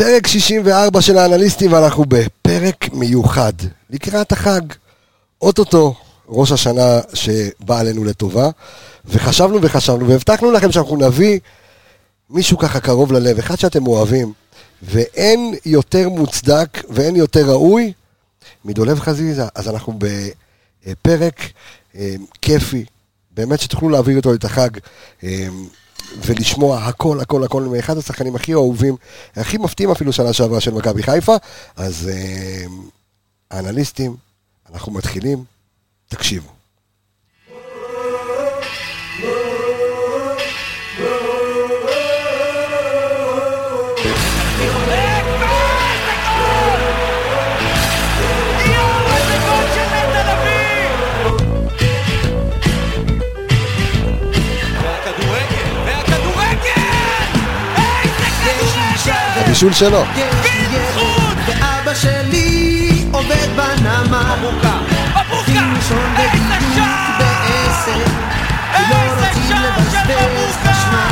פרק 64 של האנליסטים, ואנחנו בפרק מיוחד לקראת החג. אוטוטו, ראש השנה שבא עלינו לטובה, וחשבנו וחשבנו, והבטחנו לכם שאנחנו נביא מישהו ככה קרוב ללב, אחד שאתם אוהבים, ואין יותר מוצדק ואין יותר ראוי מדולב חזיזה. אז אנחנו בפרק אה, כיפי, באמת שתוכלו להעביר אותו את החג. אה, ולשמוע הכל, הכל, הכל מאחד השחקנים הכי אהובים, הכי מפתיעים אפילו שנה שעברה של מכבי חיפה. אז אה, האנליסטים, אנחנו מתחילים, תקשיבו. הבישול שלו. ואבא שלי עובד בנמל מבוקה! ראשון איזה שער! בעשר לא איזה רוצים שער של חיפה!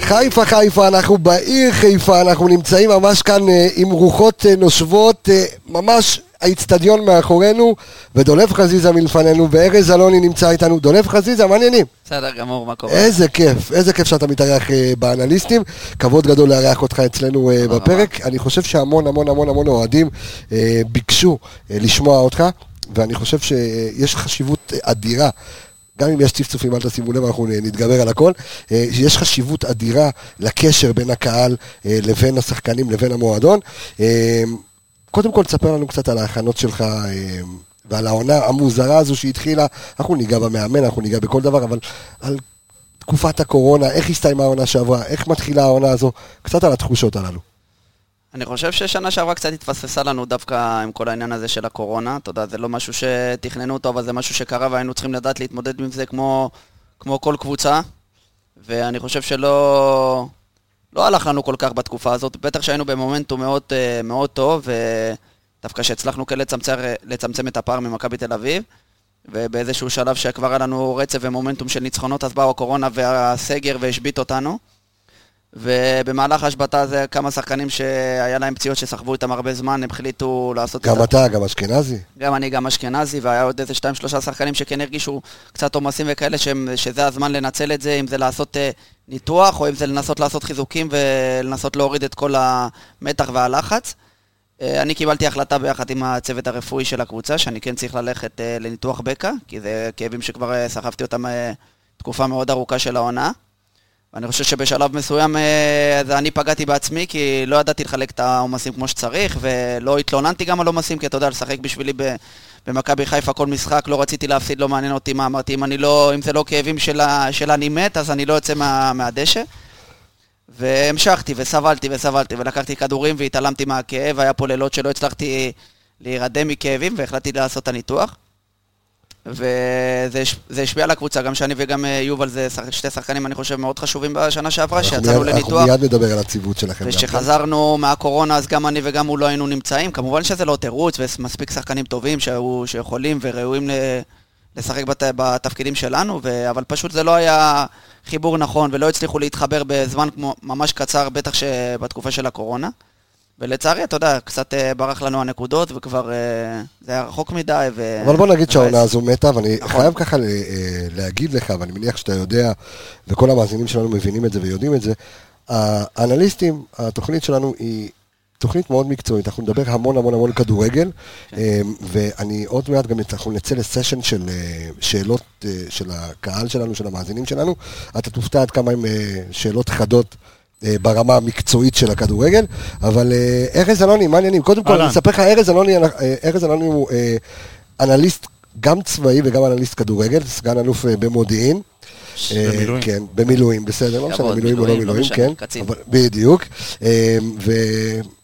תחתית חיפה חיפה, אנחנו בעיר חיפה, אנחנו נמצאים ממש כאן אה, עם רוחות אה, נושבות, אה, ממש האיצטדיון מאחורינו, ודולב חזיזה מלפנינו, וארז אלוני נמצא איתנו. דולב חזיזה, מעניינים. בסדר גמור, מה קורה? איזה כיף, איזה כיף שאתה מתארח אה, באנליסטים. כבוד גדול לארח אותך אצלנו אה, בפרק. אני חושב שהמון המון המון המון אוהדים אה, ביקשו אה, לשמוע אותך, ואני חושב שיש חשיבות אה, אדירה. גם אם יש צפצופים, אל תשימו לב, אנחנו נתגבר על הכל. אה, יש חשיבות אדירה לקשר בין הקהל אה, לבין השחקנים, לבין המועדון. קודם כל, תספר לנו קצת על ההכנות שלך אה, ועל העונה המוזרה הזו שהתחילה. אנחנו ניגע במאמן, אנחנו ניגע בכל דבר, אבל על תקופת הקורונה, איך הסתיימה העונה שעברה, איך מתחילה העונה הזו, קצת על התחושות הללו. אני חושב ששנה שעברה קצת התפספסה לנו דווקא עם כל העניין הזה של הקורונה. אתה יודע, זה לא משהו שתכננו אותו, אבל זה משהו שקרה והיינו צריכים לדעת להתמודד עם זה כמו, כמו כל קבוצה. ואני חושב שלא לא הלך לנו כל כך בתקופה הזאת, בטח שהיינו במומנטום מאוד, אה, מאוד טוב, ודווקא שהצלחנו כן לצמצם, לצמצם את הפער ממכבי תל אביב. ובאיזשהו שלב שכבר היה לנו רצף ומומנטום של ניצחונות, אז באו הקורונה והסגר והשבית אותנו. ובמהלך ההשבתה זה כמה שחקנים שהיה להם פציעות שסחבו איתם הרבה זמן, הם החליטו לעשות גם קצת... אתה, גם אשכנזי. גם אני, גם אשכנזי, והיה עוד איזה שתיים שלושה שחקנים שכן הרגישו קצת עומסים וכאלה, שהם, שזה הזמן לנצל את זה, אם זה לעשות אה, ניתוח, או אם זה לנסות לעשות חיזוקים ולנסות להוריד את כל המתח והלחץ. אה, אני קיבלתי החלטה ביחד עם הצוות הרפואי של הקבוצה, שאני כן צריך ללכת אה, לניתוח בקע, כי זה כאבים שכבר אה, סחבתי אותם תקופה מאוד ארוכה של העונה. ואני חושב שבשלב מסוים אני פגעתי בעצמי, כי לא ידעתי לחלק את העומסים כמו שצריך, ולא התלוננתי גם על עומסים, כי אתה יודע, לשחק בשבילי ב- במכבי חיפה כל משחק, לא רציתי להפסיד, לא מעניין אותי מה אמרתי, אם, לא, אם זה לא כאבים של, של אני מת, אז אני לא יוצא מה, מהדשא. והמשכתי וסבלתי וסבלתי, ולקחתי כדורים והתעלמתי מהכאב, היה פה לילות שלא הצלחתי להירדם מכאבים, והחלטתי לעשות את הניתוח. וזה הש- זה השפיע על הקבוצה, גם שאני וגם אה, יובל זה שתי שחקנים, אני חושב, מאוד חשובים בשנה שעברה, שיצאנו מיד- אנחנו לניתוח. מיד נדבר על הציוות שלכם. כן. וכשחזרנו מהקורונה, אז גם אני וגם הוא לא היינו נמצאים. כמובן שזה לא תירוץ, ומספיק שחקנים טובים שהיו- שיכולים וראויים לשחק בת, בתפקידים שלנו, ו... אבל פשוט זה לא היה חיבור נכון, ולא הצליחו להתחבר בזמן כמו, ממש קצר, בטח שבתקופה של הקורונה. ולצערי, אתה יודע, קצת אה, ברח לנו הנקודות, וכבר אה, זה היה רחוק מדי. ו... אבל בוא נגיד שהעונה. הזו מתה, ואני נכון. חייב ככה אה, להגיד לך, ואני מניח שאתה יודע, וכל המאזינים שלנו מבינים את זה ויודעים את זה, האנליסטים, התוכנית שלנו היא תוכנית מאוד מקצועית, אנחנו נדבר המון המון המון כדורגל, אה, ואני עוד מעט גם אנחנו נצא לסשן של שאלות של הקהל שלנו, של המאזינים שלנו, אתה תופתע עד כמה הם אה, שאלות חדות. אה, ברמה המקצועית של הכדורגל, אבל אה, ארז אלוני, מה העניינים? קודם כל. אני אספר לך, ארז אלוני, אה, ארז אלוני הוא אנליסט גם צבאי וגם אנליסט כדורגל, סגן אלוף במודיעין. במילואים. כן, במילואים, בסדר, לא משנה, מילואים או לא מילואים, לא מילואים, כן. בדיוק.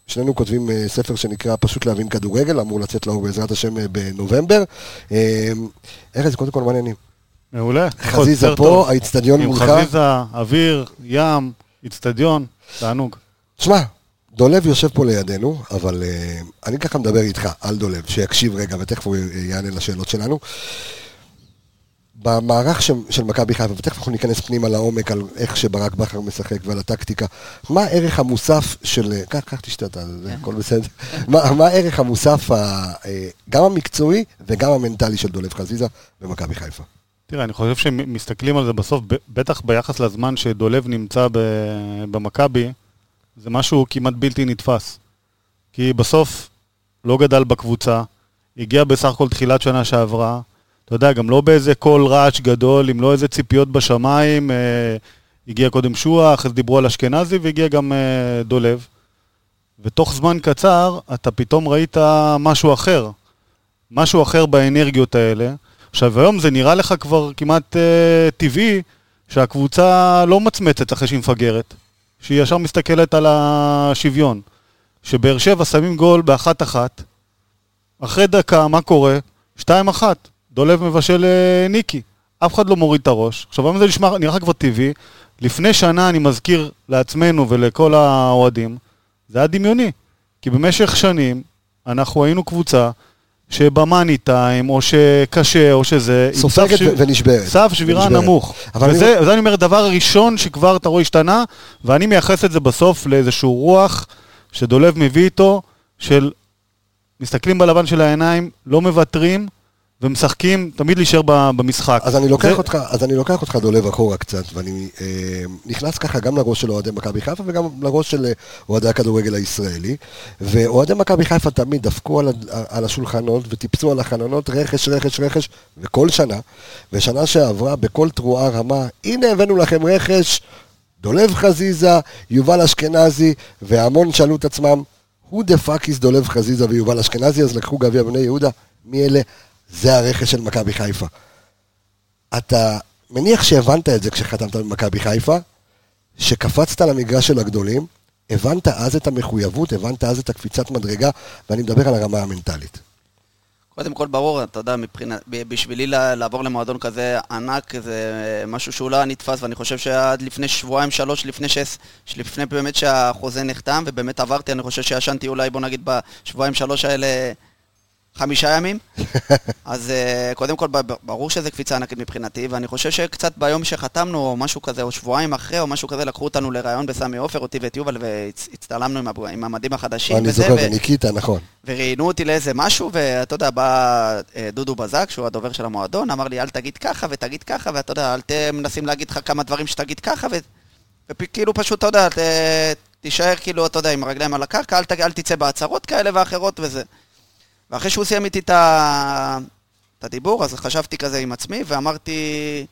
ושנינו כותבים ספר שנקרא פשוט להבין כדורגל, אמור לצאת לאור בעזרת השם בנובמבר. ארז, קודם כל, מה העניינים? מעולה. חזיזה פה. האיצטדיון עם מולך. חזיזה, אוויר, ים, איצטדיון, תענוג. תשמע, דולב יושב פה לידינו, אבל uh, אני ככה מדבר איתך על דולב, שיקשיב רגע ותכף הוא אה, יענה לשאלות שלנו. במערך של, של מכבי חיפה, ותכף אנחנו ניכנס פנימה לעומק על איך שברק בכר משחק ועל הטקטיקה, מה הערך המוסף של... קח, קח תשתה אתה, זה הכל בסדר. מה, מה הערך המוסף, ה, אה, גם המקצועי וגם המנטלי של דולב חזיזה במכבי חיפה? תראה, אני חושב שמסתכלים על זה בסוף, בטח ביחס לזמן שדולב נמצא במכבי, זה משהו כמעט בלתי נתפס. כי בסוף לא גדל בקבוצה, הגיע בסך הכל תחילת שנה שעברה, אתה יודע, גם לא באיזה קול רעש גדול, עם לא איזה ציפיות בשמיים, אה, הגיע קודם שוח, אז דיברו על אשכנזי, והגיע גם אה, דולב. ותוך זמן קצר, אתה פתאום ראית משהו אחר. משהו אחר באנרגיות האלה. עכשיו, היום זה נראה לך כבר כמעט אה, טבעי שהקבוצה לא מצמצת אחרי שהיא מפגרת, שהיא ישר מסתכלת על השוויון. שבאר שבע שמים גול באחת-אחת, אחרי דקה, מה קורה? שתיים-אחת, דולב מבשל אה, ניקי. אף אחד לא מוריד את הראש. עכשיו, היום זה נשמע, נראה כבר טבעי. לפני שנה, אני מזכיר לעצמנו ולכל האוהדים, זה היה דמיוני. כי במשך שנים, אנחנו היינו קבוצה שבמאני טיים, או שקשה, או שזה... סופגת ש- ונשברת. סף שבירה ונשברת. נמוך. אבל אני- וזה, וזה אני אומר, הדבר הראשון שכבר אתה רואה השתנה, ואני מייחס את זה בסוף לאיזשהו רוח שדולב מביא איתו, של מסתכלים בלבן של העיניים, לא מוותרים, ומשחקים, תמיד להישאר במשחק. אז אני לוקח זה- אותך, אז אני לוקח אותך דולב אחורה קצת, ואני אה, נכנס ככה גם לראש של אוהדי מכבי חיפה וגם לראש של אה, אוהדי הכדורגל הישראלי. ואוהדי מכבי חיפה תמיד דפקו על, על השולחנות וטיפסו על החלונות רכש, רכש, רכש, וכל שנה. ושנה שעברה בכל תרועה רמה, הנה הבאנו לכם רכש, דולב חזיזה, יובל אשכנזי, והמון שאלו את עצמם, who the fuck is דולב חזיזה ויובל אשכנזי, אז לקחו גביע בני יהודה, מי אלה? זה הרכש של מכבי חיפה. אתה מניח שהבנת את זה כשחתמת במכבי חיפה, שקפצת למגרש של הגדולים, הבנת אז את המחויבות, הבנת אז את הקפיצת מדרגה, ואני מדבר על הרמה המנטלית. קודם כל, ברור, אתה יודע, מבחינת, בשבילי לעבור למועדון כזה ענק, זה משהו שהוא לא נתפס, ואני חושב שעד לפני שבועיים, שלוש, לפני שס, לפני באמת שהחוזה נחתם, ובאמת עברתי, אני חושב שישנתי אולי, בוא נגיד, בשבועיים, שלוש האלה חמישה ימים. אז אה, קודם כל, ברור שזה קפיצה ענקית מבחינתי, ואני חושב שקצת ביום שחתמנו, או משהו כזה, או שבועיים אחרי, או משהו כזה, לקחו אותנו לראיון בסמי עופר, אותי ואת יובל, והצטלמנו עם, עם המדים החדשים. אני זוכר, ו- וניקיטה, נכון. וראיינו אותי לאיזה משהו, ואתה יודע, בא אה, דודו בזק, שהוא הדובר של המועדון, אמר לי, אל תגיד ככה ותגיד ככה, ואתה יודע, אל ת... מנסים להגיד לך כמה דברים שתגיד ככה, ו... וכאילו פשוט, אתה יודע, ת... תישאר כאילו, אתה יודע, עם הרגליים על הקרקע, אל, ת... אל תצא בהצהרות כאלה ואחרות וזה. ואחרי שהוא סיים איתי את, הדיבור, אז חשבתי כזה עם עצמי, ואמרתי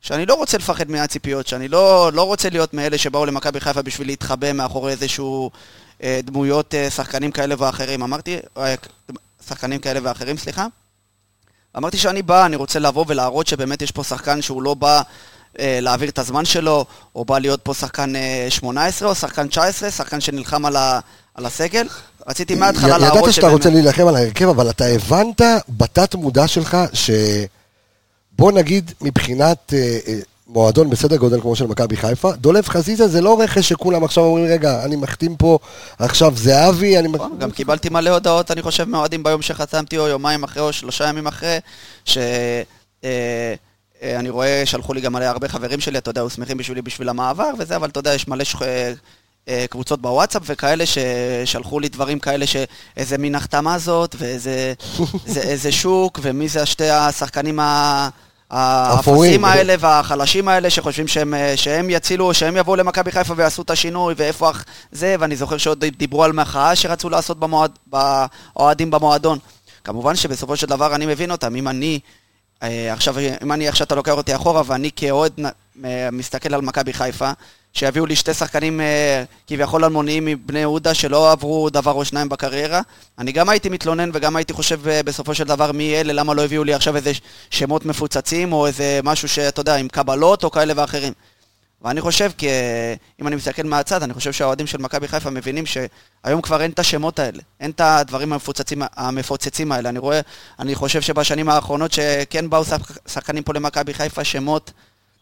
שאני לא רוצה לפחד מהציפיות, שאני לא, לא רוצה להיות מאלה שבאו למכבי חיפה בשביל להתחבא מאחורי איזשהו אה, דמויות אה, שחקנים כאלה ואחרים. אמרתי, אה, שחקנים כאלה ואחרים, סליחה. אמרתי שאני בא, אני רוצה לבוא ולהראות שבאמת יש פה שחקן שהוא לא בא אה, להעביר את הזמן שלו, או בא להיות פה שחקן אה, 18 או שחקן 19, שחקן שנלחם על, ה, על הסגל. רציתי מההתחלה להראות ידעת שאתה רוצה שבאמת- להילחם על ההרכב, אבל אתה הבנת בתת מודע שלך ש... בוא נגיד, מבחינת אה, אה, מועדון בסדר גודל כמו של מכבי חיפה, דולב חזיזה זה לא רכש שכולם עכשיו אומרים, רגע, אני מחתים פה עכשיו זהבי, אני... נכון, גם קיבלתי מלא הודעות, אני חושב, מאוהדים ביום שחתמתי, או יומיים אחרי, או שלושה ימים אחרי, ש... אה, אני רואה, שלחו לי גם מלא הרבה חברים שלי, אתה יודע, היו שמחים בשבילי בשביל המעבר וזה, אבל אתה יודע, יש מלא שח... אה, קבוצות בוואטסאפ וכאלה ששלחו לי דברים כאלה שאיזה מין החתמה זאת, ואיזה זה, איזה שוק, ומי זה השתי השחקנים ה... האפסים האלה והחלשים האלה שחושבים שהם, אה, שהם יצילו, שהם יבואו למכבי חיפה ויעשו את השינוי, ואיפה אח- זה, ואני זוכר שעוד דיברו על מחאה שרצו לעשות במועד, באוהדים במועדון. כמובן שבסופו של דבר אני מבין אותם, אם אני, אה, עכשיו, אם אני עכשיו אתה לוקח אותי אחורה, ואני כאוהד מסתכל על מכבי חיפה, שיביאו לי שתי שחקנים אה, כביכול אלמוניים מבני יהודה שלא עברו דבר או שניים בקריירה. אני גם הייתי מתלונן וגם הייתי חושב אה, בסופו של דבר מי אלה, למה לא הביאו לי עכשיו איזה שמות מפוצצים או איזה משהו שאתה יודע, עם קבלות או כאלה ואחרים. ואני חושב, כי אם אני מסתכל מהצד, אני חושב שהאוהדים של מכבי חיפה מבינים שהיום כבר אין את השמות האלה, אין את הדברים המפוצצים, המפוצצים האלה. אני רואה, אני חושב שבשנים האחרונות שכן באו שח- שחקנים פה למכבי חיפה, שמות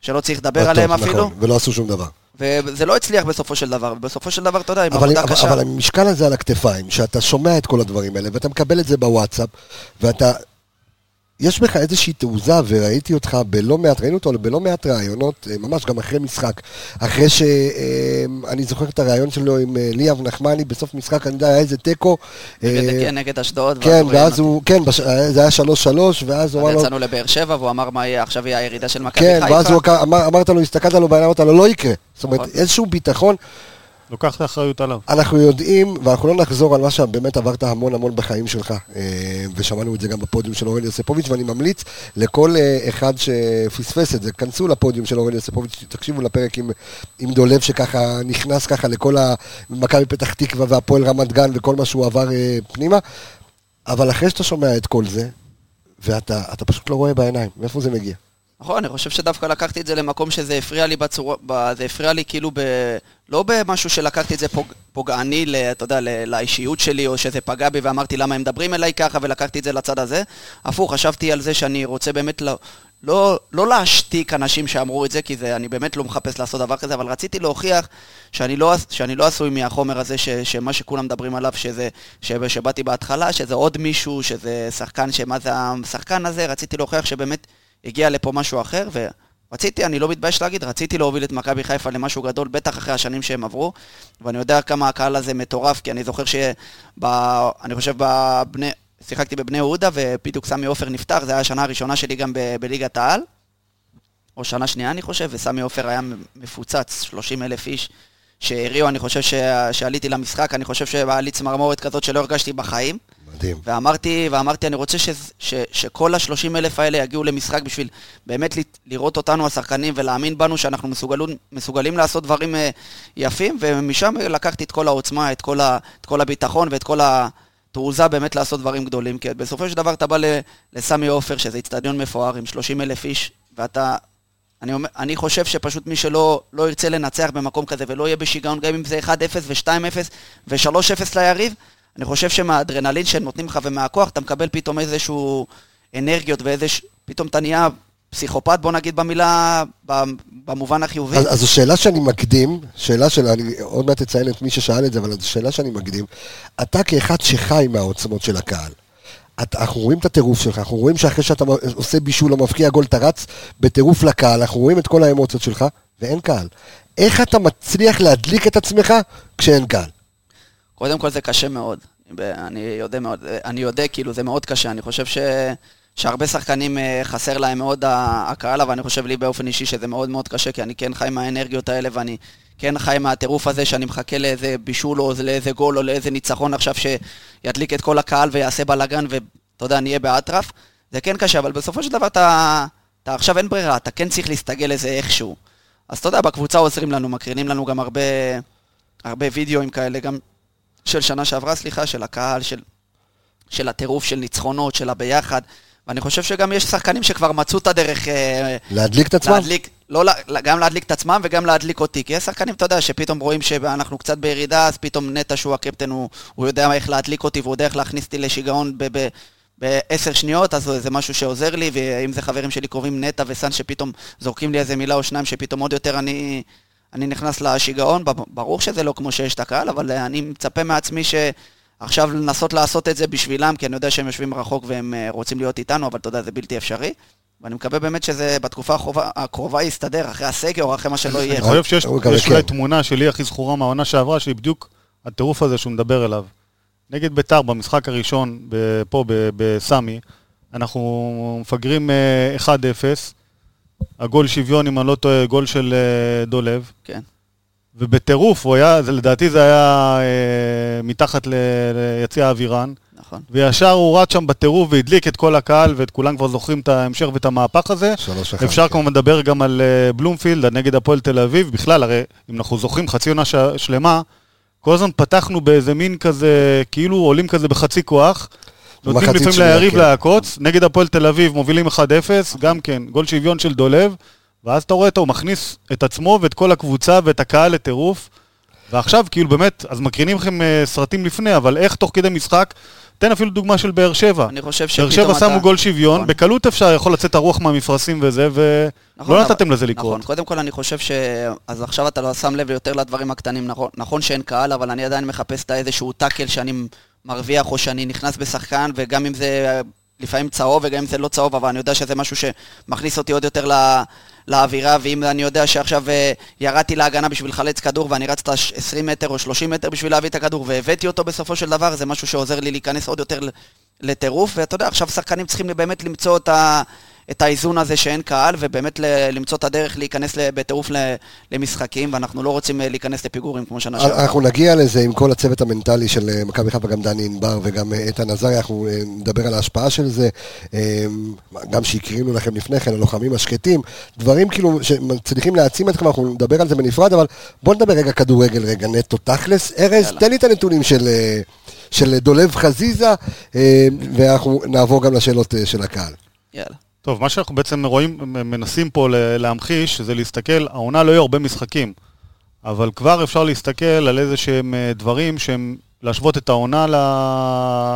שלא צריך לדבר בטוח, עליהם נכון, אפילו, ולא עשו שום דבר. וזה לא הצליח בסופו של דבר, ובסופו של דבר, אתה יודע, עם עבודה אבל, קשה. אבל המשקל הזה על הכתפיים, שאתה שומע את כל הדברים האלה, ואתה מקבל את זה בוואטסאפ, ואתה יש בך איזושהי תעוזה, וראיתי אותך בלא מעט, ראינו אותו בלא מעט ראיונות, אה, ממש גם אחרי משחק. אחרי שאני זוכר את הראיון שלו עם אה, ליאב נחמני, בסוף משחק, אני יודע, היה איזה תיקו. נגד, אה, כן, נגד אשדוד. כן, ואז. הוא, כן, בש- זה היה שלוש שלוש, ואז הוא אמר לו, יצאנו לבאר שבע, והוא אמר מה יהיה, עכשיו יהיה הירידה של מכבי כן, חיפה. ואז הוא אמר- אמרת לו, הסתכלת לו בעיניים, אמרת לו, לא יקרה. זאת אומרת, נכון. איזשהו ביטחון. לוקח את האחריות עליו. אנחנו יודעים, ואנחנו לא נחזור על מה שבאמת עברת המון המון בחיים שלך, אה, ושמענו את זה גם בפודיום של אורן יוספוביץ', ואני ממליץ לכל אה, אחד שפספס את זה, כנסו לפודיום של אורן יוספוביץ', תקשיבו לפרק עם, עם דולב שככה נכנס ככה לכל המכבי פתח תקווה והפועל רמת גן וכל מה שהוא עבר אה, פנימה, אבל אחרי שאתה שומע את כל זה, ואתה אתה פשוט לא רואה בעיניים, מאיפה זה מגיע? נכון, אני חושב שדווקא לקחתי את זה למקום שזה הפריע לי בצורה, זה הפריע לי כאילו ב... לא במשהו שלקחתי את זה פוג, פוגעני, ל, אתה יודע, ל, לאישיות שלי, או שזה פגע בי ואמרתי למה הם מדברים אליי ככה, ולקחתי את זה לצד הזה. הפוך, חשבתי על זה שאני רוצה באמת לא, לא, לא להשתיק אנשים שאמרו את זה, כי זה, אני באמת לא מחפש לעשות דבר כזה, אבל רציתי להוכיח שאני לא, שאני לא עשוי מהחומר הזה, ש, שמה שכולם מדברים עליו, שזה, ש, שבאתי בהתחלה, שזה עוד מישהו, שזה שחקן, שמה זה השחקן הזה, רציתי להוכיח שבאמת הגיע לפה משהו אחר, ורציתי, אני לא מתבייש להגיד, רציתי להוביל את מכבי חיפה למשהו גדול, בטח אחרי השנים שהם עברו, ואני יודע כמה הקהל הזה מטורף, כי אני זוכר ש... אני חושב בבני... שיחקתי בבני יהודה, ובדיוק סמי עופר נפטר, זו הייתה השנה הראשונה שלי גם ב, בליגת העל, או שנה שנייה אני חושב, וסמי עופר היה מפוצץ, 30 אלף איש. שהריעו, אני חושב ש... שעליתי למשחק, אני חושב שהיה לי צמרמורת כזאת שלא הרגשתי בחיים. מדהים. ואמרתי, ואמרתי, אני רוצה ש, ש, שכל ה-30 אלף האלה יגיעו למשחק בשביל באמת ל- לראות אותנו השחקנים ולהאמין בנו שאנחנו מסוגלים, מסוגלים לעשות דברים אה, יפים, ומשם לקחתי את כל העוצמה, את כל, ה, את כל הביטחון ואת כל התעוזה באמת לעשות דברים גדולים. כי בסופו של דבר אתה בא לסמי עופר, שזה איצטדיון מפואר עם 30 אלף איש, ואתה... אני, אומר, אני חושב שפשוט מי שלא לא ירצה לנצח במקום כזה ולא יהיה בשיגעון, גם אם זה 1-0 ו-2-0 ו-3-0 ליריב, אני חושב שמהאדרנלין שהם נותנים לך ומהכוח, אתה מקבל פתאום איזשהו אנרגיות ואיזה... פתאום אתה נהיה פסיכופת, בוא נגיד במילה, במובן החיובי. אז, אז זו שאלה שאני מקדים, שאלה של, אני עוד מעט אציין את מי ששאל את זה, אבל זו שאלה שאני מקדים. אתה כאחד שחי מהעוצמות של הקהל, אנחנו רואים את הטירוף שלך, אנחנו רואים שאחרי שאתה עושה בישול או מבקיע גול, אתה רץ בטירוף לקהל, אנחנו רואים את כל האמוציות שלך, ואין קהל. איך אתה מצליח להדליק את עצמך כשאין קהל? קודם כל זה קשה מאוד. אני יודע מאוד, אני יודע, כאילו, זה מאוד קשה. אני חושב ש... שהרבה שחקנים אה, חסר להם מאוד הקהל, אבל אני חושב לי באופן אישי שזה מאוד מאוד קשה, כי אני כן חי מהאנרגיות האלה, ואני כן חי מהטירוף הזה שאני מחכה לאיזה בישול או לאיזה גול או לאיזה ניצחון עכשיו שידליק את כל הקהל ויעשה בלאגן, ואתה יודע, נהיה באטרף. זה כן קשה, אבל בסופו של דבר אתה, אתה עכשיו אין ברירה, אתה כן צריך להסתגל לזה איכשהו. אז אתה יודע, בקבוצה עוזרים לנו, מקרינים לנו גם הרבה, הרבה וידאוים כאלה, גם של שנה שעברה, סליחה, של הקהל, של, של הטירוף, של ניצחונות, של הביחד. ואני חושב שגם יש שחקנים שכבר מצאו את הדרך אה, להדליק את עצמם? להדליק, לא, גם להדליק את עצמם וגם להדליק אותי. כי יש שחקנים, אתה יודע, שפתאום רואים שאנחנו קצת בירידה, אז פתאום נטע, שהוא הקפטן, הוא, הוא יודע איך להדליק אותי והוא יודע איך להכניס אותי לשיגעון ב... ב בעשר שניות, אז זה משהו שעוזר לי, ואם זה חברים שלי קרובים נטע וסן שפתאום זורקים לי איזה מילה או שניים, שפתאום עוד יותר אני, אני נכנס לשיגעון, ברור שזה לא כמו שיש את הקהל, אבל אה, אני מצפה מעצמי שעכשיו לנסות לעשות את זה בשבילם, כי אני יודע שהם יושבים רחוק והם אה, רוצים להיות איתנו, אבל אתה יודע, זה בלתי אפשרי. ואני מקווה באמת שזה בתקופה הקרובה, הקרובה יסתדר, אחרי הסגר או אחרי מה שלא יהיה. אני חושב שיש אולי כן. תמונה שלי הכי זכורה מהעונה שעברה, שהיא בדיוק הטירוף הזה שהוא מדבר אליו. נגד ביתר, במשחק הראשון, פה בסמי, אנחנו מפגרים אה, 1-0, הגול שוויון, אם אני לא טועה, גול של אה, דולב, כן. ובטירוף, הוא היה, זה, לדעתי זה היה אה, מתחת ל- ליציע האווירן, נכון. וישר הוא רץ שם בטירוף והדליק את כל הקהל, ואת כולם כבר זוכרים את ההמשך ואת המהפך הזה. שלוש אחת. אפשר כן. כמובן לדבר גם על אה, בלומפילד, נגד הפועל תל אביב. בכלל, הרי אם אנחנו זוכרים חצי עונה ש- שלמה, כל הזמן פתחנו באיזה מין כזה, כאילו עולים כזה בחצי כוח. נותנים לפעמים ליריב כן. לעקוץ, נגד הפועל תל אביב מובילים 1-0, גם כן, גול שוויון של דולב, ואז אתה רואה אותו, הוא מכניס את עצמו ואת כל הקבוצה ואת הקהל לטירוף, ועכשיו כאילו באמת, אז מקרינים לכם אה, סרטים לפני, אבל איך תוך כדי משחק, תן אפילו דוגמה של באר שבע. אני חושב באר שפתאום שבע שמו גול שוויון, נכון. בקלות אפשר, יכול לצאת הרוח מהמפרשים וזה, נכון, ולא אבל- נתתם לזה לקרות. נכון, קודם כל אני חושב ש... אז עכשיו אתה לא שם לב יותר לדברים הקטנים, נכון, נכון שאין קהל, אבל אני עדיין מחפש את האיזשהו טאקל שאני מרוויח או שאני נכנס בשחקן, וגם אם זה לפעמים צהוב, וגם אם זה לא צהוב, אבל אני יודע שזה משהו שמכניס אותי עוד יותר ל- לאווירה, ואם אני יודע שעכשיו אה, ירדתי להגנה בשביל לחלץ כדור, ואני רצת 20 מטר או 30 מטר בשביל להביא את הכדור, והבאתי אותו בסופו של דבר, זה משהו שעוזר לי להיכנס עוד יותר לטירוף, ואתה יודע, עכשיו שחקנים צריכים באמת למצוא את ה... את האיזון הזה שאין קהל, ובאמת ל- למצוא את הדרך להיכנס בטירוף למשחקים, ואנחנו לא רוצים אה, להיכנס לפיגורים כמו שנה שעברה. אנחנו נגיע לזה עם כל הצוות המנטלי של אה, מכבי חיפה, גם דני ענבר וגם אה, איתן עזריה, אנחנו אה, נדבר על ההשפעה של זה, אה, גם שהקרינו לכם לפני כן, הלוחמים השקטים, דברים כאילו שמצליחים להעצים אתכם, אנחנו נדבר על זה בנפרד, אבל בוא נדבר רגע כדורגל, רגע נטו תכלס. ארז. תן לי את הנתונים של... אה, של דולב חזיזה, אה, ואנחנו נעבור גם לשאלות אה, של הקהל. יאללה. טוב, מה שאנחנו בעצם רואים, מנסים פה להמחיש, זה להסתכל, העונה לא יהיו הרבה משחקים, אבל כבר אפשר להסתכל על איזה שהם אה, דברים שהם להשוות את העונה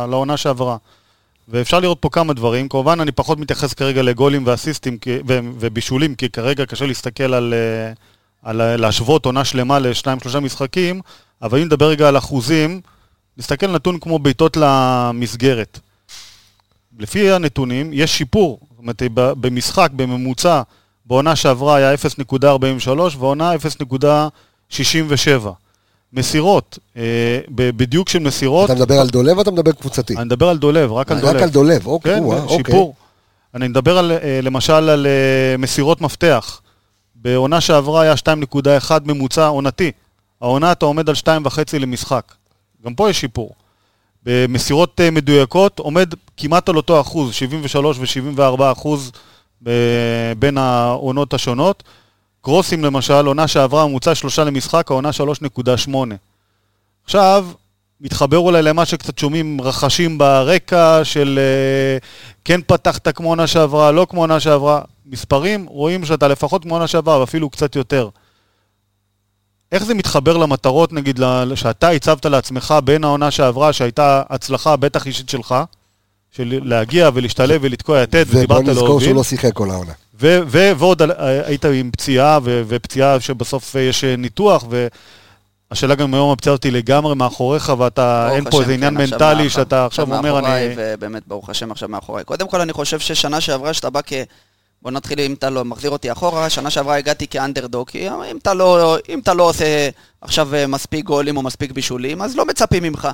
לעונה שעברה. ואפשר לראות פה כמה דברים, כמובן אני פחות מתייחס כרגע לגולים ואסיסטים ובישולים, כי כרגע קשה להסתכל על, אה, על להשוות עונה שלמה לשניים שלושה משחקים, אבל אם נדבר רגע על אחוזים, נסתכל נתון כמו בעיטות למסגרת. לפי הנתונים, יש שיפור. אומרת, במשחק, בממוצע, בעונה שעברה היה 0.43 ועונה 0.67. מסירות, אה, בדיוק של מסירות, אתה מדבר על דולב או אתה מדבר קבוצתי? אני מדבר על דולב, רק על דולב. רק על דולב, אוקיי, כן, כן, אוקיי. שיפור. אני מדבר על, אה, למשל על אה, מסירות מפתח. בעונה שעברה היה 2.1 ממוצע עונתי. העונה אתה עומד על 2.5 למשחק. גם פה יש שיפור. במסירות אה, מדויקות עומד כמעט על אותו אחוז, 73 ו-74 אחוז ב- בין העונות השונות. קרוסים למשל, עונה שעברה ממוצע שלושה למשחק, העונה 3.8. עכשיו, מתחבר אולי למה שקצת שומעים רחשים ברקע של אה, כן פתחת כמו עונה שעברה, לא כמו עונה שעברה. מספרים, רואים שאתה לפחות כמו עונה שעברה, ואפילו קצת יותר. איך זה מתחבר למטרות, נגיד, שאתה הצבת לעצמך בין העונה שעברה, שהייתה הצלחה בטח אישית שלך, של להגיע ולהשתלב ולתקוע יתד, ובוא ודיברת נזכור להוביל, שהוא לא שיחק כל העונה. ו- ו- ועוד על- היית עם פציעה, ו- ופציעה שבסוף יש אה, ניתוח, והשאלה גם היום הפציעה אותי לגמרי מאחוריך, ואתה, אין פה איזה עניין כן, עכשיו מנטלי שאתה עכשיו אומר, אני... ובאמת, ברוך השם, עכשיו מאחוריי. קודם כל, אני חושב ששנה שעברה, שאתה בא כ... בוא נתחיל, אם אתה לא מחזיר אותי אחורה, שנה שעברה הגעתי כאנדרדוג, כי אם אתה לא, אם אתה לא עושה עכשיו אה, מספיק גולים או מספיק בישולים, אז לא מצפים ממך.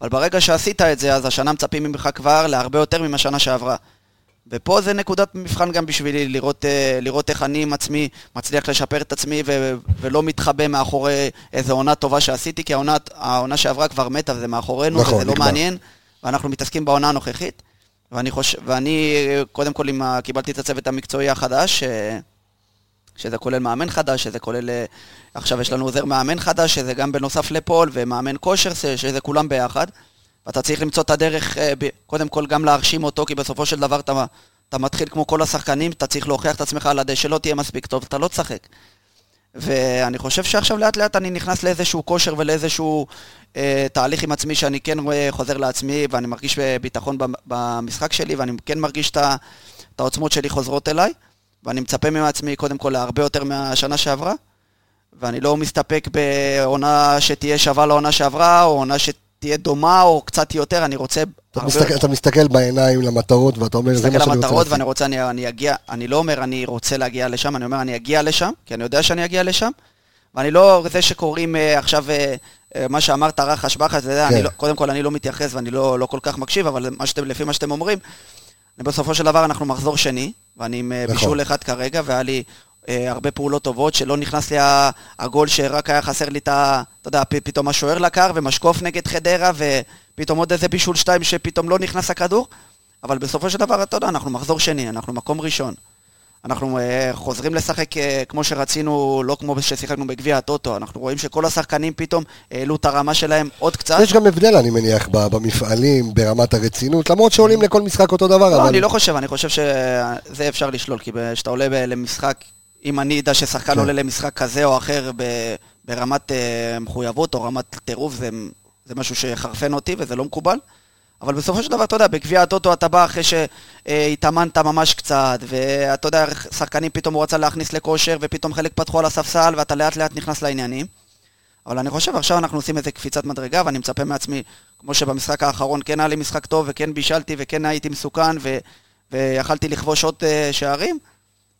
אבל ברגע שעשית את זה, אז השנה מצפים ממך כבר להרבה יותר ממה שנה שעברה. ופה זה נקודת מבחן גם בשבילי, לראות, אה, לראות איך אני עם עצמי מצליח לשפר את עצמי ו- ולא מתחבא מאחורי איזו עונה טובה שעשיתי, כי העונה, העונה שעברה כבר מתה וזה מאחורינו, נכון, וזה לא נגמר. מעניין, ואנחנו מתעסקים בעונה הנוכחית. ואני חושב, ואני קודם כל עם ה- קיבלתי את הצוות המקצועי החדש, אה, שזה כולל מאמן חדש, שזה כולל, אה, עכשיו יש לנו עוזר מאמן חדש, שזה גם בנוסף לפול, ומאמן כושר, ש- שזה כולם ביחד. ואתה צריך למצוא את הדרך, אה, קודם כל גם להרשים אותו, כי בסופו של דבר אתה, אתה מתחיל כמו כל השחקנים, אתה צריך להוכיח את עצמך על הדשא, שלא תהיה מספיק טוב, אתה לא תשחק. ואני חושב שעכשיו לאט לאט אני נכנס לאיזשהו כושר ולאיזשהו אה, תהליך עם עצמי שאני כן רואה, חוזר לעצמי ואני מרגיש ביטחון במ- במשחק שלי ואני כן מרגיש את העוצמות שלי חוזרות אליי ואני מצפה מעצמי קודם כל להרבה יותר מהשנה שעברה ואני לא מסתפק בעונה שתהיה שווה לעונה שעברה או עונה שתהיה דומה או קצת יותר, אני רוצה... אתה מסתכל- אתה מסתכל בעיניים למטרות ואתה אומר, זה מה מסתכל שאני רוצה המטרות לעשות. ואני רוצה, אני, אני אגיע, אני לא אומר אני רוצה להגיע לשם, אני אומר אני אגיע לשם, כי אני יודע שאני אגיע לשם, ואני לא זה שקוראים אה, עכשיו, אה, מה שאמרת רחש בחש, כן. אני לא, קודם כל אני לא מתייחס ואני לא, לא כל כך מקשיב, אבל מה שאתם, לפי מה שאתם אומרים, בסופו של דבר אנחנו מחזור שני, ואני עם נכון. בישול אחד כרגע, והיה לי הרבה פעולות טובות, שלא נכנס לי הגול שרק היה חסר לי את ה... אתה יודע, פתאום השוער לקר ומשקוף נגד חדרה, ופתאום עוד איזה בישול שתיים שפתאום לא נכנס הכדור, אבל בסופו של דבר, אתה יודע, אנחנו מחזור שני, אנחנו מקום ראשון. אנחנו אה, חוזרים לשחק אה, כמו שרצינו, לא כמו ששיחקנו בגביע הטוטו, אנחנו רואים שכל השחקנים פתאום העלו את הרמה שלהם עוד קצת. יש גם הבדל, אני מניח, במפעלים, ברמת הרצינות, למרות שעולים לכל משחק אותו דבר, לא, אבל... אני לא חושב, אני חושב שזה אפשר לשלול, כי כשאתה עולה למשחק, אם אני אדע ששחקן כן. עולה למשחק כזה או אחר ברמת אה, מחויבות או רמת טירוף, זה, זה משהו שיחרפן אותי וזה לא מקובל. אבל בסופו של דבר, אתה יודע, בגביע הטוטו אתה בא אחרי שהתאמנת ממש קצת, ואתה יודע, שחקנים פתאום הוא רצה להכניס לכושר, ופתאום חלק פתחו על הספסל, ואתה לאט לאט נכנס לעניינים. אבל אני חושב, עכשיו אנחנו עושים איזה קפיצת מדרגה, ואני מצפה מעצמי, כמו שבמשחק האחרון כן היה לי משחק טוב, וכן בישלתי, וכן הייתי מסוכן, ו... ויכלתי לכבוש עוד אה, שערים,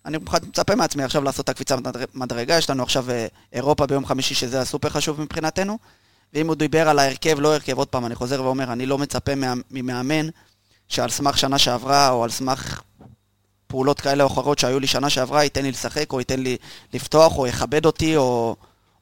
אני מצפה מעצמי עכשיו לעשות את הקפיצת מדר- מדרגה, יש לנו עכשיו אה, אירופה ביום חמישי, שזה הסופר חשוב מבחינתנו, ואם הוא דיבר על ההרכב, לא הרכב, עוד פעם, אני חוזר ואומר, אני לא מצפה ממאמן שעל סמך שנה שעברה, או על סמך פעולות כאלה או אחרות שהיו לי שנה שעברה, ייתן לי לשחק, או ייתן לי לפתוח, או יכבד אותי, או,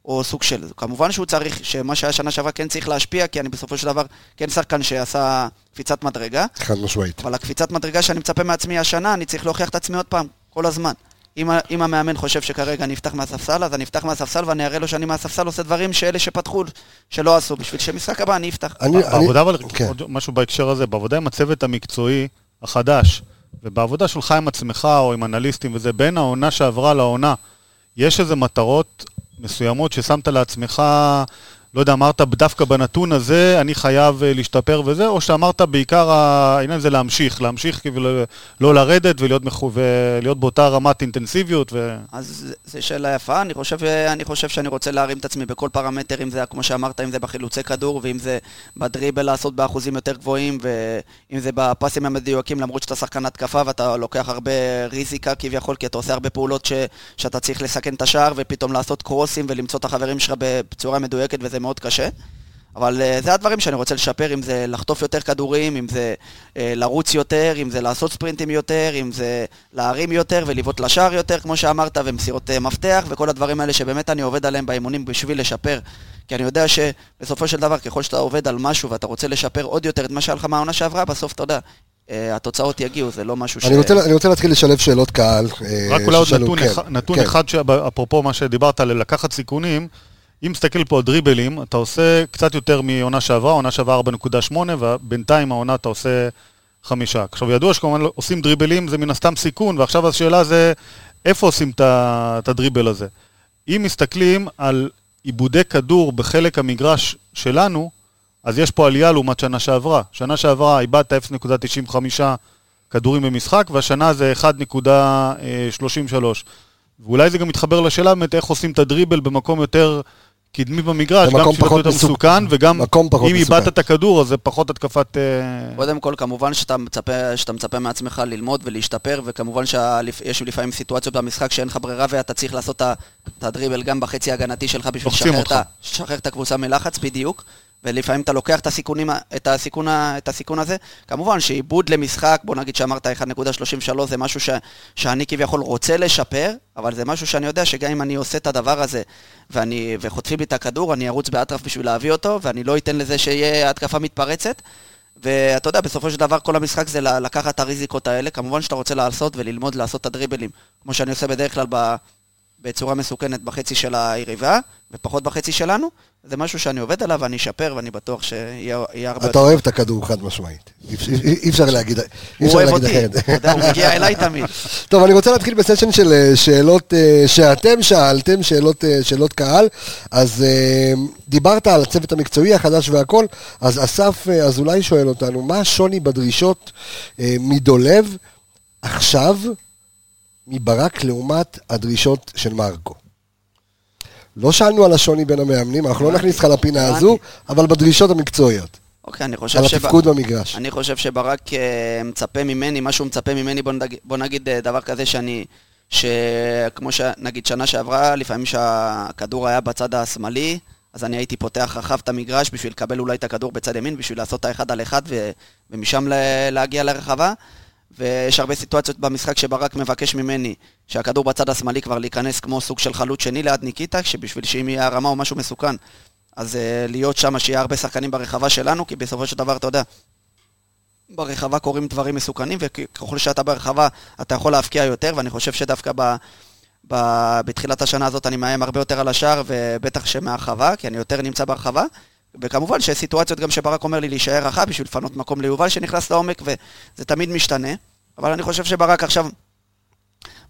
או סוג של... כמובן שהוא צריך, שמה שהיה שנה שעברה כן צריך להשפיע, כי אני בסופו של דבר כן שחקן שעשה קפיצת מדרגה, חד משמעית. אבל הקפיצת מדרגה שאני מצפה מעצמי השנה, אני צריך להוכיח את עצמי עוד פעם, כל הזמן. אם, אם המאמן חושב שכרגע אני אפתח מהספסל, אז אני אפתח מהספסל ואני אראה לו שאני מהספסל עושה דברים שאלה שפתחו, שלא עשו, בשביל שמשחק הבא אני אפתח. אני- אני- בעבודה, אבל כן. עוד משהו בהקשר הזה, בעבודה עם הצוות המקצועי החדש, ובעבודה שלך עם עצמך או עם אנליסטים וזה, בין העונה שעברה לעונה, יש איזה מטרות מסוימות ששמת לעצמך, לא יודע, אמרת דווקא בנתון הזה, אני חייב אה, להשתפר וזה, או שאמרת בעיקר העניין זה להמשיך, להמשיך כאילו לא- לרדת ולהיות, מחו... ולהיות באותה רמת אינטנסיביות, ו... אז זו שאלה יפה, אני חושב, אני חושב שאני רוצה להרים את עצמי בכל פרמטר, אם זה, כמו שאמרת, אם זה בחילוצי כדור, ואם זה בדריבל לעשות באחוזים יותר גבוהים, ואם זה בפסים המדויקים, למרות שאתה שחקן התקפה ואתה לוקח הרבה ריזיקה כביכול, כי אתה עושה הרבה פעולות ש, שאתה צריך לסכן את השער, ופתאום לעשות קרוסים ולמצוא את החברים שלך בצורה מדויקת, וזה מאוד קשה. אבל uh, זה הדברים שאני רוצה לשפר, אם זה לחטוף יותר כדורים, אם זה uh, לרוץ יותר, אם זה לעשות ספרינטים יותר, אם זה להרים יותר ולבעוט לשער יותר, כמו שאמרת, ומסירות uh, מפתח, וכל הדברים האלה שבאמת אני עובד עליהם באימונים בשביל לשפר. כי אני יודע שבסופו של דבר, ככל שאתה עובד על משהו ואתה רוצה לשפר עוד יותר את מה שהיה לך מהעונה שעברה, בסוף אתה יודע, uh, התוצאות יגיעו, זה לא משהו ש... אני רוצה, אני רוצה להתחיל לשלב שאלות קהל. רק אולי עוד נתון, כן, אחד, נתון כן. אחד, שב- אפרופו מה שדיברת על לקחת סיכונים, אם מסתכל פה על דריבלים, אתה עושה קצת יותר מעונה שעברה, עונה שעברה 4.8, ובינתיים העונה אתה עושה חמישה. עכשיו, ידוע שכמובן עושים דריבלים זה מן הסתם סיכון, ועכשיו השאלה זה איפה עושים את הדריבל הזה. אם מסתכלים על עיבודי כדור בחלק המגרש שלנו, אז יש פה עלייה לעומת שנה שעברה. שנה שעברה איבדת 0.95 כדורים במשחק, והשנה זה 1.33. ואולי זה גם מתחבר לשאלה באמת איך עושים את הדריבל במקום יותר קדמי במגרש, גם כשאתה פחות יותר מסוכן. וגם מקום פחות אם. איבדת את הכדור, אז זה פחות התקפת... אה, קודם כל, כמובן שאתה מצפה, שאתה מצפה מעצמך ללמוד ולהשתפר, וכמובן שיש לפעמים סיטואציות במשחק שאין לך ברירה ואתה צריך לעשות את הדריבל גם בחצי ההגנתי שלך בשביל. לשחרר את הקבוצה מלחץ, בדיוק. ולפעמים אתה לוקח את, הסיכונים, את, הסיכון, את הסיכון הזה. כמובן שעיבוד למשחק, בוא נגיד שאמרת 1.33 זה משהו ש, שאני כביכול רוצה לשפר, אבל זה משהו שאני יודע שגם אם אני עושה את הדבר הזה ואני, וחוטפים לי את הכדור, אני ארוץ באטרף בשביל להביא אותו, ואני לא אתן לזה שיהיה התקפה מתפרצת. ואתה יודע, בסופו של דבר כל המשחק זה לקחת את הריזיקות האלה. כמובן שאתה רוצה לעשות וללמוד לעשות את הדריבלים, כמו שאני עושה בדרך כלל ב... בצורה מסוכנת בחצי של היריבה, ופחות בחצי שלנו. זה משהו שאני עובד עליו ואני אשפר, ואני בטוח שיהיה יהיה הרבה אתה אוהב את הכדור חד משמעית. אי אפשר- להגיד אי הוא אוהב אותי, אחרת. אתה יודע, הוא מגיע אליי תמיד. טוב, אני רוצה להתחיל בסשן של אה, שאלות אה, שאתם שאלתם, שאלות, אה, שאלות קהל. אז דיברת על הצוות המקצועי החדש והכל, אז אסף אזולאי שואל אותנו, מה השוני בדרישות מדולב עכשיו מברק לעומת הדרישות של מרקו? לא שאלנו על השוני בין המאמנים, אנחנו לא נכניס לך לפינה. הזו, אבל בדרישות המקצועיות, אוקיי, אני חושב על שב- התפקוד במגרש. אני חושב שברק אה, מצפה ממני, מה שהוא מצפה ממני, בוא נגיד, בוא נגיד אה, דבר כזה שאני, שכמו שנגיד שנה שעברה, לפעמים שהכדור היה בצד השמאלי, אז אני הייתי פותח רחב את המגרש בשביל לקבל אולי את הכדור בצד ימין, בשביל לעשות את האחד על אחד ו, ומשם ל- להגיע לרחבה. ויש הרבה סיטואציות במשחק שברק מבקש ממני שהכדור בצד השמאלי כבר להיכנס כמו סוג של חלוץ שני ליד ניקיטה, שבשביל שאם יהיה הרמה או משהו מסוכן, אז uh, להיות שם, שיהיה הרבה שחקנים ברחבה שלנו, כי בסופו של דבר, אתה יודע, ברחבה קורים דברים מסוכנים, וככל שאתה ברחבה, אתה יכול להבקיע יותר, ואני חושב שדווקא ב, ב, בתחילת השנה הזאת אני מאיים הרבה יותר על השער, ובטח שמהרחבה, כי אני יותר נמצא ברחבה. וכמובן שיש סיטואציות גם שברק אומר לי להישאר רחב בשביל לפנות מקום ליובל שנכנס לעומק, וזה תמיד משתנה. אבל אני חושב שברק עכשיו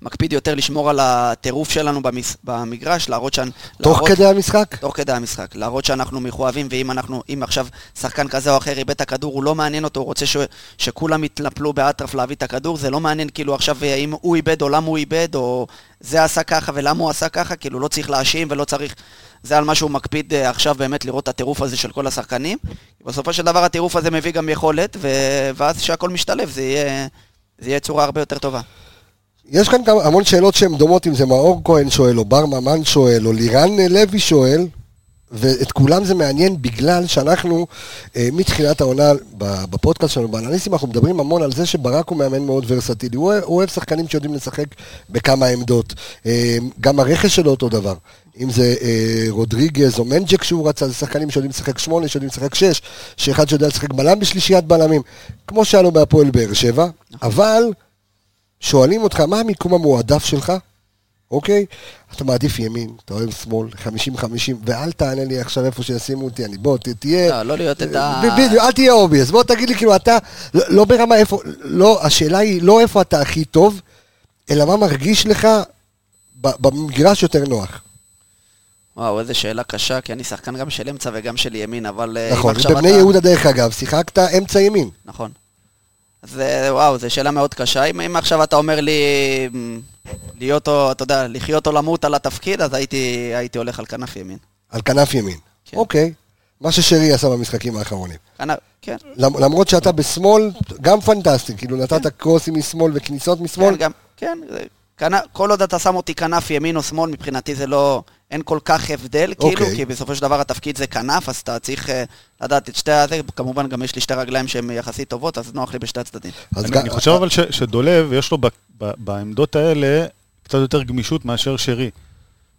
מקפיד יותר לשמור על הטירוף שלנו במס, במגרש, להראות שאני... תוך להראות, כדי המשחק? תוך כדי המשחק. להראות שאנחנו מחויבים, ואם אנחנו, אם עכשיו שחקן כזה או אחר איבד את הכדור, הוא לא מעניין אותו, הוא רוצה ש, שכולם יתנפלו באטרף להביא את הכדור, זה לא מעניין כאילו עכשיו אם הוא איבד או למה הוא איבד, או זה עשה ככה ולמה הוא עשה ככה, כאילו לא צריך להאשים ולא צריך... זה על מה שהוא מקפיד אה, עכשיו באמת לראות את הטירוף הזה של כל השחקנים. בסופו של דבר הטירוף הזה מביא גם יכולת, ו... ואז כשהכל משתלב זה יהיה, זה יהיה צורה הרבה יותר טובה. יש כאן גם המון שאלות שהן דומות, אם זה מאור כהן שואל, או בר ממן שואל, או לירן לוי שואל, ואת כולם זה מעניין בגלל שאנחנו, אה, מתחילת העונה בפודקאסט שלנו, באנליסטים, אנחנו מדברים המון על זה שברק הוא מאמן מאוד ורסטילי. הוא, הוא אוהב שחקנים שיודעים לשחק בכמה עמדות. אה, גם הרכש שלו אותו דבר. אם זה אה, רודריגז או מנג'ק שהוא רצה, זה שחקנים שיודעים לשחק שמונה, שיודעים לשחק שש, שאחד שיודע לשחק בלם בשלישיית בלמים, כמו שהיה לו בהפועל באר שבע, אבל שואלים אותך, מה המיקום המועדף שלך? אוקיי? אתה מעדיף ימין, אתה אוהב שמאל, 50-50, ואל תענה לי עכשיו איפה שישימו אותי, אני בוא, תהיה... לא, לא להיות את ה... ב- בדיוק, אל תהיה obvious, בוא תגיד לי, כאילו, אתה, לא, לא ברמה איפה, לא, השאלה היא לא איפה אתה הכי טוב, אלא מה מרגיש לך במגרש יותר נוח. וואו, איזה שאלה קשה, כי אני שחקן גם של אמצע וגם של ימין, אבל... אה, נכון, עכשיו בבני אתה- יהודה דרך אגב, שיחקת אמצע ימין. נכון. אז אה, וואו, זו שאלה מאוד קשה. אם, אם עכשיו אתה אומר לי מ, להיות או, אתה יודע, לחיות או למות על התפקיד, אז הייתי, הייתי הולך על כנף ימין. על כנף ימין. כן. אוקיי, מה ששרי עשה במשחקים האחרונים. כנף, כן. למ- למרות שאתה בשמאל, גם פנטסטי, כאילו נתת קרוסים משמאל וכניסות משמאל. כן, גם, כן. זה- כל עוד אתה שם אותי כנף ימין או שמאל, מבחינתי זה לא... אין כל כך הבדל, כאילו, אוקיי. כי בסופו של דבר התפקיד זה כנף, אז אתה צריך אה, לדעת את שתי הזה. כמובן, גם יש לי שתי רגליים שהן יחסית טובות, אז נוח לי בשתי הצדדים. אז אני, גם- אני חושב אבל ש, שדולב, יש לו ב, ב, בעמדות האלה קצת יותר גמישות מאשר שרי.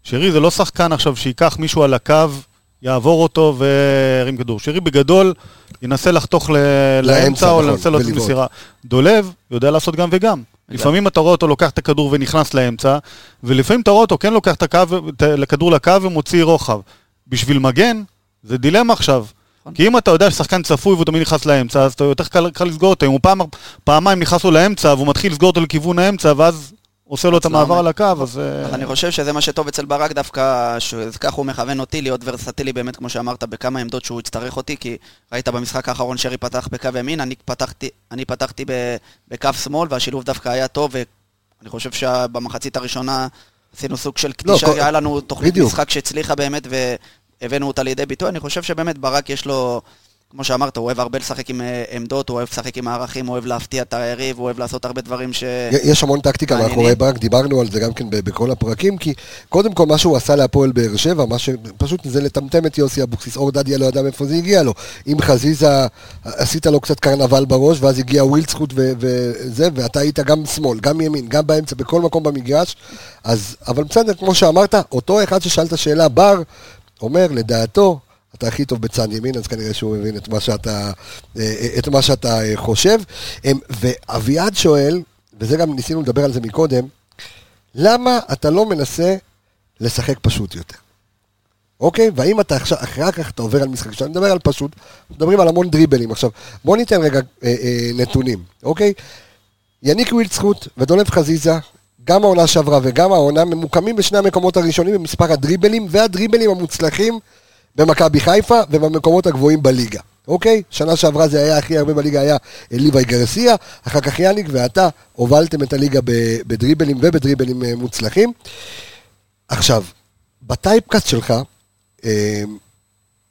שרי זה לא שחקן עכשיו שייקח מישהו על הקו, יעבור אותו וירים כדור. שרי בגדול ינסה לחתוך ל, לאמצע או נכון, ינסה להוציא ולבעוט. מסירה. דולב יודע לעשות גם וגם. לפעמים אתה רואה אותו לוקח את הכדור ונכנס לאמצע, ולפעמים אתה רואה אותו כן לוקח את הכדור לקו ומוציא רוחב. בשביל מגן, זה דילמה עכשיו. נכון. כי אם אתה יודע ששחקן צפוי והוא תמיד נכנס לאמצע, אז אתה יותר קל, קל לסגור אותו. אם הוא פעם, פעמיים נכנס לו לאמצע והוא מתחיל לסגור אותו לכיוון האמצע, ואז עושה לו את. המעבר על הקו, אז... אה, אז אני חושב שזה מה שטוב אצל ברק דווקא, שככה הוא מכוון אותי להיות ורסטילי באמת, כמו שאמרת, בכמה עמדות שהוא יצטרך אותי, כי ראית במשחק האחרון שרי פתח בקו ימין, אני פתחתי, אני פתחתי בקו שמאל, והשילוב דווקא היה טוב, ואני חושב שבמחצית הראשונה עשינו סוג של קדישה, לא, היה לנו תוכנית בדיוק. משחק שהצליחה באמת, והבאנו אותה לידי ביטוי. אני חושב שבאמת ברק יש לו... כמו שאמרת, הוא אוהב הרבה לשחק עם אה, עמדות, הוא אוהב לשחק עם הערכים, הוא אוהב להפתיע את היריב, הוא אוהב לעשות הרבה דברים ש... יש המון טקטיקה. מאחורי ברק, דיברנו על זה גם כן בכל הפרקים, כי קודם כל מה שהוא עשה להפועל באר שבע, מה שפשוט זה לטמטם את יוסי אבוקסיס, אור דדיה לא ידע מאיפה זה הגיע לו. אם חזיזה, עשית לו קצת קרנבל בראש, ואז הגיע ווילדסחוט ו- וזה, ואתה היית גם שמאל, גם ימין, גם באמצע, בכל מקום במגרש, אז, אבל בסדר, כמו שאמרת, אותו אחד ששאלת שאלה, בר, אומר, לדעתו, אתה הכי טוב בצד ימין, אז כנראה שהוא מבין את מה שאתה, אה, את מה שאתה אה, חושב. אמ, ואביעד שואל, וזה גם ניסינו לדבר על זה מקודם, למה אתה לא מנסה לשחק פשוט יותר? אוקיי? והאם אתה עכשיו, אחר כך אתה עובר על משחק, כשאני מדבר על פשוט, מדברים על המון דריבלים. עכשיו, בוא ניתן רגע אה, אה, נתונים, אוקיי? יניק ווילדסקוט ודולב חזיזה, גם העונה שעברה וגם העונה, ממוקמים בשני המקומות הראשונים במספר הדריבלים והדריבלים המוצלחים במכבי חיפה ובמקומות הגבוהים בליגה. אוקיי? שנה שעברה זה היה הכי הרבה בליגה, היה ליוואי גרסיה, אחר כך יאניק ואתה הובלתם את הליגה בדריבלים ובדריבלים אה, מוצלחים. עכשיו, בטייפקאסט שלך, אה,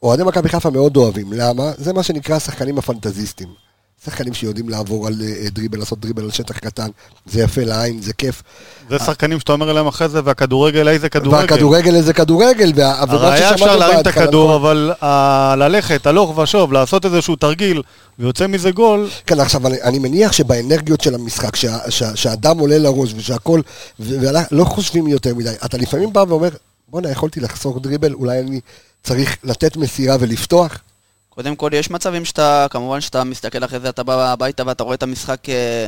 אוהדי מכבי חיפה מאוד אוהבים, למה? זה מה שנקרא השחקנים הפנטזיסטים. שחקנים שיודעים לעבור על אה, דריבל, לעשות דריבל על שטח קטן, זה יפה לעין, זה כיף. זה שחקנים שאתה אומר אליהם אחרי זה, והכדורגל, איזה כדורגל. והכדורגל איזה כדורגל, וה- ומה הרי היה אפשר להרים את בהתחלה, הכדור, נכון. אבל ללכת, הלוך ושוב, לעשות איזשהו תרגיל, ויוצא מזה גול, כן, עכשיו, אני, מניח שבאנרגיות של המשחק, שה, שה, שהאדם עולה לראש ושהכול, ולא חושבים יותר מדי. אתה לפעמים בא ואומר, בואנה, יכולתי לחסוך דריבל, אולי אני צריך לתת מסירה ולפתוח? קודם כל, יש מצבים שאתה, כמובן שאתה מסתכל אחרי זה, אתה בא הביתה ואתה רואה את המשחק, אה,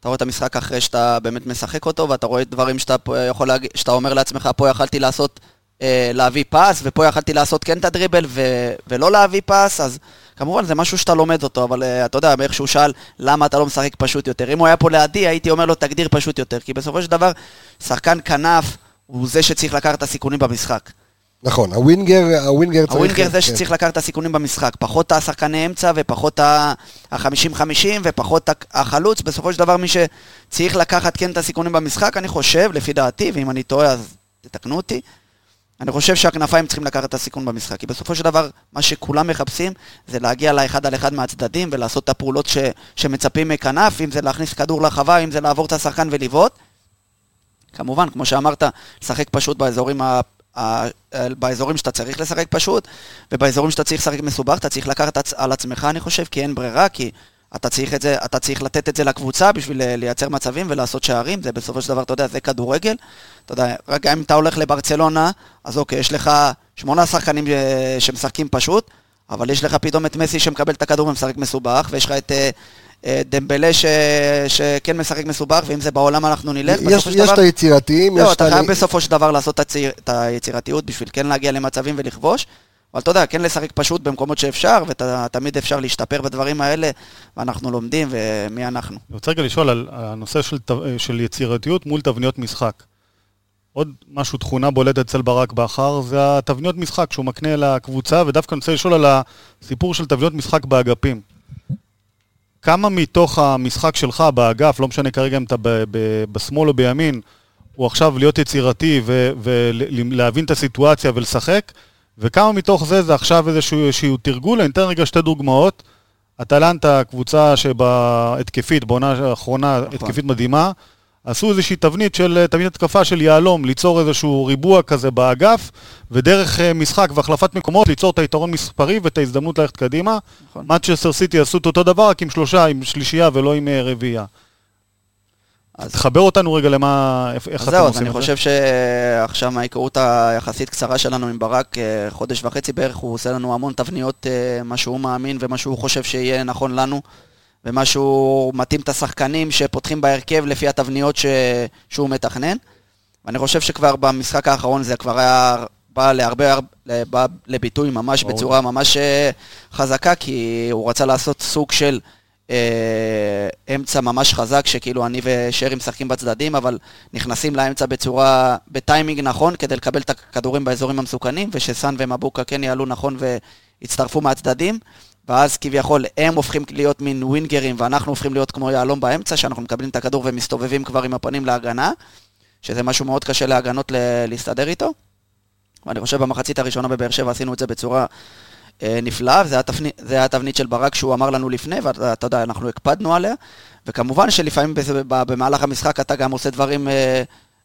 אתה רואה את המשחק אחרי שאתה באמת משחק אותו, ואתה רואה דברים שאתה יכול להגיד, שאתה אומר לעצמך, פה יכלתי לעשות, אה, להביא פס, ופה יכלתי לעשות כן את הדריבל ו, ולא להביא פס, אז כמובן, זה משהו שאתה לומד אותו, אבל אה, אתה יודע, איך שהוא שאל, למה אתה לא משחק פשוט יותר? אם הוא היה פה לידי, הייתי אומר לו, תגדיר פשוט יותר. כי בסופו של דבר, שחקן כנף הוא זה שצריך לקחת את הסיכונים במשחק. נכון, הווינגר, הווינגר צריך... הווינגר זה כן. שצריך לקחת את הסיכונים במשחק. פחות השחקני אמצע ופחות ה-50-50 ופחות החלוץ. בסופו של דבר, מי שצריך לקחת כן את הסיכונים במשחק, אני חושב, לפי דעתי, ואם אני טועה אז תתקנו אותי, אני חושב שהכנפיים צריכים לקחת את הסיכון במשחק. כי בסופו של דבר, מה שכולם מחפשים זה להגיע לאחד על אחד מהצדדים ולעשות את הפעולות ש, שמצפים מכנף, אם זה להכניס כדור לחווה, אם זה לעבור את השחקן ולבעוט. כמובן, כמו שאמרת, לשחק פשוט באזורים. באזורים שאתה צריך לשחק פשוט, ובאזורים שאתה צריך לשחק מסובך, אתה צריך לקחת על עצמך, אני חושב, כי אין ברירה, כי אתה צריך, את זה, אתה צריך לתת את זה לקבוצה בשביל לייצר מצבים ולעשות שערים, זה בסופו של דבר, אתה יודע, זה כדורגל. אתה יודע, רק אם אתה הולך לברצלונה, אז אוקיי, יש לך שמונה שחקנים אה, שמשחקים פשוט, אבל יש לך פתאום את מסי שמקבל את הכדור ומשחק מסובך, ויש לך את אה, דמבלה ש... שכן משחק מסובך, ואם זה בעולם אנחנו נלך, יש בסופו של יש דבר... את היצירתיים, יש לא, את אתה. חייב בסופו של דבר לעשות את הציר- את היצירתיות בשביל כן להגיע למצבים ולכבוש. אבל אתה יודע, כן לשחק פשוט במקומות שאפשר, ותמיד אפשר להשתפר בדברים האלה, ואנחנו לומדים, ומי אנחנו. אני רוצה רגע לשאול על הנושא של, של יצירתיות מול תבניות משחק. עוד משהו, תכונה בולטת אצל ברק בכר, זה התבניות משחק שהוא מקנה לקבוצה, ודווקא אני רוצה לשאול על הסיפור של תבניות משחק באגפים. כמה מתוך המשחק שלך באגף, לא משנה כרגע אם אתה ב- ב- בשמאל או בימין, הוא עכשיו להיות יצירתי ולהבין את הסיטואציה ולשחק, וכמה מתוך זה זה עכשיו איזשהו איזשהו תרגול, אני אתן רגע שתי דוגמאות. אטלנטה, קבוצה שבהתקפית, בעונה האחרונה, נכון. התקפית מדהימה, עשו איזושהי תבנית של, תבנית התקפה של יהלום, ליצור איזשהו ריבוע כזה באגף, ודרך אה, משחק והחלפת מקומות, ליצור את היתרון מספרי ואת ההזדמנות ללכת קדימה. נכון. מצ'סטר סיטי עשו את אותו דבר, רק עם שלושה, עם שלישייה ולא עם אה, רביעייה. אז תחבר אותנו רגע למה, איך אתם זהו, אז עושים אני את זה. חושב שעכשיו מההיכרות היחסית קצרה שלנו עם ברק, אה, חודש וחצי בערך, הוא עושה לנו המון תבניות, אה, מה שהוא מאמין ומה שהוא חושב שיהיה נכון לנו, ומה שהוא מתאים את השחקנים שפותחים בהרכב לפי התבניות ש... שהוא מתכנן. ואני חושב שכבר במשחק האחרון זה כבר היה בא להרבה, הר- בא לביטוי ממש ברור. בצורה ממש אה, חזקה, כי הוא רצה לעשות סוג של אה, אמצע ממש חזק, שכאילו אני ושרי משחקים בצדדים, אבל נכנסים לאמצע בצורה, בטיימינג נכון, כדי לקבל את הכדורים באזורים המסוכנים, ושסאן ומבוקה כן יעלו נכון ויצטרפו מהצדדים. ואז כביכול הם הופכים להיות מין ווינגרים ואנחנו הופכים להיות כמו יהלום באמצע, שאנחנו מקבלים את הכדור ומסתובבים כבר עם הפנים להגנה, שזה משהו מאוד קשה להגנות ל- להסתדר איתו. ואני חושב במחצית הראשונה בבאר שבע עשינו את זה בצורה אה, נפלאה, וזה היה זה היה התבנית של ברק שהוא אמר לנו לפני, ואתה יודע, אנחנו הקפדנו עליה, וכמובן שלפעמים במהלך המשחק אתה גם עושה דברים אה,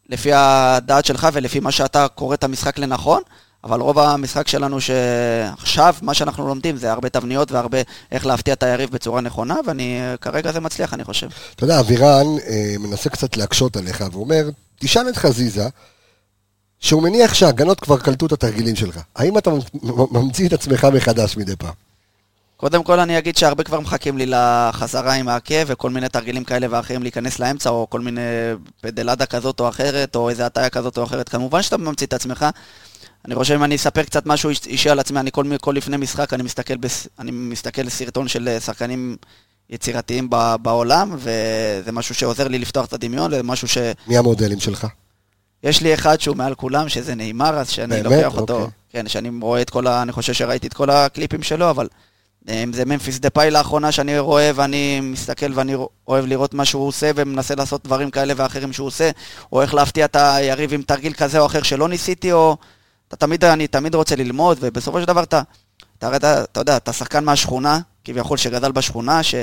לפי הדעת שלך ולפי מה שאתה קורא את המשחק לנכון, אבל רוב המשחק שלנו שעכשיו, מה שאנחנו לומדים זה הרבה תבניות והרבה איך להפתיע את היריב בצורה נכונה, ואני, כרגע זה מצליח, אני חושב. אתה יודע, אבירן אה, מנסה קצת להקשות עליך, ואומר, תשאל את חזיזה, שהוא מניח שההגנות כבר קלטו את התרגילים שלך. האם אתה ממציא את עצמך מחדש מדי פעם? קודם כל אני אגיד שהרבה כבר מחכים לי לחזרה עם העקב וכל מיני תרגילים כאלה ואחרים להיכנס לאמצע או כל מיני פדלדה כזאת או אחרת או איזה הטיה כזאת או אחרת. כמובן שאתה ממציא את עצמך. אני חושב אם אני אספר קצת משהו איש- אישי על עצמי, אני כל, כל לפני משחק אני מסתכל, בס, אני מסתכל סרטון של אה, שחקנים יצירתיים ב, בעולם וזה משהו שעוזר לי לפתוח את הדמיון, זה משהו ש... מי המודלים שלך? יש לי אחד שהוא מעל כולם, שזה נאמר, אז שאני באמת? לוקח אותו, אוקיי. כן, שאני רואה את כל ה... אני חושב שראיתי את כל הקליפים שלו, אבל אה, אם זה ממפיס דה פאי לאחרונה שאני רואה ואני מסתכל ואני אוהב לראות מה שהוא עושה ומנסה לעשות דברים כאלה ואחרים שהוא עושה, או איך להפתיע את היריב עם תרגיל כזה או אחר שלא ניסיתי, או... אתה תמיד, אני תמיד רוצה ללמוד, ובסופו של דבר אתה, אתה, אתה, אתה יודע, אתה שחקן מהשכונה, כביכול שגדל בשכונה, ש...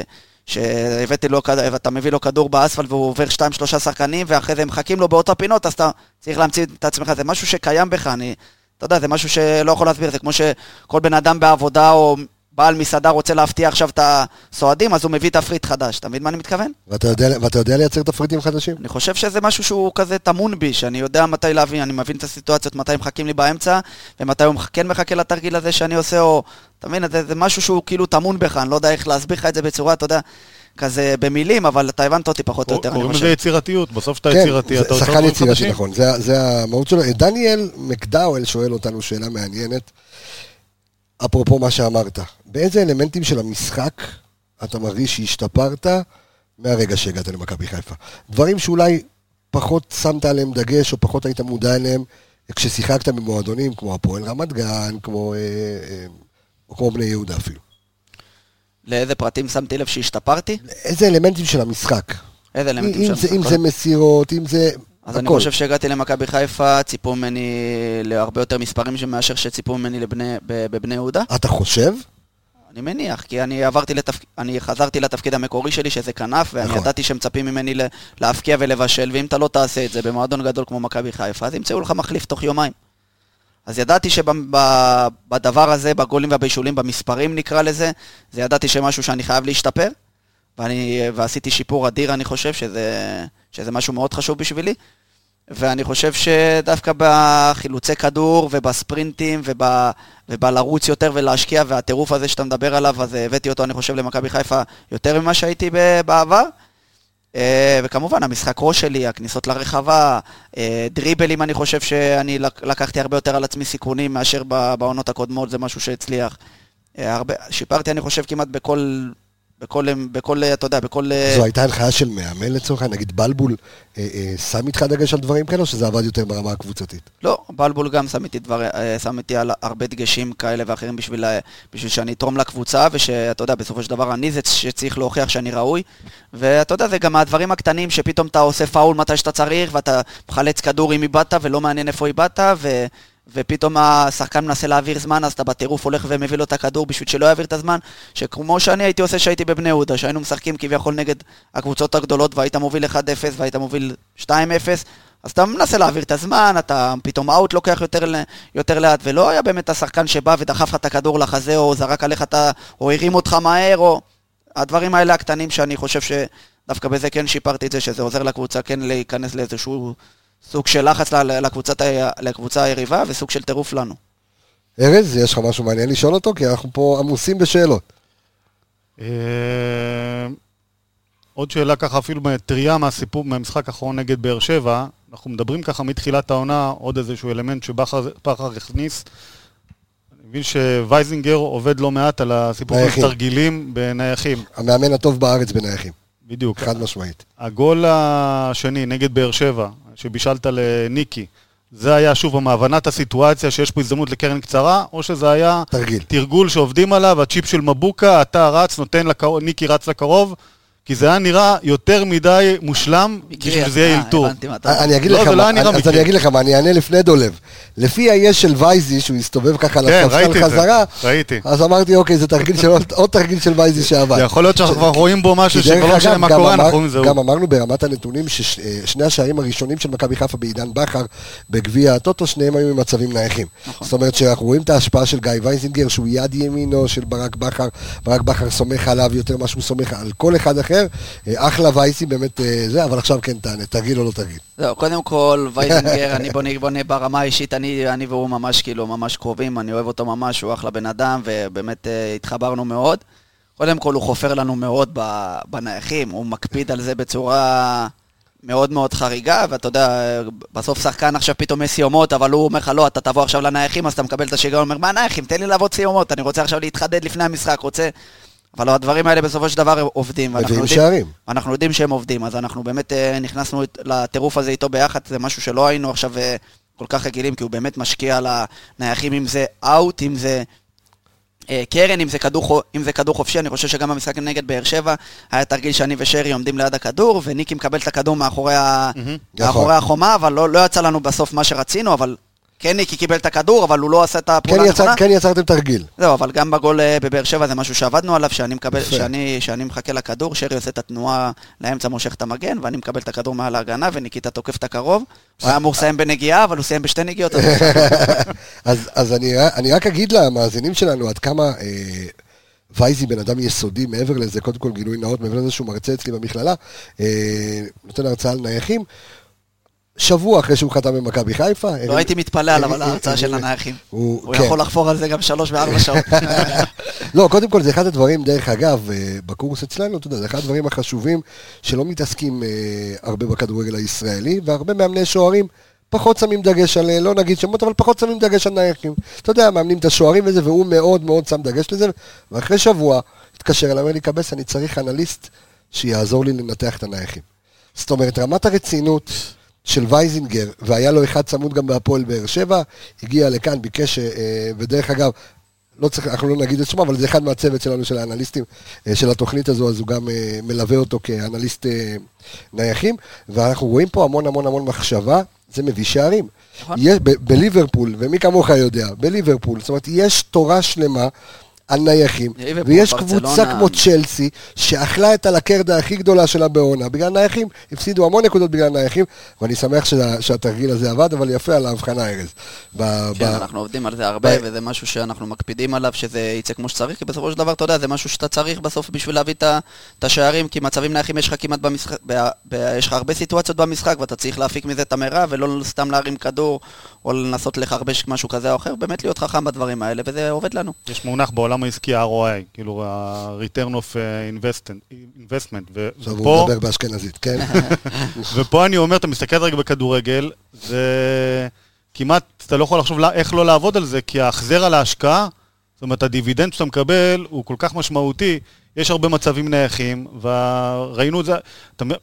שהבאתי לו, אתה מביא לו כדור באספלט והוא עובר שתיים שלושה שחקנים ואחרי זה הם מחכים לו באותו פינות אז אתה צריך להמציא את עצמך, זה משהו שקיים בך, אני, אתה יודע, זה משהו שלא יכול להסביר, זה כמו שכל בן אדם בעבודה או בעל מסעדה רוצה להפתיע עכשיו את הסועדים, אז הוא מביא תפריט חדש, אתה מבין מה אני מתכוון? ואתה יודע, ואתה יודע לייצר תפריטים חדשים? אני חושב שזה משהו שהוא כזה טמון בי, שאני יודע מתי להבין, אני מבין את הסיטואציות, מתי מחכים לי באמצע, ומתי הוא כן מחכה לתרגיל הזה שאני עושה, או... אתה מבין, זה, זה משהו שהוא כאילו טמון בך, אני לא יודע איך להסביר לך את זה בצורה, אתה יודע, כזה במילים, אבל אתה הבנת אותי פחות או יותר, אני קוראים. לזה יצירתיות, בסוף שאתה כן, יצירתי, זה אתה עושה שחקן דברים יצירתי, חדשים. נכון, זה, זה המהות שלו. דניאל מקדאוול שואל אותנו שאלה מעניינת. אפרופו מה שאמרת, באיזה אלמנטים של המשחק אתה מרגיש שהשתפרת מהרגע שהגעת למכבי חיפה? דברים שאולי פחות שמת עליהם דגש, או פחות היית מודע אליהם כששיחקת במועדונים כמו הפועל רמת גן, כמו, אה, אה, או כמו בני יהודה אפילו. לאיזה פרטים שמתי לב שהשתפרתי? איזה אלמנטים של המשחק? איזה אלמנטים אם, של זה, אם המשחק? זה מסירות, אם זה... אז אני הכל. חושב שהגעתי למכבי חיפה, ציפו ממני להרבה יותר מספרים מאשר שציפו ממני לבני, בבני יהודה. אתה חושב? אני מניח, כי אני לתפקיד, אני חזרתי לתפקיד המקורי שלי, שזה כנף, ואני נכון. ידעתי שמצפים ממני ל- להבקיע ולבשל, ואם אתה לא תעשה את זה במועדון גדול כמו מכבי חיפה, אז ימצאו לך מחליף תוך יומיים. אז ידעתי שבדבר הזה, בגולים והבישולים, במספרים נקרא לזה, זה ידעתי שמשהו שאני חייב להשתפר, ואני, ועשיתי שיפור אדיר, אני חושב, שזה, שזה משהו מאוד חשוב בשבילי. ואני חושב שדווקא בחילוצי כדור ובספרינטים וב, ובלרוץ יותר ולהשקיע והטירוף הזה שאתה מדבר עליו, אז הבאתי אותו, אני חושב, למכבי חיפה יותר ממה שהייתי בעבר. אה, וכמובן, המשחק ראש שלי, הכניסות לרחבה, אה, דריבלים, אני חושב שאני לק- לקחתי הרבה יותר על עצמי סיכונים מאשר בעונות הקודמות, זה משהו שהצליח. אה, הרבה, שיפרתי, אני חושב, כמעט בכל, בכל, בכל, אתה יודע, בכל... אה, זו הייתה הנחיה של מאמן לצורך העניין, נגיד בלבול אה, אה, שם איתך דגש על דברים כאלה, או שזה עבד יותר ברמה הקבוצתית? לא, בלבול גם שם איתי, דבר, אה, שם איתי על הרבה דגשים כאלה ואחרים בשביל, אה, בשביל שאני אתרום לקבוצה, ושאתה יודע, בסופו של דבר אני זה שצריך להוכיח שאני ראוי. ואתה יודע, זה גם מהדברים הקטנים שפתאום אתה עושה פאול מתי שאתה צריך, ואתה מחלץ כדור אם איבדת, ולא מעניין איפה איבדת, ו... ופתאום השחקן מנסה להעביר זמן, אז אתה בטירוף הולך ומביא לו את הכדור בשביל שלא יעביר את הזמן, שכמו שאני הייתי עושה שהייתי בבני יהודה, שהיינו משחקים כביכול נגד הקבוצות הגדולות, והיית מוביל 1-0 והיית מוביל 2-0, אז אתה מנסה להעביר את הזמן, אתה פתאום אאוט לוקח יותר, יותר לאט, ולא היה באמת השחקן שבא ודחף לך את הכדור לחזה, או זרק עליך את ה... או הרים אותך מהר, או... הדברים האלה הקטנים שאני חושב שדווקא בזה כן שיפרתי את זה, שזה עוזר לקבוצה כן להיכנס לאיזשהו סוג של לחץ לקבוצת לקבוצה היריבה, וסוג של טירוף לנו. ארז, יש לך משהו מעניין לשאול אותו? כי אנחנו פה עמוסים בשאלות. אה, עוד שאלה ככה אפילו טריה מהסיפור, מהמשחק האחרון נגד באר שבע, אנחנו מדברים ככה מתחילת העונה, עוד איזשהו אלמנט שבכר בכר הכניס. אני מבין שווייזינגר עובד לא מעט על הסיפור של. תרגילים בנייחים. המאמן הטוב בארץ בנייחים, בדיוק. חד משמעית. הגול השני נגד באר שבע, שבישלת לניקי, זה היה שוב מהבנת הסיטואציה שיש פה הזדמנות לקרן קצרה, או שזה היה תרגיל. תרגול שעובדים עליו, הצ'יפ של מבוקה, אתה רץ, נותן לקרוב, ניקי רץ לקרוב, כי זה היה נראה יותר מדי מושלם בשביל שזה יהיה אה, אלתור. אתה אומר. אני אגיד לא, לך לא מה, אז. אני אגיד לך מה, אני אענה לפני דולב. לפי היש של וייזי, שהוא הסתובב ככה כן, לספסל ראיתי את זה, חזרה, ראיתי. אז אמרתי, אוקיי, זה תרגיל של עוד- תרגיל של וייזי שעבד. יכול להיות שאנחנו כבר רואים בו משהו שכבר לא משנה מה קורה, אנחנו רואים זהו. גם אמרנו ברמת הנתונים ששני השערים הראשונים של מכבי חיפה בעידן בכר בגביע הטוטו, שניהם היו ממצבים נייחים. נכון. זאת אומרת שאנחנו רואים את ההשפעה של גיא וייזינגר, שהוא יד ימינו של ברק בכר, ברק בכר סומך עליו יותר ממה שהוא סומך על כל אחד אחר. אה, אחלה וייסי, באמת אה, זה, אבל עכשיו כן תענה, תרגיל או לא תרגיל. זהו, קודם כל, וייזינגר, אני בונה, בונה ברמה האישית, אני, אני והוא ממש כאילו, ממש קרובים, אני אוהב אותו ממש, הוא אחלה בן אדם, ובאמת אה, התחברנו מאוד. קודם כל, הוא חופר לנו מאוד בנייחים, הוא מקפיד על זה בצורה מאוד מאוד חריגה, ואתה יודע, בסוף שחקן עכשיו פתאום יש סיומות, אבל הוא אומר לך, לא, אתה תבוא עכשיו לנייחים, אז אתה מקבל את השיגעון, אומר, מה נייחים? תן לי לעבוד סיומות, אני רוצה עכשיו להתחדד לפני המשחק, רוצה... אבל הדברים האלה בסופו של דבר עובדים. מביאים שערים. אנחנו יודעים שהם עובדים, אז אנחנו באמת אה, נכנסנו לטירוף הזה איתו ביחד, זה משהו שלא היינו עכשיו אה, כל כך רגילים, כי הוא באמת משקיע על הנייחים, אם זה אאוט, אם זה אה, קרן, אם זה, כדור, אם זה כדור חופשי, אני חושב שגם במשחק נגד באר שבע היה תרגיל שאני ושרי עומדים ליד הכדור, וניקי מקבל את הכדור מאחורי, ה... נכון. מאחורי החומה, אבל לא, לא יצא לנו בסוף מה שרצינו, אבל כן ניקי קיבל את הכדור, אבל הוא לא עשה את כן, הפעולה יצר, הנכונה. כן יצרתם תרגיל. זהו, אבל גם בגול אה, בבאר שבע זה משהו שעבדנו עליו, שאני, מקבל. שאני, שאני מחכה לכדור, שרי עושה את התנועה לאמצע, מושך את המגן, ואני מקבל את הכדור מעל ההגנה, וניקיטה תוקף את הקרוב. הוא היה אמור לסיים בנגיעה, אבל הוא סיים בשתי נגיעות. אז- אז, אז אני, אני רק אגיד למאזינים שלנו עד כמה אה, וייזי בן אדם יסודי, מעבר לזה, קודם כל גילוי נאות, מעבר לזה שהוא מרצה אצלי במכללה, אה, נותן הרצאה על נייחים. שבוע אחרי שהוא חתם במכבי חיפה. לא הייתי מתפלא עליו על ההרצאה של הנייחים. הוא, הוא כן. יכול לחפור על זה גם שלוש וארבע שעות. לא, קודם כל זה אחד הדברים, דרך אגב, אה, בקורס אצלנו, אתה יודע, זה אחד הדברים החשובים שלא מתעסקים אה, הרבה בכדורגל הישראלי, והרבה מאמני שוערים פחות שמים דגש על, לא נגיד שמות, אבל פחות שמים דגש על נייחים. אתה יודע, מאמנים את השוערים וזה, והוא מאוד מאוד שם דגש לזה, ואחרי שבוע התקשר אליי, אומר לי, קבס, אני צריך אנליסט שיעזור לי לנתח את הנייחים. זאת אומרת, רמת הרצינות של וייזינגר, והיה לו אחד צמוד גם בהפועל באר שבע, הגיע לכאן, ביקש, אה, ודרך אגב, לא צריך, אנחנו לא נגיד את שמו, אבל זה אחד מהצוות שלנו, של האנליסטים אה, של התוכנית הזו, אז הוא גם אה, מלווה אותו כאנליסט נייחים, ואנחנו רואים פה המון המון המון מחשבה, זה מביא שערים. נכון. בליברפול, ומי כמוך יודע, בליברפול, זאת אומרת, יש תורה שלמה. על נייחים, ויש. קבוצה כמו צ'לסי, שאכלה את הלקרדה הכי גדולה שלה בעונה, בגלל נייחים, הפסידו המון נקודות בגלל נייחים, ואני שמח שה, שהתרגיל הזה עבד, אבל יפה על ההבחנה, ארז. ב- כן, ב- אנחנו עובדים על זה הרבה, ב- וזה משהו שאנחנו מקפידים עליו, שזה יצא כמו שצריך, כי בסופו של דבר, אתה יודע, זה משהו שאתה צריך בסוף בשביל להביא את השערים, כי מצבים נייחים יש לך כמעט במשחק, ב- ב- יש לך הרבה סיטואציות במשחק, ואתה צריך להפיק מזה את המרב, ולא סתם להרים כדור, או לנסות לחרבש משהו כזה או אחר, באמת להיות חכם בדברים האלה, וזה עובד לנו. יש מונח בעולם העסקי ROI, כאילו ה-return of uh, investment, עכשיו הוא מדבר באשכנזית, כן? ופה אני אומר, אתה מסתכל רגע בכדורגל, זה כמעט, אתה לא יכול לחשוב איך לא לעבוד על זה, כי ההחזר על ההשקעה, זאת אומרת, הדיבידנד שאתה מקבל הוא כל כך משמעותי, יש הרבה מצבים נייחים, וראינו את זה,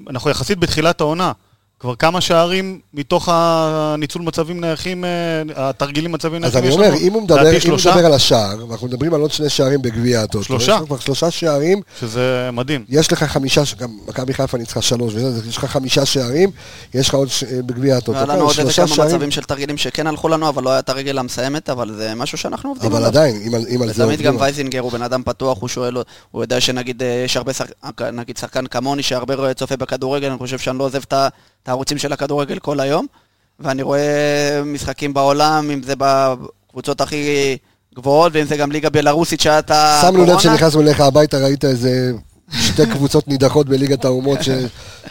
אנחנו יחסית בתחילת העונה. כבר כמה שערים מתוך הניצול מצבים נייחים, אה, התרגילים מצבים אז נייחים אני יש אומר? אם הוא מדבר, אם הוא שלושה, מדבר על השער, ואנחנו מדברים על עוד שני שערים בגביע הטוטו, שלושה. יש לך כבר שלושה שערים, שזה מדהים. יש לך חמישה, גם מכבי חיפה ניצחה שלוש, וזה, אז יש לך חמישה שערים, יש לך עוד ש- בגביע הטוטו. היה כן, לנו עוד איזה כמה שערים, מצבים של תרגילים שכן הלכו לנו, אבל לא הייתה הרגל המסיימת, אבל זה משהו שאנחנו עובדים אבל עדיין, אם על- אם על זה ותמיד גם עובדים. וייזינגר הוא בן אדם פתוח, הוא שואל, הוא יודע שנגיד אה, יש הרבה שחק... נגיד שחקן כמוני שהרבה צופה בכדורגל, אני חושב שאני לא עוזב את ה- את הערוצים של הכדורגל כל היום, ואני רואה משחקים בעולם, אם זה בקבוצות הכי גבוהות, ואם זה גם ליגה בלרוסית שעת שמנו לב הקורונה. שנכנסנו אליך הביתה, ראית איזה שתי קבוצות נידחות בליגת האומות ש-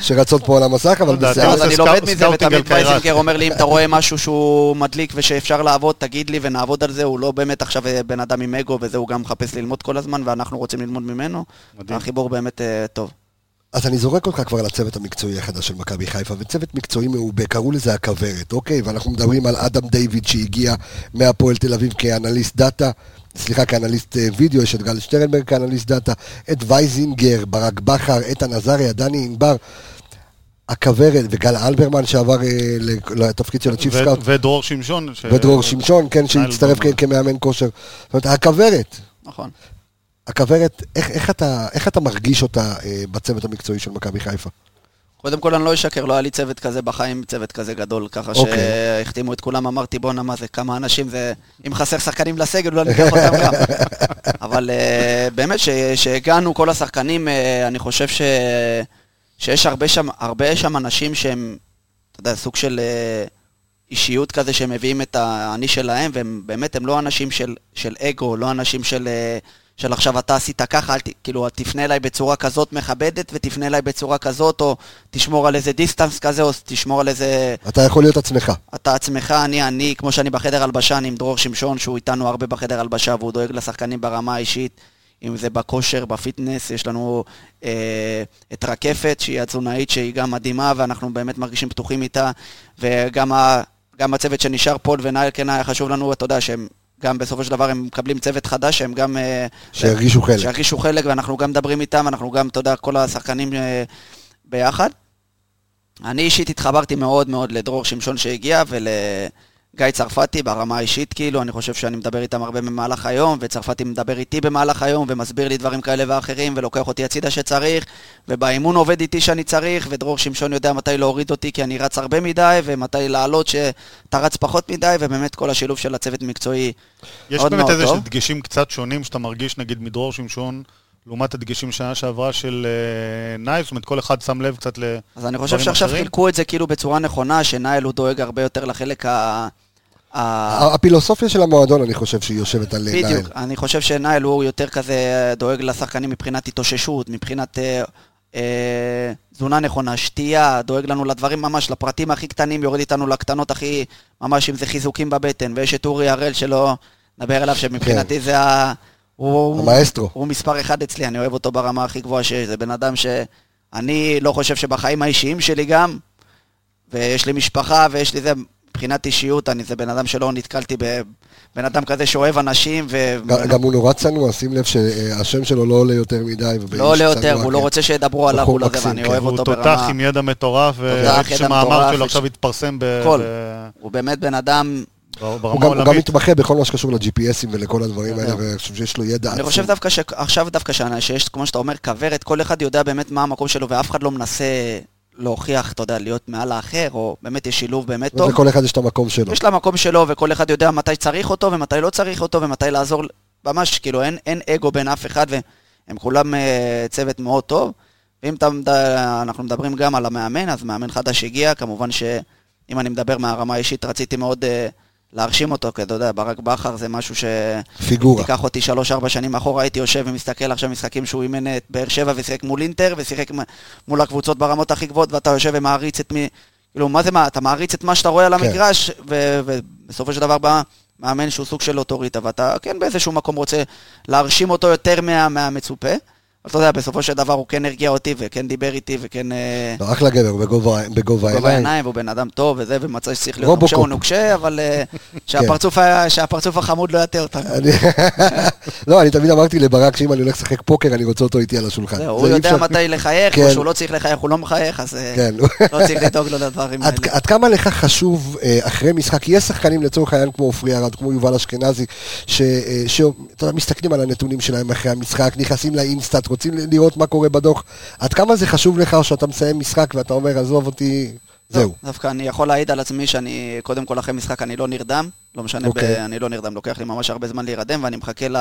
שרצות פה על המסך, אבל בסדר. אז אני לומד מזה, ותמיד קיירת. וייזינגר אומר לי, אם אתה רואה משהו שהוא מדליק ושאפשר לעבוד, תגיד לי ונעבוד על זה, הוא לא באמת עכשיו אה, בן אדם עם אגו, וזה הוא גם מחפש ללמוד כל הזמן, ואנחנו רוצים ללמוד ממנו. החיבור באמת אה, טוב. אז אני זורק אותך כבר לצוות המקצועי החדש של מכבי חיפה, וצוות מקצועי מעובה, קראו לזה הכוורת, אוקיי? ואנחנו מדברים על אדם דיוויד שהגיע מהפועל תל אביב כאנליסט data, סליחה, כאנליסט אה, וידאו, יש את גל שטרנברג כאנליסט data, את וייזינגר, ברק בכר, איתן עזריה, דני ענבר, הכוורת, וגל אלברמן שעבר אה, לתפקיד של ה chief scout, ודרור שמשון. ש- ודרור שמשון, כן, שהצטרף כמאמן כושר. זאת אומרת, הכוורת, נכון. הכוורת, איך, איך, אתה, איך אתה מרגיש אותה אה, בצוות המקצועי של מכבי חיפה? קודם כל אני לא אשקר, לא היה לי צוות כזה בחיים, צוות כזה גדול, ככה אוקיי. שהחתימו את כולם, אמרתי בואנה מה זה, כמה אנשים זה, אם חסר שחקנים לסגל, אולי ניקח אותם גם. אבל אה, באמת, שהגענו כל השחקנים, אה, אני חושב ש... שיש הרבה שם, הרבה שם אנשים שהם, אתה יודע, סוג של אה, אישיות כזה שהם מביאים את האני שלהם, והם באמת, הם לא אנשים של, של אגו, לא אנשים של... אה, של עכשיו אתה עשית ככה, אל ת, כאילו, תפנה אליי בצורה כזאת מכבדת, ותפנה אליי בצורה כזאת, או תשמור על איזה דיסטנס כזה, או תשמור על איזה... אתה יכול להיות עצמך. אתה עצמך, אני אני, כמו שאני בחדר הלבשה, אני עם דרור שמשון, שהוא איתנו הרבה בחדר הלבשה, והוא דואג לשחקנים ברמה האישית, אם זה בכושר, ב fitness, יש לנו אה, את רקפת, שהיא התזונאית, שהיא גם מדהימה, ואנחנו באמת מרגישים פתוחים איתה, וגם ה, גם הצוות שנשאר, פול ונייל, כן היה חשוב לנו, אתה יודע, שהם גם בסופו של דבר הם מקבלים צוות חדש, שהם גם... אה, שירגישו חלק. שירגישו חלק, ואנחנו גם מדברים איתם, אנחנו גם, אתה יודע, כל השחקנים אה, ביחד. אני אישית התחברתי מאוד מאוד לדרור שמשון שהגיע ולגיא צרפתי ברמה האישית, כאילו, אני חושב שאני מדבר איתם הרבה במהלך היום, וצרפתי מדבר איתי במהלך היום, ומסביר לי דברים כאלה ואחרים, ולוקח אותי הצידה שצריך, ובאימון עובד איתי שאני צריך, ודרור שמשון יודע מתי להוריד אותי כי אני רץ הרבה מדי, ומתי לעלות שאתה רץ פחות מדי, ובאמת כל השילוב של הצוות מקצועי יש מאוד באמת מאוד איזה. דגשים קצת שונים שאתה מרגיש, נגיד, מדרור שמשון, לעומת הדגשים שנה שעברה של אה, נייב, זאת אומרת, כל אחד שם לב קצת ל... אז אני חושב שעכשיו אחרים? חילקו את זה כאילו בצורה נכונה, שנייל הוא דואג הרבה יותר לחלק ה... הפילוסופיה של המועדון, אני חושב שהיא יושבת על נעל. בדיוק, אני חושב שנייל הוא יותר כזה דואג לשחקנים מבחינת התאוששות, מבחינת אה, אה, תזונה נכונה, שתייה, דואג לנו לדברים ממש, לפרטים הכי קטנים, יורד איתנו לקטנות הכי, ממש אם זה חיזוקים בבטן, ויש את אורי הראל שלא נדבר עליו, שמבחינתי זה ה... הוא, המאסטרו. הוא מספר אחד אצלי, אני אוהב אותו ברמה הכי גבוהה שיש, זה בן אדם שאני לא חושב שבחיים האישיים שלי גם, ויש לי משפחה ויש לי זה, מבחינת אישיות, אני זה בן אדם שלא נתקלתי בבן אדם כזה שאוהב אנשים, ו... גם הוא נורא צנוע, שים לב שהשם שלו לא עולה יותר מדי. לא עולה יותר, צנוע, הוא לא כן. רוצה שידברו עליו, הוא לא זה, ואני כן. אוהב הוא אותו תותח ברמה... עם ידע מטורף, תותח, ושמאמר מטורף, שלו יש- עכשיו התפרסם ב- הוא באמת בן אדם... הוא גם- הוא גם. מתמחה בכל מה שקשור ל-GPSים ולכל הדברים האלה. ואני חושב שיש לו ידע אני עצום. חושב דווקא שעכשיו דווקא שיש, כמו שאתה אומר, כוורת, כל אחד יודע באמת מה המקום שלו, ואף אחד לא מנסה להוכיח, אתה יודע, להיות מעל האחר, או באמת יש שילוב באמת טוב. לכל אחד יש את המקום שלו. יש לה מקום שלו, וכל אחד יודע מתי צריך אותו, ומתי לא צריך אותו, ומתי לעזור, ממש, כאילו, אין, אין אגו בין אף אחד, והם כולם אה, צוות מאוד טוב. ואם אתה, אנחנו מדברים גם על המאמן, אז מאמן חדש הגיע, כמובן שאם אני מדבר מהרמה האישית, רציתי מאוד אה, להרשים אותו, כי אתה יודע, ברק בכר זה משהו ש... פיגורה. תיקח אותי שלוש-ארבע שנים אחורה, הייתי יושב ומסתכל עכשיו משחקים שהוא אימן את באר שבע ושיחק מול אינטר, ושיחק מול הקבוצות ברמות הכי גבוהות, ואתה יושב ומעריץ את מי... כאילו, מה זה מה? אתה מעריץ את מה שאתה רואה על כן. המגרש, ו- ובסופו של דבר בא מאמן שהוא סוג של אוטוריטה, ואתה כן באיזשהו מקום רוצה להרשים אותו יותר מה- מהמצופה. אבל אתה יודע, בסופו של דבר הוא כן הרגיע אותי, וכן דיבר איתי, וכן... אה, לא, אחלה גבר, הוא בגובה בגובה גובה העיניים. העיניים, והוא בן אדם טוב וזה, ומצא שצריך להיות. נוקשה הוא נוקשה, אבל אה, שהפרצוף ה- שהפרצוף החמוד לא יטה אותנו. לא, אני תמיד אמרתי לברק שאם אני הולך לשחק פוקר, אני רוצה אותו איתי על השולחן. הוא יודע מתי לחייך, כן. או שהוא לא צריך לחייך, הוא לא מחייך, אז אה, כן. לא צריך לדאוג לו לדברים האלה. עד, כמה לך חשוב אחרי משחק, יש שחקנים לצורך העניין כמו עופרי ארד, כמו יובל אשכנזי, ש- אה, ש- אתה יודע, מסתכלים על הנתונים שלהם אחרי המשחק, נכנסים לאינסטאט, רוצים לראות מה קורה בדוח, עד כמה זה חשוב לך שאתה מסיים משחק ואתה אומר, עזוב אותי, זהו. דווקא אני יכול להעיד על עצמי שאני, קודם כל אחרי משחק אני לא נרדם, לא משנה, ב- אוקיי. אני לא נרדם, לוקח לי ממש הרבה זמן להירדם, ואני מחכה ל...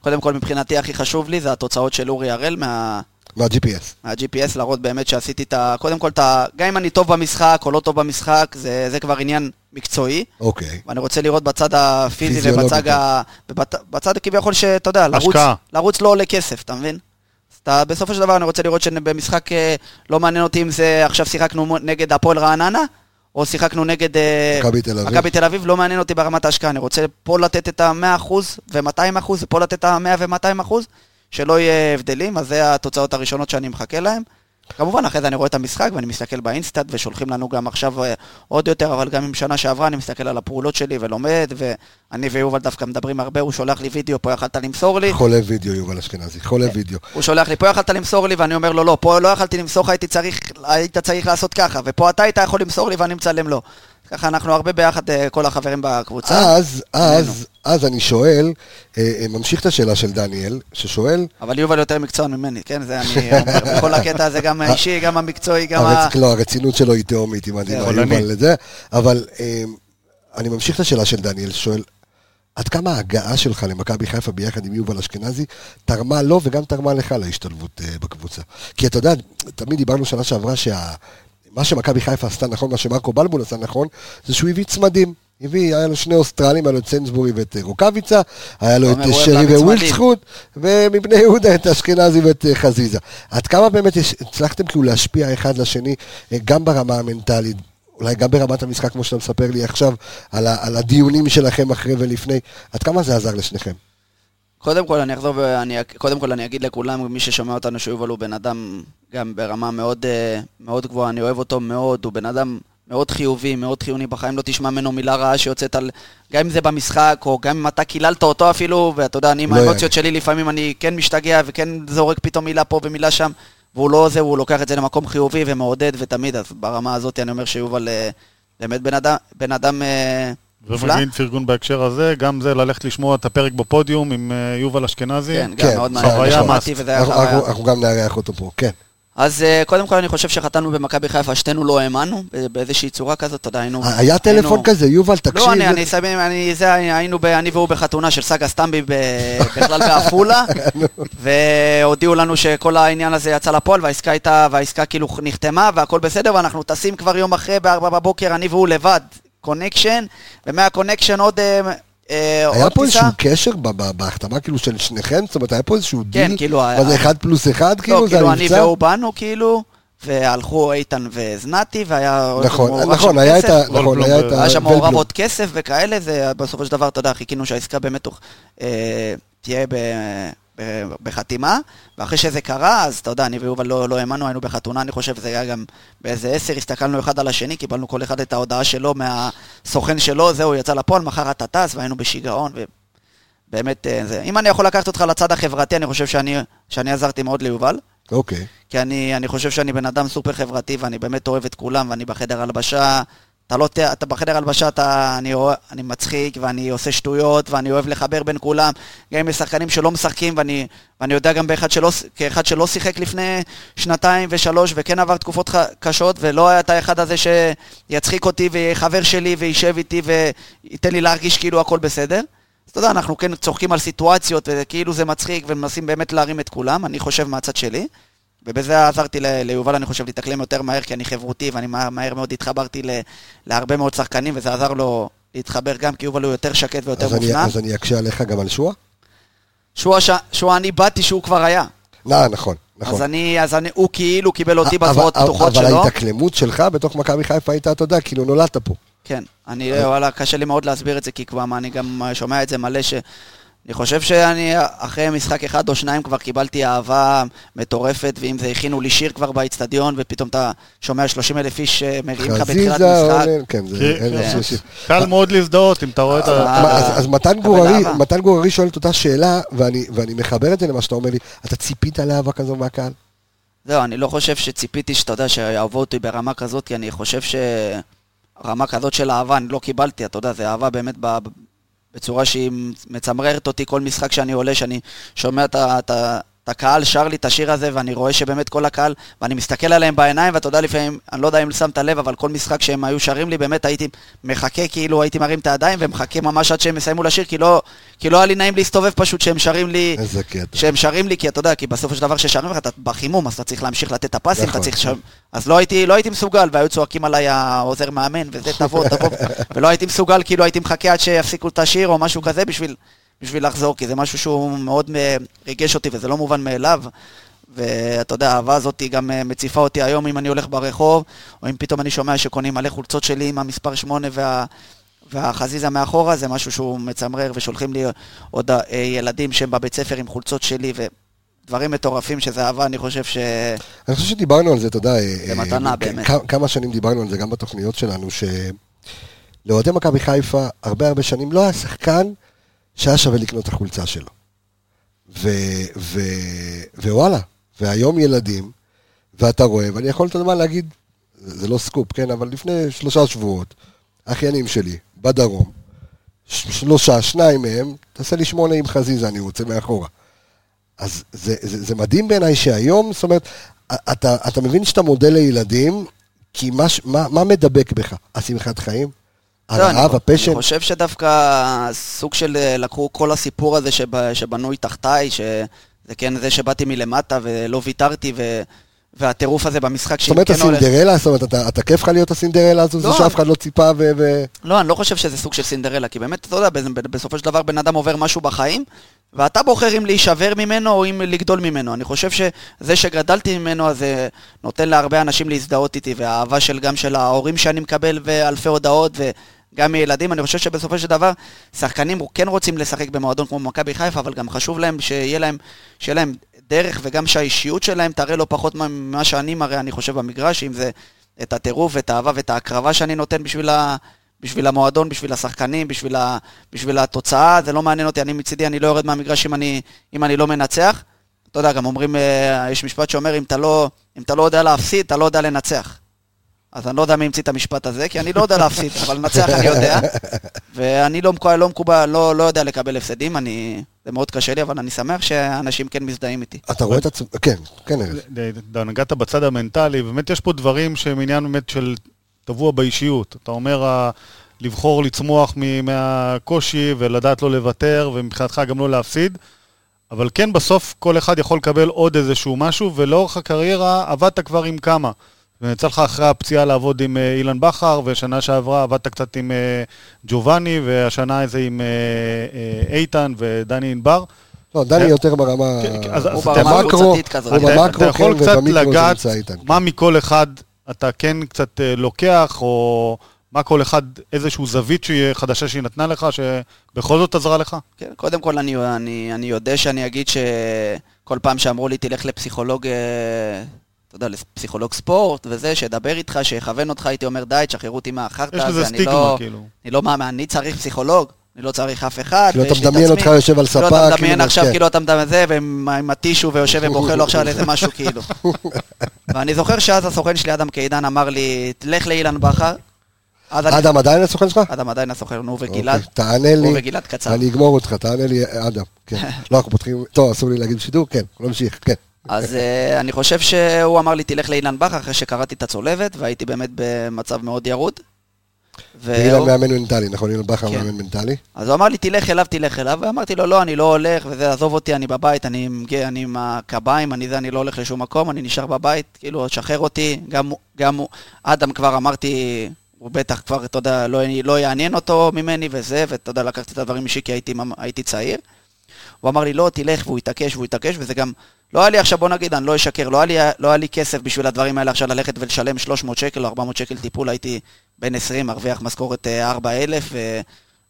קודם כל מבחינתי הכי חשוב לי זה התוצאות של אורי הראל מה... מה-GPS. מה-GPS, להראות באמת שעשיתי את ה... קודם כל, את ה... גם אם אני טוב במשחק או לא טוב במשחק, זה, זה כבר עניין מקצועי. אוקיי. ואני רוצה לראות בצד הפיזי ובצד ה... בצד כביכול שאתה יודע, לרוץ. לרוץ לא עולה כסף, אתה מבין? אתה, בסופו של דבר אני רוצה לראות שבמשחק אה, לא מעניין אותי אם זה עכשיו שיחקנו נגד הפועל רעננה, או שיחקנו נגד אה, מכבי תל אביב. מכבי תל אביב, לא מעניין אותי ברמת ההשקעה, אני רוצה פה לתת את ה-100% ו-200% ופה לתת את ה-100 ו-200%, שלא יהיה הבדלים, אז זה התוצאות הראשונות שאני מחכה להן. כמובן, אחרי זה אני רואה את המשחק ואני מסתכל באינסטאט ושולחים לנו גם עכשיו אה, עוד יותר, אבל גם עם שנה שעברה אני מסתכל על הפעולות שלי ולומד, ואני ויובל דווקא מדברים הרבה, הוא שולח לי וידאו, פה יכלת למסור לי, חולה וידאו, יובל אשכנזי, חולה וידאו. הוא שולח לי, פה יכלת למסור לי, ואני אומר לו, לא, פה לא יכלתי למסור לך, הייתי צריך, היית צריך לעשות ככה, ופה אתה היית יכול למסור לי ואני מצלם לו. ככה אנחנו הרבה ביחד, אה, כל החברים בקבוצה. אז, אז, אז אני שואל, אה, אה, ממשיך את השאלה של דניאל, ששואל, אבל יובל יותר מקצוען ממני, כן? זה אני אומר, בכל הקטע הזה, גם האישי, גם המקצועי, גם ה... לא, הרצינות שלו היא תהומית, אם אני. לא. יובל לזה, אבל אה, אני ממשיך את השאלה של דניאל, שואל, עד כמה ההגעה שלך למכבי חיפה ביחד עם יובל אשכנזי תרמה לו וגם תרמה לך להשתלבות אה, בקבוצה? כי אתה יודע, תמיד דיברנו שנה שעברה שה... מה שמכבי חיפה עשתה נכון, מה שמרקו בלבול עשה נכון, זה שהוא הביא צמדים. הביא, היה לו שני אוסטרלים, היה לו את סיינסבורי ואת אה, רוקאביצה, היה לו את אה, שרי. ווילצחוט, ומבני יהודה את אשכנזי ואת אה, חזיזה. עד כמה באמת הצלחתם כאילו להשפיע אחד לשני, גם ברמה המנטלית, אולי גם ברמת המשחק, כמו שאתה מספר לי עכשיו, על, ה, על הדיונים שלכם אחרי ולפני, עד כמה זה עזר לשניכם? קודם כל אני אחזור ואני, קודם כל אני אגיד לכולם, מי ששומע אותנו, שיובל הוא בן אדם גם ברמה מאוד, מאוד גבוהה, אני אוהב אותו מאוד, הוא בן אדם מאוד חיובי, מאוד חיוני בחיים, לא תשמע ממנו מילה רעה שיוצאת על, גם אם זה במשחק, או גם אם אתה קיללת אותו אפילו, ואתה יודע, אני עם לא האמוציות שלי לפעמים אני כן משתגע וכן זורק פתאום מילה פה ומילה שם, והוא לא זה, הוא לוקח את זה למקום חיובי ומעודד ותמיד, אז ברמה הזאת אני אומר שיובל אה, באמת בן אדם, בן אדם אה, נפלא. ומבין פרגון בהקשר הזה, גם זה ללכת לשמוע את הפרק בפודיום עם אה, יובל אשכנזי. כן, כן, גם מאוד חוויה, מעניין, מה- שמעתי וזה היה אנחנו, חוויה. אנחנו, אנחנו גם נארח אותו פה, כן. אז אה, קודם כל אני חושב שחתנו במכבי חיפה, שתינו לא האמנו, ב- באיזושהי צורה כזאת, אתה יודע, היינו... היה טלפון היינו- כזה, יובל, תקשיב. לא, אני, אני אני, זה, היינו, ב, אני והוא בחתונה של סאגה סטמבי בכלל בעפולה, והודיעו לנו שכל העניין הזה יצא לפועל, והעסקה הייתה, והעסקה כאילו נחתמה, והכל בסדר, ואנחנו טסים כבר יום אחרי, בארבע בבוקר, אני והוא לבד, connection, ומה connection עוד, אה, אה, היה עוד פה. איזשהו קשר בהחתמה כאילו של שניכם? זאת אומרת, היה פה איזשהו כן, דיל? כאילו, מה היה- זה אחד פלוס אחד? כאילו, לא, זה כאילו אני המבצע? והוא באנו, כאילו, והלכו איתן וזנתי, והיה... נכון, מעורב נכון, שם היה את. ה... נכון, וולבלום היה את ה... היה שם מעורב. עוד כסף וכאלה, זה בסופו של דבר, אתה יודע, חיכינו שהעסקה באמת אה, תהיה ב... ב- בחתימה, ואחרי שזה קרה, אז אתה יודע, אני ויובל לא, לא האמנו, היינו בחתונה, אני חושב שזה היה גם באיזה עשר, הסתכלנו אחד על השני, קיבלנו כל אחד את ההודעה שלו מהסוכן שלו, זהו, יצא לפועל, מחר אתה טס, והיינו בשיגעון, ובאמת, אה, זה. אם אני יכול לקחת אותך לצד החברתי, אני חושב שאני, שאני עזרתי מאוד ליובל. אוקיי. כי אני, אני חושב שאני בן אדם סופר חברתי ואני באמת אוהב את כולם ואני בחדר הלבשה, אתה לא, אתה בחדר הלבשה, אתה, אני, אני מצחיק ואני עושה שטויות ואני אוהב לחבר בין כולם, גם עם שחקנים שלא משחקים ואני, ואני יודע גם באחד שלא, כאחד שלא שיחק לפני שנתיים ושלוש וכן עבר תקופות ח- קשות ולא היה את האחד הזה שיצחיק אותי ויהיה חבר שלי וישב איתי וייתן לי להרגיש כאילו הכל בסדר. אז אתה יודע, אנחנו כן צוחקים על סיטואציות וכאילו זה מצחיק ומנסים באמת להרים את כולם, אני חושב מהצד שלי. ובזה עזרתי ל- ליובל, אני חושב, להתאקלם יותר מהר, כי אני חברותי, ואני מה- מהר מאוד התחברתי ל- להרבה מאוד שחקנים, וזה עזר לו להתחבר גם, כי יובל הוא יותר שקט ויותר אז אני- מופנם. אז אני אקשה עליך גם על שועה? שועה, ש- שועה, אני באתי שהוא כבר היה. לא, נכון, נכון. אז אני, אז אני, הוא כאילו קיבל אותי אבל- בזרועות אבל- פתוחות אבל שלו. ההתאקלמות שלך בתוך מכבי חיפה הייתה, אתה יודע, כאילו נולדת פה. כן, אני, וואלה, קשה לי מאוד להסביר את זה, כי כבר, אני גם שומע את זה מלא, ש... אני חושב שאני אחרי משחק אחד או שניים כבר קיבלתי אהבה מטורפת, ואם זה הכינו לי שיר כבר באיצטדיון, ופתאום אתה שומע 30 אלף איש אה, מריעים לך בתחילת חזיזה, משחק. עולה, כן, זה... כן, אין כן. מה שיש. קל מאוד להזדהות אם אתה רואה את ה... אז- מתן גוררי, שואל את אותה שאלה, ואני ואני מחבר את זה למה שאתה אומר לי, אתה ציפית לאהבה כזו מהקהל? זהו, אני לא חושב שציפיתי שאתה יודע שיאהבו אותי ברמה כזאת, כי אני חושב שרמה כזאת של אהבה אני לא קיבלתי, אתה יודע, זה אהבה באמת ב... בצורה שהיא מצמררת אותי כל משחק שאני עולה, שאני שומע את הקהל שר לי את השיר הזה, ואני רואה שבאמת כל הקהל, ואני מסתכל עליהם בעיניים, ואתה יודע לפעמים, אני לא יודע אם שמת לב, אבל כל משחק שהם היו שרים לי, באמת הייתי מחכה, כאילו הייתי מרים את הידיים, ומחכה ממש עד שהם יסיימו לשיר, כי לא, כי לא היה לי נעים להסתובב פשוט שהם שרים לי, איזה קטע. שהם שרים לי, כי אתה יודע, כי בסופו של דבר ששרים לך, אתה בחימום, אז אתה צריך להמשיך לתת את הפסים, נכון, אתה צריך נכון. שם... אז לא הייתי, לא הייתי מסוגל, והיו צועקים עליי העוזר מאמן, וזה תבוא, תבוא, ולא הייתי מסוגל, כאילו הייתי מחכה עד שיפסיקו את השיר או משהו כזה בשביל, בשביל לחזור, כי זה משהו שהוא מאוד אה, ריגש אותי, וזה לא מובן מאליו. ואתה יודע, האהבה הזאת היא גם אה, מציפה אותי היום אם אני הולך ברחוב, או אם פתאום אני שומע שקונים מלא חולצות שלי עם המספר 8 וה... והחזיזה מאחורה זה משהו שהוא מצמרר, ושולחים לי עוד אה, ילדים שהם בבית ספר עם חולצות שלי, ודברים מטורפים שזה אהבה, אני חושב ש... אני חושב שדיברנו על זה, אתה יודע, זה מתנה, אה, באמת. כמה שנים דיברנו על זה גם בתוכניות שלנו, שלאוהדי מכבי חיפה, הרבה הרבה שנים, לא היה שחקן שהיה שווה לקנות את החולצה שלו. ו, ו, ווואלה, והיום ילדים, ואתה רואה, ואני יכול, יודע מה, להגיד, זה לא סקופ, כן, אבל לפני שלושה שבועות, האחיינים שלי, בדרום, שלושה, שניים מהם, תעשה לי שמונה עם חזיזה, אני רוצה מאחורה. אז זה, זה, זה מדהים בעיניי שהיום, זאת אומרת, אתה, אתה מבין שאתה מודל לילדים, כי מה, מה, מה מדבק בך? השמחת חיים? לא, הרעב, הפשן? אני חושב שדווקא סוג של אה, לקחו כל הסיפור הזה שב- שבנוי תחתיי, שזה כן זה שבאתי מלמטה ולא ויתרתי, ו... והטירוף הזה במשחק זאת אומרת, כן הולך... הסינדרלה, זאת אומרת, אתה, אתה כיף לך להיות הסינדרלה הזו, לא. זו שאף אחד לא ציפה ו... ו... לא, אני לא חושב שזה סוג של סינדרלה, כי באמת, אתה יודע, בסופו של דבר בן אדם עובר משהו בחיים, ואתה בוחר אם להישבר ממנו או אם לגדול ממנו. אני חושב שזה שגדלתי ממנו, אז זה נותן להרבה אנשים להזדהות איתי, והאהבה של, גם של ההורים שאני מקבל, ואלפי הודעות, וגם מילדים. אני חושב שבסופו של דבר, שחקנים כן רוצים לשחק במועדון כמו מכבי חיפה, אבל גם חשוב להם שיהיה להם, שיהיה להם דרך, וגם שהאישיות שלהם תראה לא פחות ממה שאני מראה, אני חושב, במגרש, אם זה את הטירוף, את האהבה ואת ההקרבה שאני נותן בשביל ה... בשביל המועדון, בשביל השחקנים, בשביל, ה, בשביל התוצאה, זה לא מעניין אותי, אני מצידי, אני לא יורד מהמגרש אם אני, אם אני לא מנצח. אתה יודע, גם אומרים, אה, יש משפט שאומר, אם אתה, לא, אם אתה לא יודע להפסיד, אתה לא יודע לנצח. אז אני לא יודע מי המציא את המשפט הזה, כי אני לא יודע להפסיד, אבל לנצח אני יודע. ואני לא, מקובל, לא מקובל, לא, לא יודע לקבל הפסדים, אני, זה מאוד קשה לי, אבל אני שמח שאנשים כן מזדהים איתי. אתה רואה את עצמך, כן, כן, ארז. אתה נגעת בצד המנטלי, באמת יש פה דברים שהם עניין באמת של טבוע באישיות. אתה אומר, לבחור לצמוח מהקושי ולדעת לא לוותר, ומבחינתך גם לא להפסיד. אבל כן, בסוף כל אחד יכול לקבל עוד איזשהו משהו, ולאורך הקריירה עבדת כבר עם כמה. ויצא לך אחרי הפציעה לעבוד עם אה, אילן בכר, ושנה שעברה עבדת קצת עם אה, ג'ובאני, והשנה איזה עם אה, איתן ודני ענבר. לא, דני. יותר ברמה... כן, כן, הוא ברמה הקבוצתית כזאת. הוא אתה- במקרו, כן, קצת ובמיקרו נמצא איתן. מה מכל אחד אתה כן קצת לוקח, או מה כל אחד, איזשהו זווית חדשה שהיא נתנה לך, שבכל זאת עזרה לך? כן, קודם כל אני, אני, אני יודע שאני אגיד שכל פעם שאמרו לי תלך לפסיכולוג, אתה יודע, לפסיכולוג ספורט וזה, שידבר איתך, שיכוון אותך, הייתי אומר די, תשחררו אותי מהחרטא יש הזה, לזה אני סטיגמה, לא, כאילו. אני לא מאמין, אני צריך פסיכולוג, אני לא צריך אף אחד. כאילו, אתה ויש לי את מדמיין. אותך יושב על ספה, כאילו אתה מדמיין כאילו, עכשיו, כן. כאילו אתה מדמיין זה, ועם עם הטישו ויושב ובוכה לו עכשיו על איזה משהו, כאילו. ואני זוכר שאז הסוכן שלי, אדם קידן, אמר לי, תלך לאילן בכר. אדם עדיין הסוכן שלך? אדם עדיין הסוכן, וגלעד. אוקיי, תענה לי. הוא וגלעד קצר. אני אגמור אותך, תענה לי, אדם. כן. לא, אנחנו פותחים... טוב, אסור לי להגיד שידור? כן, נמשיך, כן. אז אה, אני חושב שהוא אמר לי, תלך לאילן בכר אחרי שקראתי את הצולבת, והייתי באמת במצב מאוד ירוד. אילן מאמן מנטלי, נכון? אילן בכר כן. מאמן מנטלי. אז הוא אמר לי, תלך אליו, תלך אליו, ואמרתי לו, לא, אני לא הולך, וזה, עזוב אותי, אני בבית, אני עם, הקביים, אני זה, אני לא הולך לשום מקום, אני נשאר בבית, כאילו, שחרר אותי, גם, אדם כבר אמרתי, הוא בטח כבר, אתה יודע, לא, לא יעניין אותו ממני וזה, ואתה יודע, לקחתי את הדברים אישי כי הייתי, הייתי צעיר. הוא אמר לי, לא, תלך, והוא התעקש, והוא התעקש, וזה גם, לא היה לי עכשיו, בוא נגיד, אני לא אשקר, לא היה לי, לא היה לי כסף בשביל הדברים האלה עכשיו ללכת ולשלם 300 שקל או 400 שקל טיפול, הייתי בן 20, מרוויח משכורת אה, 4,000,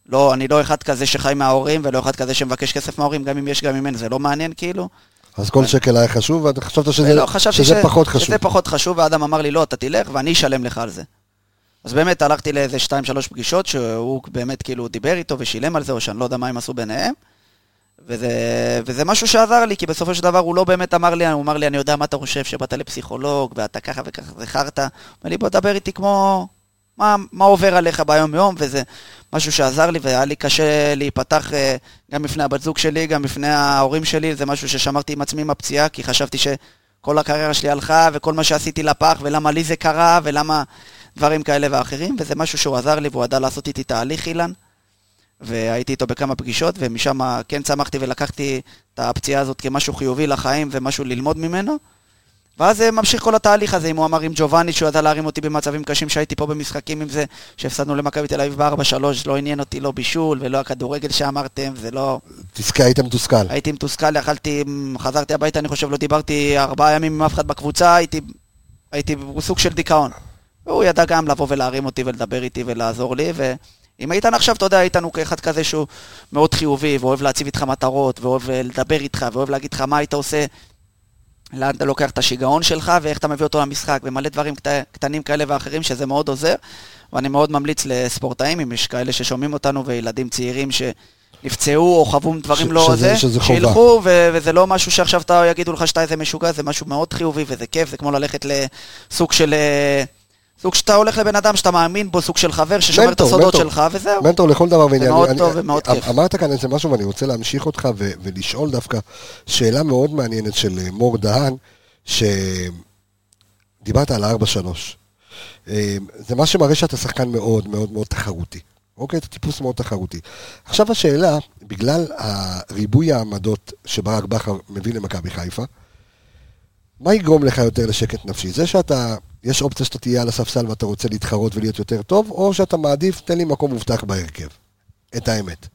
ולא, אני לא אחד כזה שחי מההורים, ולא אחד כזה שמבקש כסף מההורים, גם אם יש, גם אם אין, זה לא מעניין כאילו. אז כל שקל היה חשוב, ואתה חשבת שזה ולא, חשבתי שזה ש- פחות חשוב. שזה פחות חשוב, והאדם אמר לי, לא, אתה תלך ואני אשלם לך על זה. אז באמת הלכתי לאיזה 2-3 פגישות, שהוא באמת כאילו דיבר איתו ושילם על זה, או שאני לא יודע מה הם עשו ביניהם. וזה, וזה משהו שעזר לי, כי בסופו של דבר הוא לא באמת אמר לי, הוא אמר לי, אני יודע מה אתה חושב, שבאת לפסיכולוג, ואתה ככה וככה, זה חרטא. אמר לי, בוא דבר איתי כמו... מה, מה עובר עליך ביום-יום, וזה משהו שעזר לי, והיה לי קשה להיפתח אה, גם בפני הבת זוג שלי, גם בפני ההורים שלי, זה משהו ששמרתי עם עצמי עם הפציעה, כי חשבתי שכל הקריירה שלי הלכה, וכל מה שעשיתי לפח, ולמה לי זה קרה, ולמה דברים כאלה ואחרים, וזה משהו שהוא עזר לי, והוא ידע לעשות איתי תהליך, אילן. והייתי איתו בכמה פגישות, ומשם כן צמחתי ולקחתי את הפציעה הזאת כמשהו חיובי לחיים ומשהו ללמוד ממנו. ואז ממשיך כל התהליך הזה, אם הוא אמר עם ג'ובאני שהוא ידע להרים אותי במצבים קשים שהייתי פה במשחקים עם זה, שהפסדנו למכבי תל אביב ב-4-3, לא עניין אותי לא בישול ולא הכדורגל שאמרתם, זה לא... תזכה, היית מתוסכל. הייתי מתוסכל, יכלתי, חזרתי הביתה, אני חושב, לא דיברתי ארבעה ימים עם אף אחד בקבוצה, הייתי, הייתי בסוג של דיכאון. והוא ידע גם לבוא ולהרים אותי ולדבר איתי ולעזור לי, ואם איתן עכשיו, אתה יודע, איתן הוא כאחד כזה שהוא מאוד חיובי, ואוהב להציב איתך מטרות, ואוהב אה, לדבר איתך, ואוהב להגיד לך מה היית עושה, לאן אתה לוקח את השיגעון שלך, ואיך אתה מביא אותו למשחק, ומלא דברים קט... קטנים כאלה ואחרים, שזה מאוד עוזר, ואני מאוד ממליץ לספורטאים, אם יש כאלה ששומעים אותנו, וילדים צעירים ש... נפצעו או חוו דברים ש- לא שזה- זה, שזה. שילכו, ו- וזה לא משהו שעכשיו יגידו לך שאתה איזה משוגע, זה משהו מאוד חיובי וזה כיף, זה כמו ללכת לסוג של... אה, סוג שאתה הולך לבן אדם שאתה מאמין בו, סוג של חבר ששומר את מנטור, הסודות מנטור. שלך, וזהו. מנטור לכל דבר ועניין. מאוד אני- טוב אני- ומאוד אמ- כיף. אמרת כאן איזה משהו ואני רוצה להמשיך אותך ו- ולשאול דווקא שאלה מאוד מעניינת של אה, מור דהן, שדיברת על ה-4-3. אה, זה מה שמראה שאתה שחקן מאוד מאוד מאוד תחרותי. אוקיי? אתה טיפוס מאוד תחרותי. עכשיו השאלה, בגלל הריבוי העמדות שברק בכר מביא למכבי חיפה, מה יגרום לך יותר לשקט נפשי? זה שאתה, יש אופציה שאתה תהיה על הספסל ואתה רוצה להתחרות ולהיות יותר טוב, או שאתה מעדיף, תן לי מקום מובטח בהרכב. את האמת.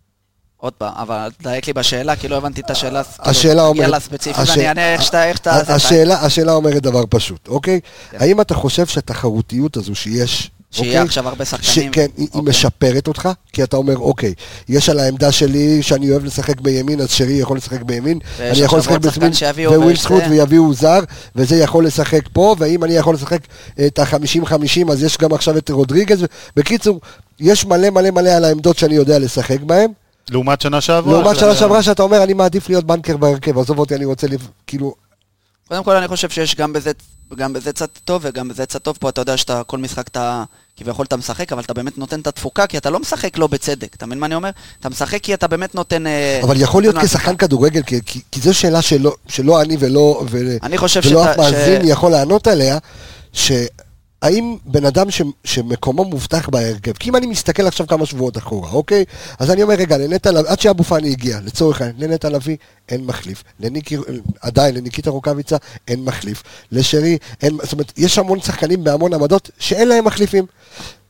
עוד פעם, אבל דייק לי בשאלה, כי לא הבנתי את השאלה. השאלה כאילו. יאללה, ספציפית, הש- ואני אענה איך שאתה... איך זה- השאלה, השאלה אומרת דבר פשוט, אוקיי? כן. האם אתה חושב שהתחרותיות הזו שיש... שיהיה אוקיי? עכשיו הרבה שחקנים. כן, היא היא אוקיי. משפרת אותך, כי אתה אומר, אוקיי, יש על העמדה שלי שאני אוהב לשחק בימין, אז שרי יכול לשחק בימין, אני יכול לשחק בשמאל. זכות ויביאו זר, וזה יכול לשחק פה, ואם אני יכול לשחק את ה-50-50, אז יש גם עכשיו את רודריגז. בקיצור, יש מלא מלא מלא על העמדות שאני יודע לשחק בהן. לעומת שנה שעברה. לעומת שנה שעברה שאתה אומר, אני מעדיף להיות בנקר בהרכב, עזוב אותי, אני רוצה, לב- כאילו, קודם כל אני חושב שיש גם בזה, גם בזה צד טוב וגם בזה צד טוב פה, אתה יודע שאתה, כל משחק אתה, כביכול אתה משחק, אבל אתה באמת נותן את התפוקה, כי אתה לא משחק לא בצדק, אתה מבין מה אני אומר? אתה משחק כי אתה באמת נותן... אה, אבל יכול להיות כשחקן. כדורגל, כי, כי, כי זו שאלה שלא, שלא אני ולא, ו, אני חושב ולא שאתה- אף מאזין ש- יכול לענות עליה, שהאם בן אדם ש, שמקומו מובטח בהרכב, כי אם אני מסתכל עכשיו כמה שבועות אחורה, אוקיי? אז אני אומר, רגע, לנטע לביא, עד שאבו פאני הגיע, לצורך העניין, לנטע לביא אין מחליף, לניקי, עדיין, לניקיטה רוקאביצה אין מחליף, לשרי אין, זאת אומרת, יש המון שחקנים בהמון עמדות שאין להם מחליפים.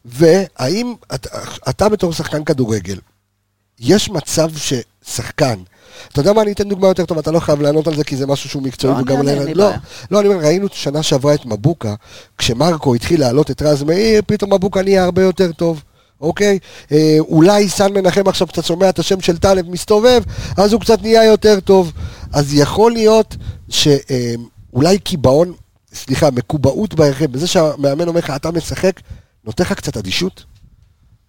והאם אתה, אתה בתור שחקן כדורגל, יש מצב ששחקן, אתה יודע מה, אני אתן דוגמה יותר טובה, אתה לא חייב לענות על זה כי זה משהו שהוא מקצועי. לא, אני וגם אולי- אין לי לא, בעיה. לא, אני אומר, ראינו שנה שעברה את מבוקה, כשמרקו התחיל להעלות את רז מאיר, פתאום מבוקה נהיה הרבה יותר טוב. אוקיי? אה, אולי סן מנחם עכשיו קצת שומע את השם של טלב מסתובב, אז הוא קצת נהיה יותר טוב. אז יכול להיות שאולי קיבעון, סליחה, מקובעות בהרכב, בזה שהמאמן אומר לך, אתה משחק, נותן לך קצת אדישות?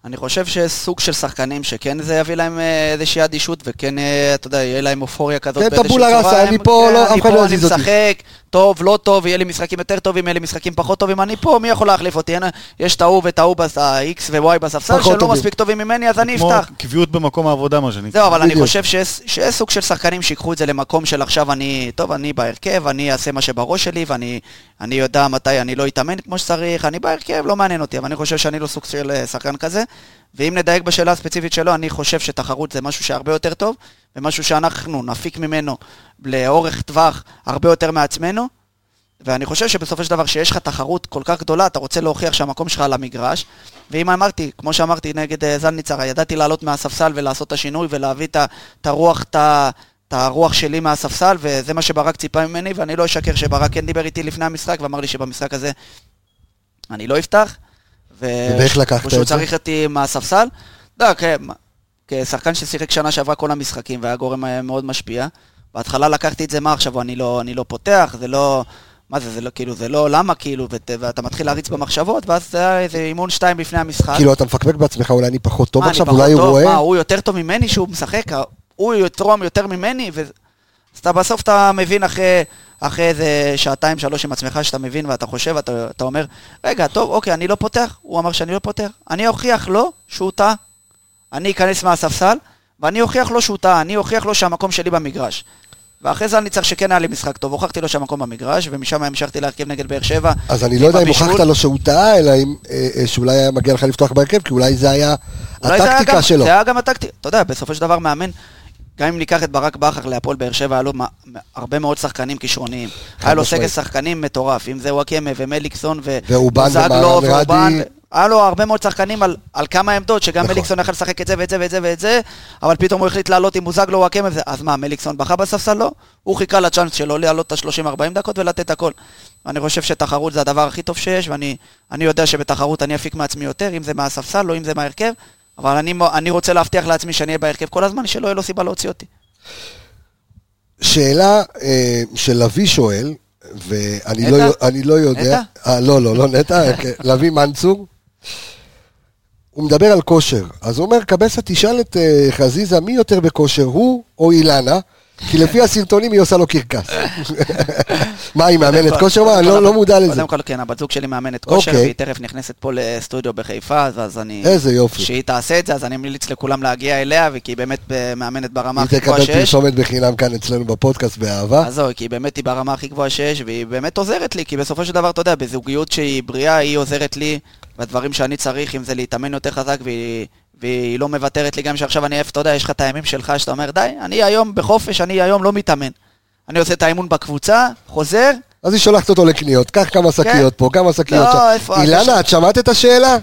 אני חושב שיש סוג של שחקנים שכן זה יביא להם אה, איזושהי אדישות, וכן, אה, אתה יודע, יהיה להם אופוריה כזאת כן, באיזושהי טבולה צורה. ראסה, הם- אני פה, כן, לא- אף אני אחד פה, לא אני יזיז אותי. משחק, טוב, לא טוב, יהיה לי משחקים יותר טובים, יהיה לי משחקים פחות טובים, אני פה, מי יכול להחליף אותי? יש את ההוא ואת ההוא, ה-X ו-Y בספסל, שלא טובים. מספיק טובים ממני, אז אני כמו אפתח. קביעות במקום העבודה, מה שנקרא. זהו, אבל אני. חושב שיש סוג של שחקנים שיקחו את זה למקום של עכשיו אני, טוב, אני בהרכב, אני אעשה מה שבראש שלי, ואני אני יודע מתי אני לא אתאמן כמו שצריך, אני בהרכב, לא מעניין אותי, אבל אני חושב שאני לא סוג של אה, שחקן כזה. ואם נדייק בשאלה הספציפית שלו, אני חושב שתחרות זה משהו שהרבה יותר טוב, ומשהו שאנחנו נפיק ממנו לאורך טווח הרבה יותר מעצמנו. ואני חושב שבסופו של דבר, כשיש לך תחרות כל כך גדולה, אתה רוצה להוכיח שהמקום שלך על המגרש. ואם אמרתי, כמו שאמרתי נגד אה, זלניצר, ידעתי לעלות מהספסל ולעשות את השינוי ולהביא את הרוח, את הרוח שלי מהספסל, וזה מה שברק ציפה ממני, ואני לא אשקר שברק כן דיבר איתי לפני המשחק, ואמר לי שבמשחק הזה אני לא אפתח. ואיך לקחת את זה? צריך אותי מהספסל. לא, כ- כשחקן ששיחק שנה שעברה כל המשחקים והיה גורם אה, מאוד משפיע, בהתחלה לקחתי את זה, מה עכשיו, אני לא, אני לא פותח, זה לא... מה זה, זה לא, כאילו, זה לא למה, כאילו, ות, ואתה מתחיל להריץ במחשבות, ואז זה היה איזה אימון שתיים לפני המשחק. כאילו, אתה מפקפק בעצמך, אולי אני פחות טוב מה, עכשיו, אולי הוא טוב? רואה... מה, הוא יותר טוב ממני שהוא משחק? הוא יתרום יותר ממני? ו... אתה בסוף אתה מבין אחרי, אחרי איזה שעתיים, שלוש עם עצמך, שאתה מבין ואתה חושב, אתה, אתה אומר, רגע, טוב, אוקיי, אני לא פותח. הוא אמר שאני לא פותח. אני אוכיח לו שהוא טעה. אני אכנס מהספסל, ואני אוכיח לו שהוא טעה. אני אוכיח לו שהמקום שלי במגרש. ואחרי זה אני צריך שכן היה לי משחק טוב. הוכחתי לו שהמקום במגרש, ומשם המשכתי להרכיב נגד באר שבע. אז אני לא יודע אם. הוכחת לו שהוא טעה, אלא אם אה, אה, שאולי היה מגיע לך לפתוח בהרכב, כי אולי זה היה אולי זה היה הטקטיקה גם- שלו. זה היה גם הטקטיקה. אתה יודע, בסופו של דבר מאמן, גם אם ניקח את ברק בכר להפועל באר שבע, היה לו הרבה מאוד שחקנים כישרוניים. היה לו. סגל שחקנים מטורף, אם זה וואקמה ומליקסון ובוזגלו ומרן ואובן. היה לו הרבה מאוד שחקנים על, על כמה עמדות, שגם נכון. מליקסון יכול לשחק את זה ואת זה ואת זה ואת זה, אבל פתאום הוא החליט לעלות עם בוזגלו וואקמה וזה, אז מה, מליקסון בכה בספסל? לא. הוא חיכה לצ'אנס שלו לעלות את ה-30-40 דקות ולתת הכל. אני חושב שתחרות זה הדבר הכי טוב שיש, ואני אני יודע שבתחרות אני אפיק מעצמי יותר, אם זה מהספסל או אם זה מההרכב, אבל אני, אני רוצה להבטיח לעצמי שאני אהיה בהרכב כל הזמן, שלא יהיה לו סיבה להוציא אותי. שאלה אה, שלוי שואל, ואני? לא, לא יודע... נטע? אה, לא, לא, לא נטע, אוקיי. לביא מנצור. הוא מדבר על כושר, אז הוא אומר, קבסה תשאל את אה, חזיזה מי יותר בכושר, הוא או אילנה, כי לפי הסרטונים היא עושה לו קרקס. מה, היא מאמנת כושר? מה? אני לא- לא מודע לזה. קודם כל, כן, הבת זוג שלי מאמנת כושר, אוקיי. והיא תכף נכנסת פה לסטודיו בחיפה, אז- אני... איזה יופי. כשהיא תעשה את זה, אז אני ממליץ לכולם להגיע אליה, וכי היא באמת אה, מאמנת ברמה היא הכי גבוהה תקבל שיש. פרסומת בחינם כאן אצלנו בפודקאסט באהבה. אז זהו, כי באמת היא ברמה הכי גבוהה שיש, והיא באמת עוזרת לי, כי בסופו של דבר, אתה יודע, בזוגיות שהיא בריאה, היא עוזרת לי בדברים שאני צריך, אם זה להתאמן יותר חזק, והיא, והיא לא מוותרת לי גם שעכשיו אני עייף, אתה יודע, יש לך את הימים שלך, שאתה אומר, די, אני היום בחופש, אני היום לא מתאמן. אני עושה את האימון בקבוצה, חוזר, אז היא שולחת אותו לקניות, קח כמה שקיות פה, כמה שקיות כן. לא, שם. איפה אילנה, את שמעת את השאלה?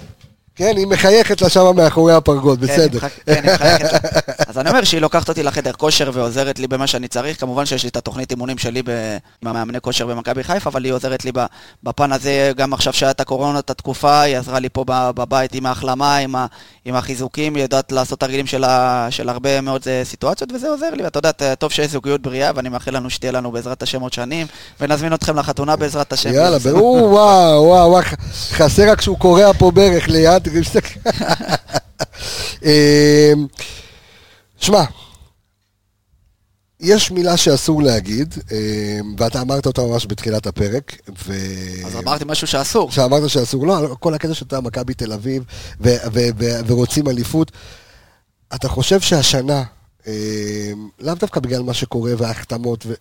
כן, היא מחייכת לה שמה מאחורי הפרגוד, כן, בסדר. כן, היא מחייכת לה. אז אני אומר שהיא לוקחת אותי לחדר כושר ועוזרת לי במה שאני צריך. כמובן שיש לי את התוכנית אימונים שלי עם המאמני כושר במכבי חיפה, אבל היא עוזרת לי בפן הזה, גם עכשיו שהיה את הקורונה, את התקופה, היא עזרה לי פה בבית עם ההחלמה, עם, ה- עם החיזוקים, היא יודעת לעשות תרגילים של, ה- של הרבה מאוד אה, סיטואציות, וזה עוזר לי. ואתה יודע, ת- טוב שיש זוגיות בריאה, ואני מאחל לנו שתהיה לנו בעזרת השם עוד שנים, ונזמין אתכם לחתונה בעזרת השם. יאללה, וואו, וואו, חסר רק שהוא קורע פה ברך ליד. תראי, מסתכל. אמ, שמע, יש מילה שאסור להגיד, אמ, ואתה אמרת אותה ממש בתחילת הפרק, ו... אז אמרתי משהו שאסור. שאמרת שאסור, לא, כל הקטע שאתה מכבי תל אביב ו- ו- ו- ורוצים אליפות, אתה חושב שהשנה, אה, לאו דווקא בגלל מה שקורה וההחתמות, ו...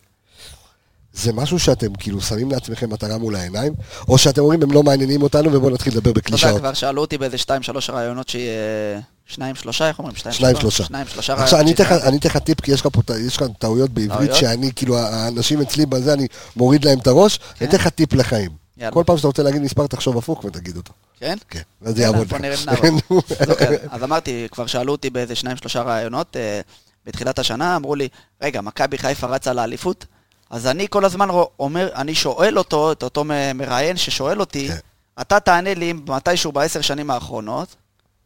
זה משהו שאתם כאילו שמים לעצמכם מטרה מול העיניים, או שאתם אומרים הם לא מעניינים אותנו ובואו נתחיל לדבר אתה יודע, בקלישאות. כבר שאלו אותי באיזה שתיים, שלוש רעיונות שיהיה... שניים, שלושה, איך אומרים? שניים שלושה. שניים, שלושה עכשיו אני אתן לך- טיפ, כי יש לך פה יש כאן טעויות בעברית? שאני כאילו, האנשים אצלי בזה, אני מוריד להם את הראש, אני אתן לך טיפ לחיים. יאללה. כל פעם שאתה רוצה להגיד מספר, תחשוב הפוך ותגיד אותו. כן? כן, ואז זה יאללה, יעבוד. נעבוד. אז אוקיי, אז אמרתי, כבר שאלו אותי באיזה שניים שלושה רעיונות אה, בתחילת השנה, אמרו לי, רגע, מכבי חיפה רצה לאליפות? אז אני כל הזמן אומר, אני שואל אותו, את אותו מראיין ששואל אותי, כן. אתה תענה לי מתישהו בעשר שנים האחרונות,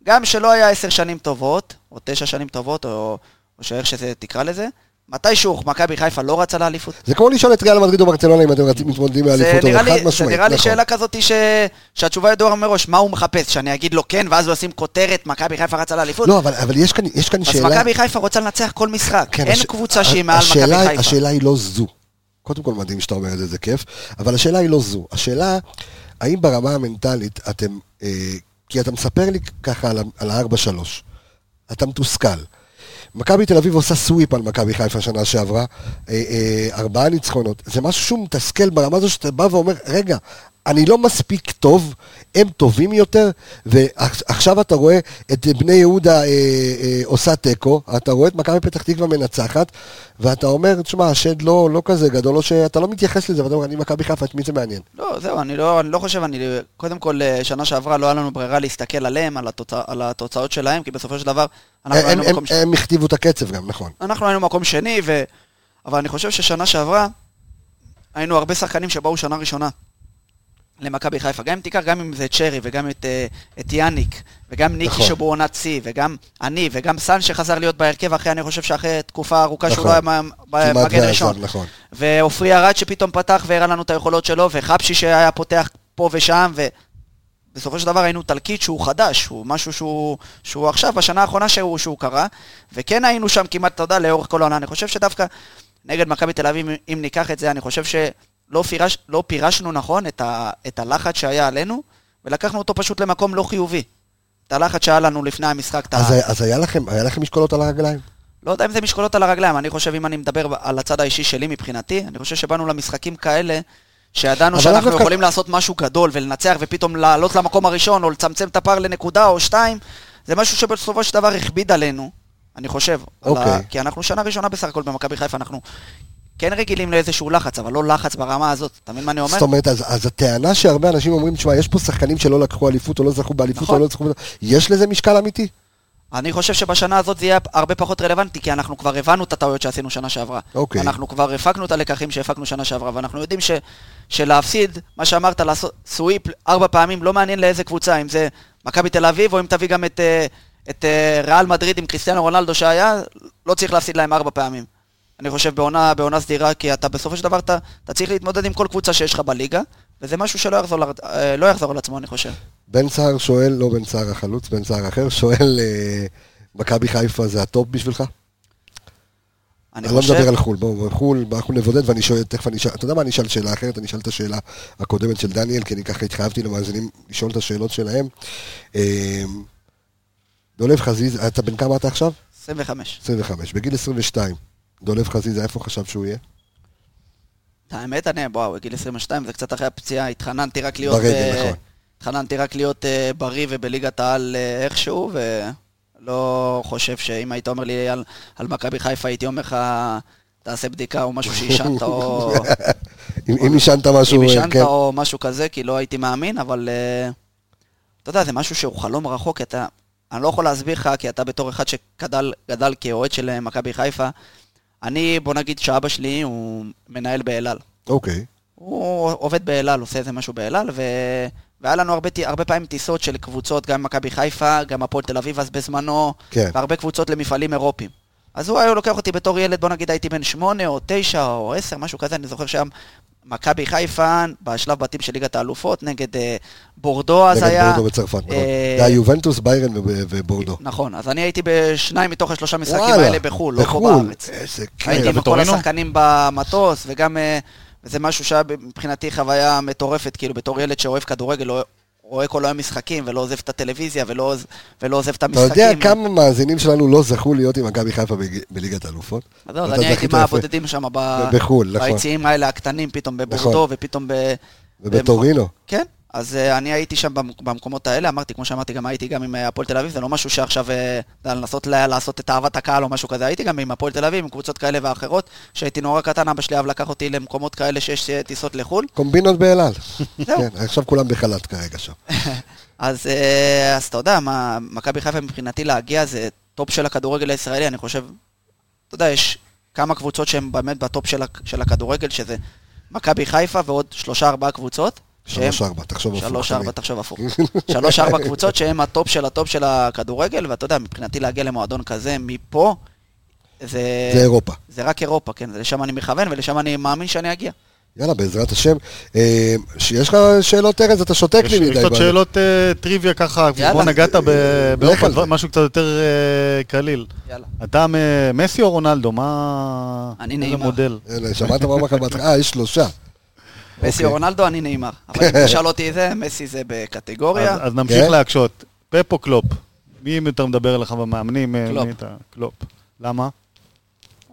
גם שלא היה עשר שנים טובות, או תשע שנים טובות, או, או שאיך שזה תקרא לזה, מתישהו מכבי חיפה לא רצה לאליפות. זה כמו לשאול את ריאל מדריד או ברצלונה אם אתם מתמודדים זה באליפות או חד זה משמעית. נראה לי נכון. שאלה כזאת ש... שהתשובה ידועה מראש, מה הוא מחפש? שאני אגיד לו כן, ואז הוא ישים כותרת, מכבי חיפה רצה לאליפות? לא, אבל אבל יש כאן- יש כאן אז שאלה... מכבי חיפה רוצה לנצח כל משחק. כן, אין הש- קבוצה שהיא מעל מכבי חיפה. השאלה היא לא זו. קודם כל מדהים שאתה אומר את זה, זה כיף, אבל השאלה היא לא זו. השאלה, האם ברמה המנטלית אתם... אה, כי אתה מספר לי ככה על ה- על ה-4-3. אתה מתוסכל. מכבי תל אביב עושה סוויפ על מכבי חיפה שנה שעברה, אה, אה, ארבעה ניצחונות. זה משהו שהוא מתסכל ברמה הזו שאתה בא ואומר, רגע, אני לא מספיק טוב, הם טובים יותר, ועכשיו אתה רואה את בני יהודה אה, אה, עושה תיקו, אתה רואה את מכבי פתח תקווה מנצחת, ואתה אומר, תשמע, השד לא, לא כזה גדול, או שאתה לא מתייחס לזה, ואתה אומר, אני מכבי חיפה, את מי זה מעניין? לא, זהו, אני לא, אני לא חושב, אני... קודם כל, אה, שנה שעברה לא היה לנו ברירה להסתכל עליהם, על, התוצא, על התוצאות שלהם, כי בסופו של דבר, אנחנו הם, היינו הם, מקום... ש... הם הכתיבו את הקצב גם, נכון. אנחנו היינו מקום שני, ו... אבל אני חושב ששנה שעברה, היינו הרבה שחקנים שבאו שנה ראשונה למכבי חיפה. גם אם תיקח, גם אם זה צ'רי, וגם את, אה, את יאניק, וגם ניקי נכון. שבו עונת שיא, וגם אני, וגם סאן שחזר להיות בהרכב אחרי, אני חושב שאחרי תקופה ארוכה שהוא נכון. לא היה במגן ועזב, ראשון. נכון. ועופרי ארד שפתאום פתח והראה לנו את היכולות שלו, וחבשי שהיה פותח פה ושם, ובסופו של דבר היינו תלקיט שהוא חדש, הוא משהו שהוא, שהוא עכשיו, בשנה האחרונה שהוא, שהוא קרה, וכן היינו שם כמעט, אתה יודע, לאורך כל העונה. אני חושב שדווקא נגד מכבי תל אביב, אם ניקח את זה, אני חושב שלא פירש, לא פירשנו נכון את, ה, את הלחץ שהיה עלינו, ולקחנו אותו פשוט למקום לא חיובי. את הלחץ שהיה לנו לפני המשחק, את ה- אז, אז היה, לכם, היה לכם משקולות על הרגליים? לא יודע אם זה משקולות על הרגליים, אני חושב, אם אני מדבר על הצד האישי שלי מבחינתי, אני חושב שבאנו למשחקים כאלה, שידענו שאנחנו דווקא- יכולים לעשות משהו גדול ולנצח ופתאום לעלות למקום הראשון או לצמצם את הפער לנקודה או שתיים, זה משהו שבסופו של דבר הכביד עלינו, אני חושב. על ה- אוקיי. כי אנחנו שנה ראשונה בסך הכל במכבי חיפה, אנחנו כן רגילים לאיזשהו לחץ, אבל לא לחץ ברמה הזאת, אתה מבין מה אני אומר? זאת אומרת, אז, אז הטענה שהרבה אנשים אומרים, תשמע, יש פה שחקנים שלא לקחו אליפות או לא זכו באליפות נכון. או לא זכו... יש לזה משקל אמיתי? אני חושב שבשנה הזאת זה יהיה הרבה פחות רלוונטי, כי אנחנו כבר הבנו את הטעויות שעשינו שנה שעברה. אוקיי. אנחנו כבר הפקנו את הלקחים שהפקנו שנה שעברה, ואנחנו יודעים ש, שלהפסיד, מה שאמרת, לעשות סוויפ ארבע פעמים, לא מעניין לאיזה קבוצה, אם זה מכבי תל אביב, או אם תביא גם את, אה, את אה, ריאל מדריד עם קריסטיאנו רונלדו שהיה, לא צריך להפסיד להם ארבע פעמים. אני חושב בעונה, בעונה סדירה, כי אתה בסופו של דבר, אתה, אתה צריך להתמודד עם כל קבוצה שיש לך בליגה, וזה משהו שלא יחזור, אה, לא יחזור על עצמו, אני חושב. בן סער שואל, לא בן סער החלוץ, בן סער אחר, שואל, אה, מכבי חיפה זה הטופ בשבילך? אני אני לא. מדבר על חו"ל, בואו, חו"ל, אנחנו נבודד ואני שואל, תכף אני אשאל, אתה יודע מה, אני אשאל שאלה אחרת, אני אשאל את השאלה הקודמת של דניאל, כי אני ככה התחייבתי למאזינים לשאול את השאלות שלהם. אה, דולב חזיז, אתה בן כמה אתה עכשיו? 25. 25. בגיל 22, דולב חזיזה, איפה חשב שהוא יהיה? האמת, אני, וואו, בגיל 22 זה קצת אחרי הפציעה, התחננתי רק להיות... ברגל, ב- נכון. התחננתי רק להיות uh, בריא ובליגת העל uh, איכשהו, ולא חושב שאם היית אומר לי על, על מכבי חיפה, הייתי אומר לך, תעשה בדיקה או משהו שעישנת, או... אם אם עישנת משהו, אם אה, עישנת כן. או משהו כזה, כי לא הייתי מאמין, אבל אתה יודע, זה משהו שהוא חלום רחוק, אתה... אני לא יכול להסביר לך, כי אתה בתור אחד שגדל גדל כאוהד של אה, מכבי חיפה, אני, בוא נגיד שאבא שלי הוא מנהל באל על. אוקיי. הוא עובד באל על, עושה איזה משהו באל על, ו... והיה לנו הרבה, הרבה פעמים טיסות של קבוצות, גם מכבי חיפה, גם הפועל תל אביב אז בזמנו, כן. והרבה קבוצות למפעלים אירופיים. אז הוא היה לוקח אותי בתור ילד, בוא נגיד הייתי בן שמונה או תשע או עשר, משהו כזה, אני זוכר שהיה מכבי חיפה בשלב בתים של ליגת האלופות, נגד אה, בורדו אז נגד היה. בורדו בצרפת, נכון. אה, זה היה יובנטוס, ביירן וב- ובורדו. נכון, אז אני הייתי בשניים מתוך השלושה משחקים האלה בחו"ל, לא פה בחו"ל. בארץ. איזה הייתי כיף. עם כל? השחקנים במטוס, וגם אה, זה משהו שהיה מבחינתי חוויה מטורפת, כאילו בתור ילד שאוהב כדורגל, לא- רואה כל היום משחקים, ולא עוזב את הטלוויזיה, ולא ולא עוזב את אתה המשחקים. יודע כמה מאזינים שלנו לא זכו להיות עם מכבי חיפה בליגת האלופות? אז אתה אני הייתי. מהבודדים שם ב- בחו"ל, נכון. ביציעים האלה הקטנים, פתאום בבורדו, נכון. ופתאום ב... ובטורינו. כן, אז אה, אני הייתי שם במ- במקומות האלה, אמרתי, כמו שאמרתי, גם הייתי גם עם אה, הפועל תל אביב, זה לא משהו שעכשיו, יודע, לנסות ל- לעשות את אהבת הקהל או משהו כזה, הייתי גם עם הפועל תל אביב, עם קבוצות כאלה ואחרות, כשהייתי נורא קטן, אבא שלי אהב לקח אותי למקומות כאלה שיש טיסות לחו"ל, קומבינות באל על. זהו. כן, עכשיו כולם בחל"ת כרגע שם. אז, אה, אז אתה יודע, מכבי חיפה מבחינתי להגיע זה טופ של הכדורגל הישראלי, אני חושב, אתה יודע, יש כמה קבוצות שהן באמת בטופ של, של הכדורגל, שזה מכבי חיפה ועוד שלושה ארבעה קבוצות. שלוש ארבע, תחשוב הפוך. שלוש. ארבע, תחשוב הפוך. שלוש ארבע קבוצות שהן הטופ של הטופ של הכדורגל, ואתה יודע, מבחינתי להגיע למועדון כזה מפה, זה, זה אירופה. זה רק אירופה, כן, לשם אני מכוון ולשם אני מאמין שאני אגיע. יאללה, בעזרת השם. אה, שיש לך שאלות, ארז? אתה שותק יש לי יש מדי. עוד בנו. שאלות אה, טריוויה ככה. בוא נגעת לך באופן, זה. משהו קצת יותר אה, קליל. יאללה. אתה מסי או רונלדו? מה... אני איזה נעימה. שמעת מה אמר לך בהתחלה? אה, יש שלושה. מסי אוקיי. או רונלדו, אני נאמר. אבל אם תשאל אותי את זה, מסי זה בקטגוריה. אז נמשיך כן? להקשות. פפ או קלופ? מי יותר מדבר אליך במאמנים? קלופ. למה?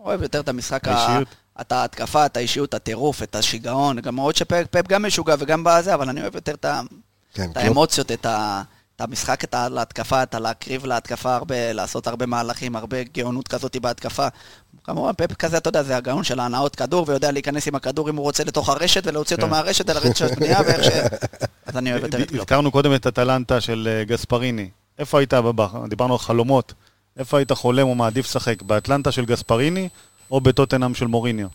אוהב יותר את המשחק, ה-? את ההתקפה, את האישיות, הטירוף, את השיגעון. גם למרות שפפ גם משוגע וגם בזה, אבל אני אוהב יותר את כן. האמוציות, את ה- את המשחק, את ה- להתקפה, את הלהקריב להתקפה הרבה, לעשות הרבה מהלכים, הרבה גאונות כזאת בהתקפה. כמובן, פפ כזה, אתה יודע, זה הגאון של ההנאות כדור, ויודע להיכנס עם הכדור אם הוא רוצה לתוך הרשת, ולהוציא אותו כן. מהרשת אל הרשת השנייה, ואיך ש... אז אני אוהב יותר את קלופ. הזכרנו קודם את הטלנטה של אה, גספריני. איפה היית? דיברנו על חלומות. איפה היית חולם או מעדיף לשחק? באטלנטה של גספריני או בטוטנאם של מוריניו?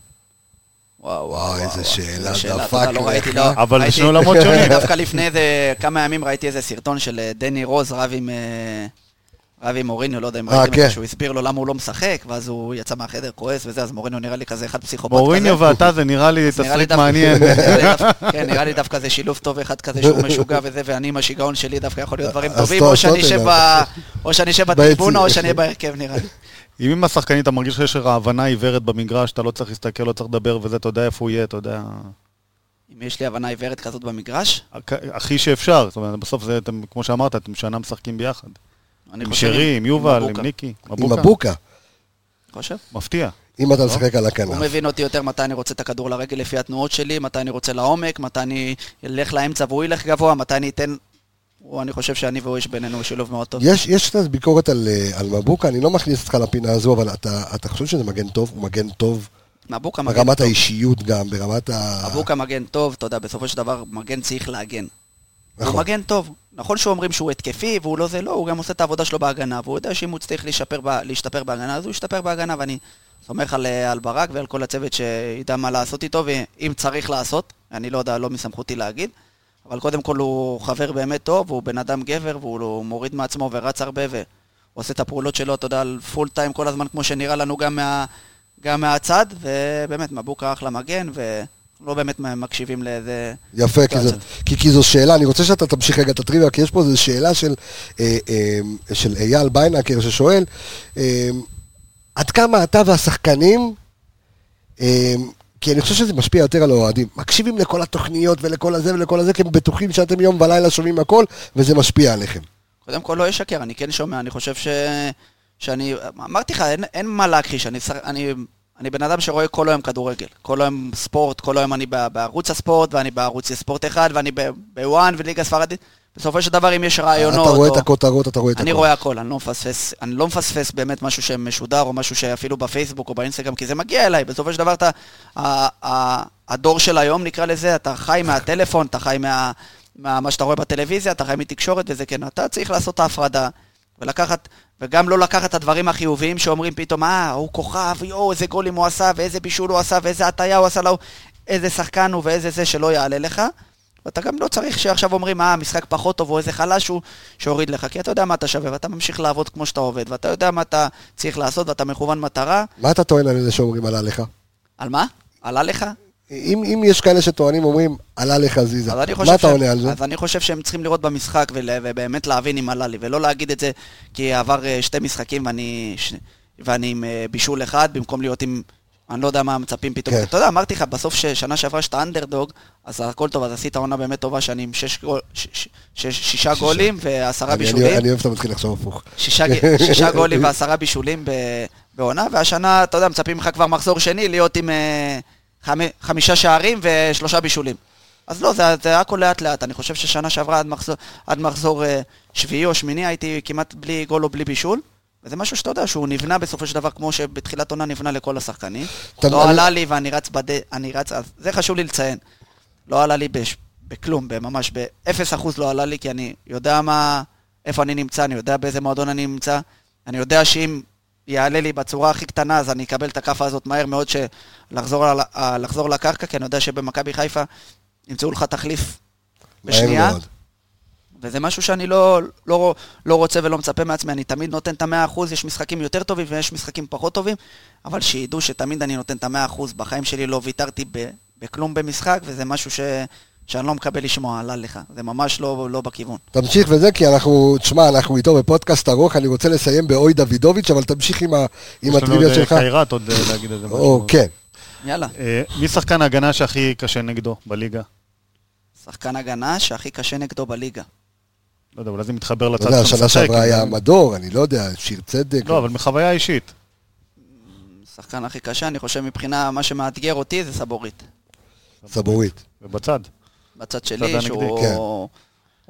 וואו, וואו, איזה שאלה איזה דפק לא לך. ראיתי, לא. אבל זה שני עולמות שונים. דווקא לפני איזה כמה ימים ראיתי איזה סרטון של אה, דני רוז רב עם... אה, רב עם מוריניו, לא יודע אם אה, ראיתם את כן. זה, שהוא הסביר לו למה הוא לא משחק, ואז הוא יצא מהחדר כועס וזה, אז מוריניו נראה לי כזה אחד פסיכופת כזה. מוריניו ואתה זה נראה לי תסריט מעניין. כן, נראה לי דווקא זה שילוב טוב אחד כזה שהוא משוגע וזה, ואני עם השיגעון שלי דווקא יכול להיות דברים טובים, טוב, או שאני אשב בטריבונה, או. שאני אהיה בהרכב נראה לי. אם עם השחקנים אתה מרגיש שיש לך הבנה עיוורת במגרש, אתה לא צריך להסתכל, לא צריך לדבר וזה, אתה יודע איפה הוא יהיה, אתה יודע... אם יש לי הבנה עיוורת כזאת במגרש, הכ- הכי שאפשר, זאת אומרת, בסוף זה, אתם, כמו שאמרת, אתם שנה משחקים ביחד. אני עם חושב... שרי, עם יובל, עם. ניקי, עם מבוקה. חושב? מפתיע. אם אתה משחק על הוא הכנף. מבין אותי יותר מתי אני רוצה את הכדור לרגל לפי התנועות שלי, מתי אני רוצה לעומק, מתי אני אלך לאמצע והוא ילך גבוה, מתי אני אתן... הוא, אני חושב שאני והוא יש בינינו שילוב מאוד טוב. יש, יש קצת ביקורת על, אה, על מבוקה, אני לא מכניס אותך לפינה הזו, אבל אתה, אתה חושב שזה מגן טוב? הוא מגן טוב מבוקה מגן ברמת טוב. האישיות גם, ברמת ה... מבוקה מגן טוב, אתה יודע, בסופו של דבר מגן צריך להגן. הוא נכון. מגן טוב. נכון שאומרים שהוא התקפי והוא לא זה, לא, הוא גם עושה את העבודה שלו בהגנה, והוא יודע שאם הוא צריך להשתפר, ב, להשתפר בהגנה, אז הוא ישתפר בהגנה, ואני סומך על, אה, על ברק ועל כל הצוות שידע מה לעשות איתו, ואם צריך לעשות, אני לא יודע, לא מסמכותי להגיד, אבל קודם כל הוא חבר באמת טוב, הוא בן אדם גבר, והוא לא- מוריד מעצמו ורץ הרבה, והוא עושה את הפעולות שלו, אתה יודע, על full time כל הזמן, כמו שנראה לנו גם, מה, גם מהצד, ובאמת, מבוקה אחלה מגן, ולא באמת מקשיבים לאיזה... יפה, כי, סיטואציות. כי, כי זו שאלה, אני רוצה שאתה תמשיך רגע את הטריוויה, כי יש פה איזו שאלה של, אה, אה, של אייל ביינקר ששואל, אה, עד כמה אתה והשחקנים, אה, כי אני חושב שזה משפיע יותר על האוהדים, מקשיבים לכל התוכניות ולכל הזה ולכל הזה, כי הם בטוחים שאתם יום ולילה שומעים הכל, וזה משפיע עליכם. קודם כל לא אשקר, אני כן שומע, אני חושב ש... שאני... אמרתי לך, אין, אין מה להכחיש, אני, אני, אני בן אדם שרואה כל היום כדורגל. כל היום ספורט, כל היום אני בערוץ הספורט, ואני בערוץ ספורט אחד, ואני בוואן וליגה ספרדית. בסופו של דבר, אם יש רעיונות... אתה רואה או... את הכותרות, אתה רואה את אני הכל. רואה הכל, אני לא מפספס, אני לא מפספס באמת משהו שמשודר, או משהו שאפילו בפייסבוק או באינסטגרם, כי זה מגיע אליי, בסופו של דבר אתה, הדור של היום נקרא לזה, אתה חי מהטלפון, אתה חי מה, מה, מה שאתה רואה בטלוויזיה, אתה חי מתקשורת וזה כן, אתה צריך לעשות את ההפרדה, ולקחת, וגם לא לקחת את הדברים החיוביים שאומרים פתאום, אה, הוא כוכב, יואו, איזה גולים הוא עשה, ואיזה בישול הוא עשה, ואיזה הטיה הוא עשה לו, איזה שחקן הוא ואיזה זה שלא יעלה לך. ואתה גם לא צריך שעכשיו אומרים, אה, המשחק פחות טוב או איזה חלש הוא שהוריד לך, כי אתה יודע מה אתה שווה, ואתה ממשיך לעבוד כמו שאתה עובד, ואתה יודע מה אתה צריך לעשות, ואתה מכוון מטרה. מה אתה טוען על אלה שאומרים עלה לך? על מה? עלה לך? אם, אם יש כאלה שטוענים, אומרים, עלה לך זיזה. מה אתה עונה על זה? אז אני חושב שהם צריכים לראות במשחק ול, ובאמת להבין אם עלה לי, ולא להגיד את זה כי עבר אה, שתי משחקים ואני, ש, ואני עם אה, בישול אחד, במקום להיות עם... אני לא יודע מה מצפים פתאום. כן. אתה יודע, אמרתי לך, בסוף ששנה שעברה שאתה אנדרדוג, אז הכל טוב, אז עשית עונה באמת טובה שאני עם שש שישה גולים ועשרה בישולים. אני, אני אוהב שאתה מתחיל לחשוב הפוך. שישה, גולים ועשרה בישולים ב- בעונה, והשנה, אתה יודע, מצפים ממך כבר מחזור שני להיות עם אה, חמ, חמישה שערים ושלושה בישולים. אז לא, זה, זה הכל לאט לאט. אני חושב ששנה שעברה עד מחזור, עד מחזור אה, שביעי או שמיני הייתי כמעט בלי גול או בלי בישול. וזה משהו שאתה יודע שהוא נבנה בסופו של דבר כמו שבתחילת עונה נבנה לכל השחקנים. לא אני- עלה לי ואני רץ בד... אני רץ, זה חשוב לי לציין. לא עלה לי בש... בכלום, ממש ב-0% לא עלה לי, כי אני יודע מה... איפה אני נמצא, אני יודע באיזה מועדון אני נמצא. אני יודע שאם יעלה לי בצורה הכי קטנה, אז אני אקבל את הכאפה הזאת מהר מאוד, שלחזור על... לחזור לקרקע, כי אני יודע שבמכבי חיפה ימצאו לך תחליף בשנייה. מאוד. וזה משהו שאני לא, לא, לא רוצה ולא מצפה מעצמי, אני תמיד נותן את המאה אחוז, יש משחקים יותר טובים ויש משחקים פחות טובים, אבל שידעו שתמיד אני נותן את המאה אחוז, בחיים שלי לא ויתרתי ב, בכלום במשחק, וזה משהו ש, שאני לא מקבל לשמוע, עלה לך, זה ממש לא, לא בכיוון. תמשיך וזה, כי אנחנו, תשמע, אנחנו איתו בפודקאסט ארוך, אני רוצה לסיים באוי דוידוביץ', אבל תמשיך עם, ה, עם יש לנו עוד הטריוויה אה, שלך. קיירת עוד אה, להגיד איזה משהו. או, כן. יאללה, אה, מי שחקן ההגנה שהכי קשה נגדו בליגה? שחקן הגנה שהכי קשה נגדו בליגה. לא יודע, אולי זה מתחבר לצד יודע, שאתה משחק, שעברה היה אם- מדור, אני לא יודע, שיר צדק. לא, אבל מחוויה אישית. שחקן הכי קשה, אני חושב מבחינה, מה שמאתגר אותי זה סבורית. סבורית. ובצד. בצד שלי, שהוא כן.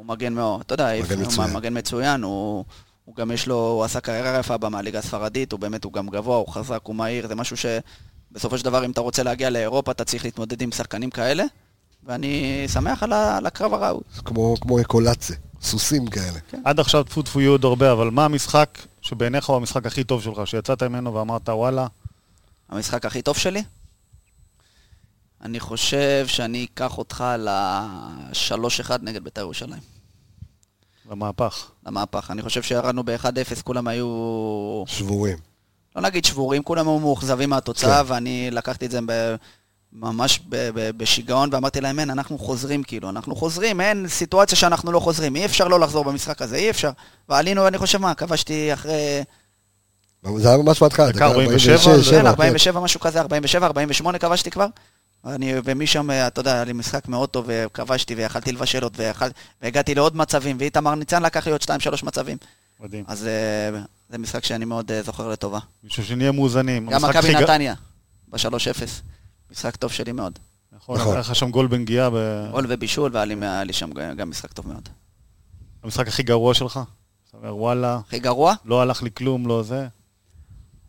מגן מאוד, אתה יודע, הוא. מגן מצוין, הוא, הוא גם יש לו, הוא עשה קריירה יפה במהליגה הספרדית, הוא באמת, הוא גם גבוה, הוא חזק, הוא מהיר, זה משהו שבסופו של דבר, אם אתה רוצה להגיע לאירופה, אתה צריך להתמודד עם שחקנים כאלה, ואני שמח על הקרב הראוי. כמו, כמו אקולצה, סוסים כאלה. עד עכשיו טפו טפו יהיו עוד הרבה, אבל מה המשחק שבעיניך הוא המשחק הכי טוב שלך, שיצאת ממנו ואמרת, וואלה, המשחק הכי טוב שלי? אני חושב שאני אקח אותך ל-3-1 נגד בית"ר ירושלים. למהפך. למהפך. אני חושב שירדנו ב-1-0, כולם היו שבורים. לא נגיד שבורים, כולם היו מאוכזבים מהתוצאה, כן. ואני לקחתי את זה ב... ממש בשיגעון, ואמרתי להם, אין, אנחנו חוזרים, כאילו, אנחנו חוזרים, אין סיטואציה שאנחנו לא חוזרים, אי אפשר לא לחזור במשחק הזה, אי אפשר. ועלינו, אני חושב, מה, כבשתי אחרי... זה היה ממש בהתחלה. דקה 47, שבע, זה- כן, כן. 47, משהו כזה, 47, 48 כבשתי כבר. אני, ומשם, אתה יודע, היה לי משחק מאוד טוב, וכבשתי, ויכלתי לבשל עוד, ויכל, והגעתי לעוד מצבים, ואיתמר ניצן לקח לי עוד 2-3 מצבים. מדהים. אז אה, זה משחק שאני מאוד אה, זוכר לטובה. בשביל שנהיה מאוזנים. גם מכבי נתניה, ב-3-0. משחק טוב שלי מאוד. נכון, נכון. היה לך שם גול בנגיעה. ב- גול ובישול, והיה לי, שם גם משחק טוב מאוד. המשחק הכי גרוע שלך? אתה אומר, וואלה, הכי גרוע, לא הלך לי כלום, לא זה.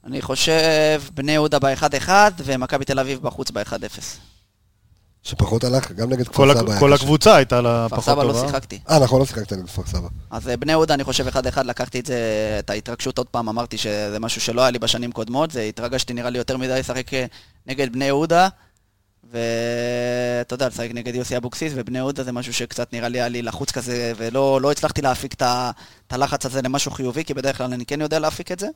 אני חושב בני יהודה ב-1-1 ומכבי תל אביב בחוץ ב-1-0. שפחות הלך, גם נגד כל כפר סבא. כל קשה. הקבוצה הייתה לה כפר פחות סבא לא טובה. שיחקתי. אה, נכון, לא שיחקת נגד כפר סבא. אז אה, בני יהודה, אני חושב 1-1, לקחתי את זה, את ההתרגשות עוד פעם, אמרתי שזה משהו שלא היה לי בשנים קודמות, זה התרגשתי נראה לי יותר מדי לשחק אה, נגד בני יהודה, ואתה יודע, לשחק נגד יוסי אבוקסיס, ובני יהודה זה משהו שקצת נראה לי היה לי לחוץ כזה, ולא לא הצלחתי להפיק את הלחץ הזה למשהו חיובי, כי בדרך כלל אני כן יודע להפיק את זה.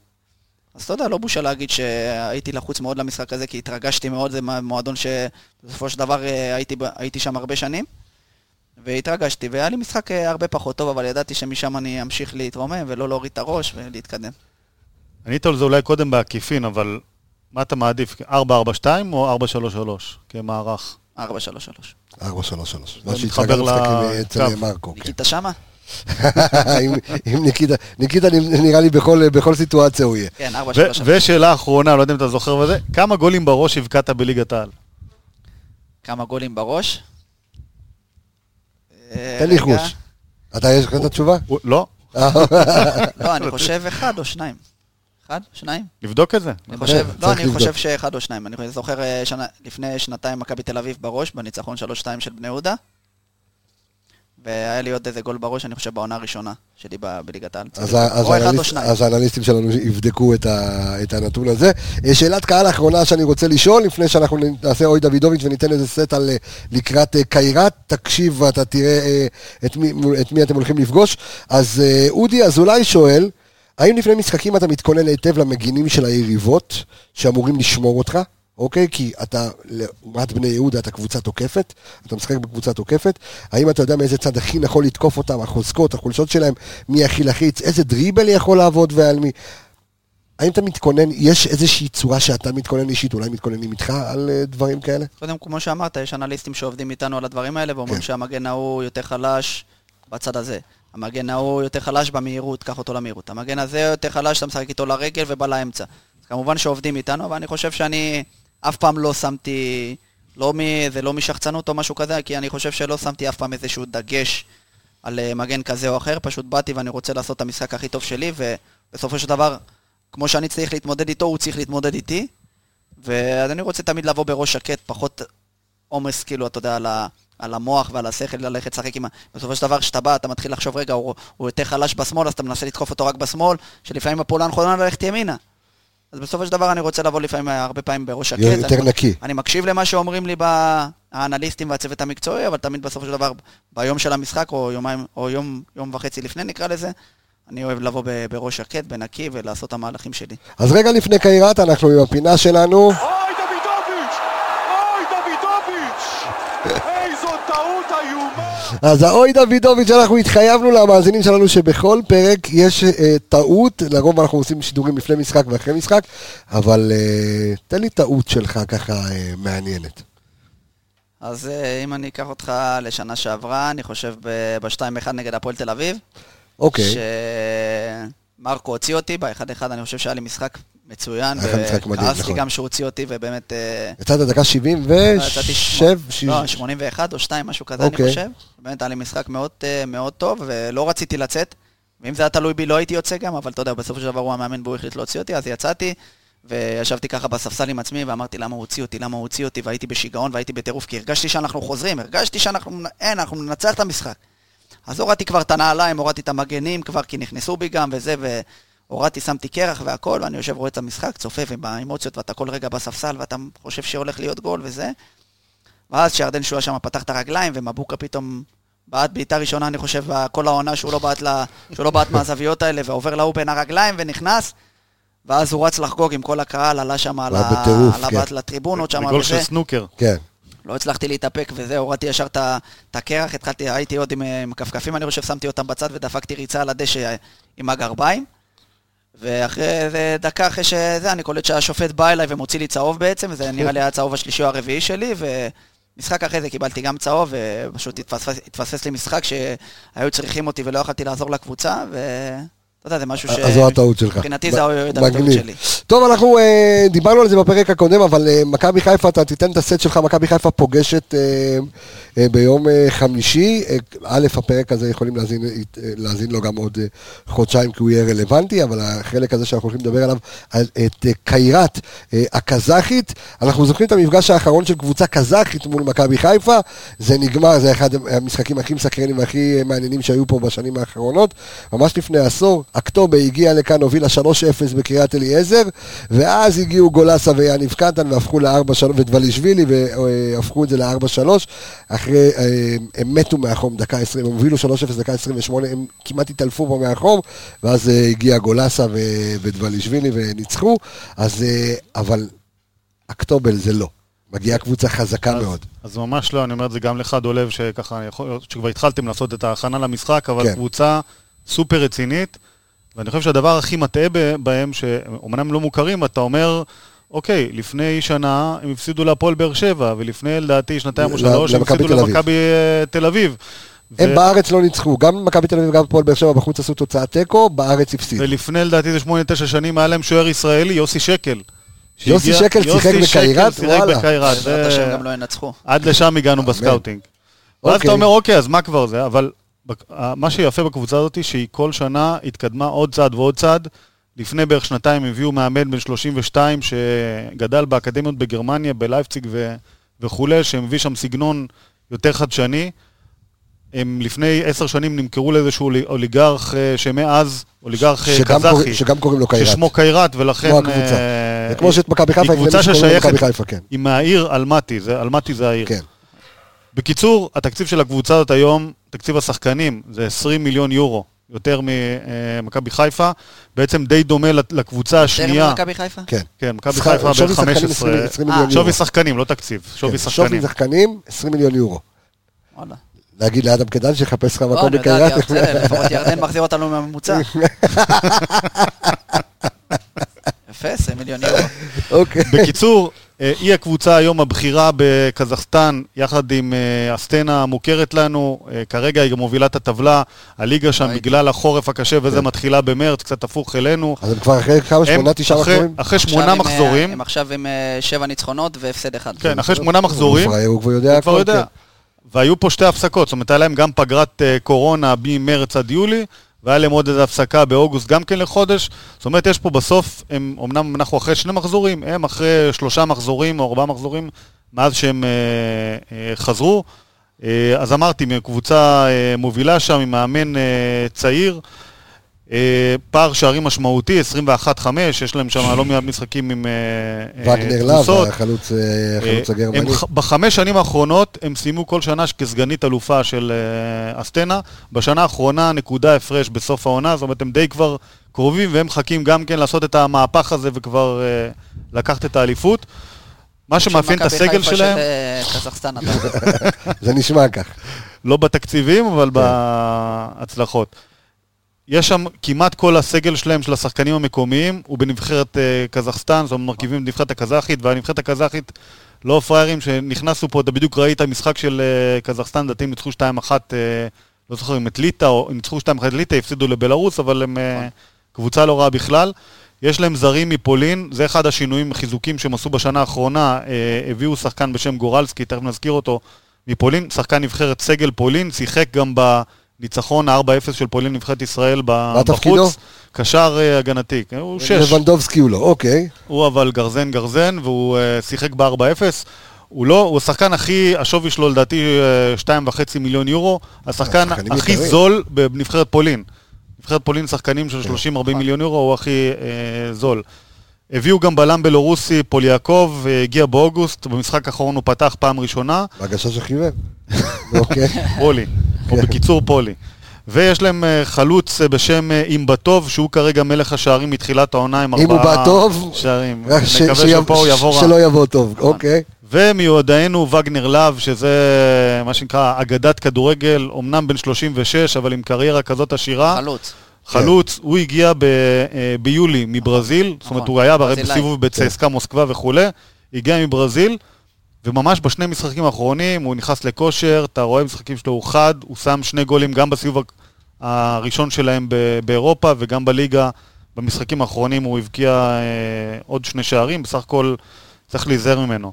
אז אתה יודע, לא בושה להגיד שהייתי לחוץ מאוד למשחק הזה, כי התרגשתי מאוד, זה מועדון שבסופו של דבר אה, הייתי, הייתי שם הרבה שנים. והתרגשתי, והיה לי משחק אה, הרבה פחות טוב, אבל ידעתי שמשם אני אמשיך להתרומם ולא להוריד את הראש ולהתקדם. ענית על זה אולי קודם בעקיפין, אבל מה אתה מעדיף? 4-4-2 או 4-3-3 כמערך? 4-3-3. 4 3 3 זה מה משחקים לקו. אצל מרקו. כן. ניקיטה שמה? עם- עם ניקיטה, ניקיטה נראה לי בכל סיטואציה הוא יהיה. כן, 4-3-3. ו- ושאלה אחרונה, לא יודע אם אתה זוכר וזה, כמה גולים בראש הבקעת בליגת העל? כמה גולים בראש? אה, תן לי. חוש. אתה יש לך את התשובה? לא? לא, אני חושב אחד או שניים. אחד? שניים? לבדוק את זה. אני חושב, צריך לא, אני. חושב שאחד או שניים. אני זוכר אה, שנה- לפני שנתיים מכבי תל אביב בראש, בניצחון 3-2 של בני יהודה. והיה לי עוד איזה גול בראש, אני חושב, בעונה הראשונה שלי בליגת העל. אז האנליסטים שלנו יבדקו את ה- את הנתון הזה. אה, שאלת קהל אחרונה שאני רוצה לשאול, לפני שאנחנו נעשה אוי דוידוביץ' וניתן איזה סט על אה, לקראת קיירת, תקשיב ואתה תראה אה, את מי- את מי אתם הולכים לפגוש. אז אודי אזולאי שואל, האם לפני משחקים אתה מתכונן היטב למגינים של היריבות שאמורים לשמור אותך? אוקיי? כי אתה, לעומת בני יהודה, אתה קבוצה תוקפת, אתה משחק בקבוצה תוקפת, האם אתה יודע מאיזה צד הכי נכון לתקוף אותם, החוזקות, החולשות שלהם, מי הכי לחיץ, איזה דריבל יכול לעבוד ועל מי? האם אתה מתכונן, יש איזושהי צורה שאתה מתכונן אישית, אולי מתכוננים איתך על אה, דברים כאלה? קודם, כמו שאמרת, יש אנליסטים שעובדים איתנו על הדברים האלה, ואומרים כן. שהמגן ההוא יותר חלש בצד הזה. המגן ההוא יותר חלש במהירות, קח אותו למהירות. המגן הזה יותר חלש, אתה משחק איתו לרגל ובא לאמצע. אז כמובן שעובדים איתנו, אבל אני חושב שאני אף פעם לא שמתי, לא מ, זה לא משחצנות או משהו כזה, כי אני חושב שלא שמתי אף פעם איזשהו דגש על אה, מגן כזה או אחר, פשוט באתי ואני רוצה לעשות את המשחק הכי טוב שלי, ובסופו של דבר, כמו שאני צריך להתמודד איתו, הוא צריך להתמודד איתי, ואז אני רוצה תמיד לבוא בראש שקט, פחות עומס, כאילו, אתה יודע, על, ה, על המוח ועל השכל, ללכת לשחק עם ה... בסופו של דבר, כשאתה בא, אתה מתחיל לחשוב, רגע, הוא, הוא יותר חלש בשמאל, אז אתה מנסה לדחוף אותו רק בשמאל, שלפעמים הפעולה הנכונה ללכת ימינה. אז בסופו של דבר אני רוצה לבוא לפעמים, הרבה פעמים בראש שקט. יותר אני, נקי. אני מקשיב למה שאומרים לי האנליסטים והצוות המקצועי, אבל תמיד בסופו של דבר, ביום של המשחק, או יומיים, או יום, יום וחצי לפני נקרא לזה, אני אוהב לבוא בראש שקט, בנקי, ולעשות את המהלכים שלי. אז רגע לפני קיירת, אנחנו עם הפינה שלנו. אוי דוידוביץ'! אוי דוידוביץ'! איזו טעות איומה! אז האוי דוידוביץ', אנחנו התחייבנו למאזינים שלנו שבכל פרק יש אה, טעות, לרוב אנחנו עושים שידורים לפני משחק ואחרי משחק, אבל אה, תן לי טעות שלך ככה אה, מעניינת. אז אה, אם אני אקח אותך לשנה שעברה, אני חושב ב-2-1 נגד הפועל תל אביב. אוקיי, שמרקו הוציא אותי, ב-1-1 אני חושב שהיה לי משחק מצוין, וכעסתי נכון. גם שהוא הוציא אותי, ובאמת... אה, יצאת דקה 70 לא, יצאתי ושב, שמ- לא, 81 או 2, משהו כזה, אוקיי. אני חושב. באמת היה לי משחק מאוד, אה, מאוד טוב, ולא רציתי לצאת. ואם זה היה תלוי בי, לא הייתי יוצא גם, אבל אתה יודע, בסופו של דבר הוא המאמן והוא החליט להוציא אותי, אז יצאתי, וישבתי ככה בספסל עם עצמי, ואמרתי, למה הוא הוציא אותי, למה הוא הוציא אותי, והייתי בשיגעון והייתי בטירוף, כי הרגשתי שאנחנו חוזרים, הרגשתי שאנחנו, אין, אנחנו ננצח את המשחק. אז הורדתי כבר את הנעליים, הורדתי את המגנים כבר, כי נכנסו בי גם וזה, והורדתי, שמתי קרח והכל, ואני יושב, רואה את המשחק, צופה ובאמוציות, ואתה כל רגע בספסל, ואתה חושב שהולך להיות גול וזה. ואז שירדן שועה שם פתח את הרגליים, ומבוקה פתאום בעט בעיטה ראשונה, אני חושב, כל העונה שהוא לא בעט, לה, שהוא לא בעט מהזוויות האלה, ועובר להוא בין הרגליים ונכנס, ואז הוא רץ לחגוג עם כל הקהל, עלה שם על, כן. הבעט לטריבונות שם, בגול וזה. של סנוקר. כן. לא הצלחתי להתאפק וזה, הורדתי ישר את הקרח, התחלתי, הייתי עוד עם, עם כפכפים, אני חושב, שמתי אותם בצד ודפקתי ריצה על הדשא עם הגרביים. ואחרי איזה דקה אחרי שזה, אני קולט שהשופט בא אליי ומוציא לי צהוב בעצם, וזה נראה לי היה הצהוב השלישי או הרביעי שלי, ומשחק אחרי זה קיבלתי גם צהוב, ופשוט התפספס, התפספס לי משחק שהיו צריכים אותי ולא יכולתי לעזור לקבוצה, ואתה יודע, זה משהו ש... אז זו הטעות שלך. מבחינתי זה מגניב. שלי. טוב, אנחנו אה, דיברנו על זה בפרק הקודם, אבל אה, מכבי חיפה, אתה תיתן את הסט שלך, מכבי חיפה פוגשת אה, אה, ביום אה, חמישי. אה, א', הפרק הזה יכולים להזין, אה, להזין לו גם עוד אה, חודשיים, כי הוא יהיה רלוונטי, אבל החלק הזה שאנחנו הולכים לדבר עליו, על, את אה, קיירת אה, הקזחית. אנחנו זוכרים את המפגש האחרון של קבוצה קזחית מול מכבי חיפה. זה נגמר, זה אחד המשחקים הכי מסקרנים והכי מעניינים שהיו פה בשנים האחרונות. ממש לפני עשור, אקטובה הגיע לכאן, הובילה 3-0 בקריית אליעזר, ואז הגיעו גולסה ויאניב קטן והפכו ל-4-3, ודבלישווילי, והפכו את זה ל-4-3. אחרי, אה, הם מתו מהחום דקה 20, הם הובילו 3-0 דקה 28, הם כמעט התעלפו פה מהחום, ואז אה, הגיע גולסה ודבלישווילי וניצחו, אז, אה, אבל אקטובל זה לא. מגיעה קבוצה חזקה אז- מאוד. אז ממש לא, אני אומר את זה גם לך, דולב, שככה, יכול שכבר התחלתם לעשות את ההכנה למשחק, אבל כן. קבוצה סופר רצינית, ואני חושב שהדבר הכי מטעה ב- בהם, שאומנם הם לא מוכרים, אתה אומר, אוקיי, לפני שנה הם הפסידו להפועל באר שבע, ולפני, לדעתי, שנתיים או שלוש, הם הפסידו. למכבי אה, תל אביב. הם ו- בארץ לא ניצחו, גם מכבי תל אביב וגם הפועל באר שבע בחוץ עשו תוצאת תיקו, בארץ הפסידו. ולפני, לדעתי, זה שמונה, תשע שנים, היה להם שוער ישראלי, יוסי שקל. יוסי שקל שיחק יוסי שקל בקייראט? שיחק וואלה. בקייראט. בעזרת השם גם לא ינצחו. עד לשם הגענו בסקאוטינג. ואז אוקיי. אתה אומר, אוקיי, אז מה כבר זה? אבל מה שיפה בקבוצה הזאת, שהיא כל שנה התקדמה עוד צעד ועוד צעד. לפני בערך שנתיים הביאו מאמן בן 32 שגדל באקדמיות בגרמניה, בלייפציג ו- וכולי, שהביא שם סגנון יותר חדשני. הם לפני עשר שנים נמכרו לאיזשהו אולי- אוליגרך אה, שמאז, אוליגרך אה, שגם קזחי, קוראים- שגם קוראים לו קיירת. ששמו קיירת, ולכן... כמו הקבוצה. אה, זה כמו שאת מכבי חיפה, היא קבוצה ששייכת, חיפה, כן. היא מהעיר אלמטי, זה- אלמטי זה העיר. כן. בקיצור, התקציב של הקבוצה הזאת היום, תקציב השחקנים, זה 20 מיליון יורו, יותר ממכבי חיפה, בעצם די דומה לקבוצה יותר השנייה. ממכבי חיפה? כן. כן, מכבי שח- חיפה שחקנים 15. 20 20 מיליון אה, יורו. שווי שחקנים, לא תקציב, שווי כן, שחקנים. שווי שחקנים, 20 מיליון יורו. וואלה. להגיד לאדם קדן שיחפש לך מקום. בסדר, לפחות ירדן מחזיר אותנו מהממוצע. יפה, 20 מיליון יורו. אוקיי. בקיצור, אה, היא הקבוצה היום הבכירה בקזחסטן, יחד עם אה, אסטנה המוכרת לנו. אה, כרגע היא גם מובילה את הטבלה. הליגה שם, ראיתי. בגלל החורף הקשה וזה, כן. מתחילה במרץ, קצת הפוך אלינו. אז הם כבר אחרי כמה, שמונה, תשעה אחרי- מחזורים? אחרי שמונה אה, מחזורים, הם עכשיו עם אה, שבע ניצחונות והפסד אחד. כן, אחרי שמונה מחזורים, הוא כבר יודע הוא כבר הכל, יודע. כן. והיו פה שתי הפסקות, זאת אומרת, היה להם גם פגרת אה, קורונה ממרץ עד יולי, והיה להם עוד איזו הפסקה באוגוסט גם כן לחודש. זאת אומרת, יש פה בסוף, הם, אמנם אנחנו אחרי שני מחזורים, הם אחרי שלושה מחזורים או ארבעה מחזורים מאז שהם אה, אה, חזרו. אה, אז אמרתי, קבוצה אה, מובילה שם עם מאמן אה, צעיר. אה, פער שערים משמעותי, 21-5, יש להם שם לא מעט משחקים עם אה, אה, וגנר לאב, תבוסות. החלוץ הגרמני. בחמש שנים האחרונות הם סיימו כל שנה כסגנית אלופה של אסטנה. בשנה האחרונה נקודה הפרש בסוף העונה, זאת אומרת הם די כבר קרובים והם מחכים גם כן לעשות את המהפך הזה וכבר לקחת את האליפות. מה שמאפיין את הסגל שלהם, זה נשמע כך. לא בתקציבים, אבל כן. בהצלחות. יש שם כמעט כל הסגל שלהם, של השחקנים המקומיים, הוא בנבחרת אה, קזחסטן, זאת אומרת, מרכיבים את הנבחרת הקזחית, והנבחרת הקזחית לא פראיירים שנכנסו פה, אתה בדיוק ראית משחק של אה, קזחסטן, לדעתי הם ניצחו 2-1, אה, לא זוכר אם את ליטא, או ניצחו 2-1 את ליטא, הפסידו לבלארוס, אבל הם אה, קבוצה לא רעה בכלל. יש להם זרים מפולין, זה אחד השינויים, חיזוקים שהם עשו בשנה האחרונה, אה, הביאו שחקן בשם גורלסקי, תכף נזכיר אותו, מפולין, שחקן נבחרת סגל פולין, שיחק גם בניצחון ה-4-0 של פולין נבחרת ישראל? בחוץ. קשר אה, הגנתי, כן, הוא שש. לבנדובסקי הוא לא, אוקיי. הוא אבל גרזן גרזן, והוא uh, שיחק ב-4-0. הוא לא, הוא השחקן הכי, השווי שלו לדעתי אה, 2.5 מיליון יורו, השחקן הכי יקרים. זול בנבחרת פולין. נבחרת פולין שחקנים של 30-40 מיליון יורו, הוא הכי אה, זול. הביאו גם בלם בלורוסי, פוליאקוב, אה, הגיע באוגוסט, במשחק האחרון הוא פתח פעם ראשונה, בהגשה של חיוור. אוקיי. פולי, או כן. בקיצור פולי. ויש להם אה, חלוץ אה, בשם אה, אימבטוב, שהוא כרגע מלך השערים מתחילת העונה עם אם הוא ארבעה בא טוב, שערים. ש- נקווה שיב- שפה הוא יבוא רע. שלא יבוא טוב, אוקיי. ומיועדנו וגנר להב, שזה מה שנקרא אגדת כדורגל, אמנם בן 36, אבל עם קריירה כזאת עשירה. חלוץ. חלוץ, הוא הגיע ב, אה, ביולי מברזיל, זאת אומרת נכון, הוא היה הרי ברזילאי. בסיבוב בצסקה מוסקבה וכולי, הגיע מברזיל, וממש בשני משחקים האחרונים הוא נכנס לכושר, אתה רואה משחקים שלו, הוא חד, הוא שם שני גולים גם בסיבוב הראשון שלהם באירופה וגם בליגה, במשחקים האחרונים הוא הבקיע אה, עוד שני שערים, בסך הכל צריך להיזהר ממנו.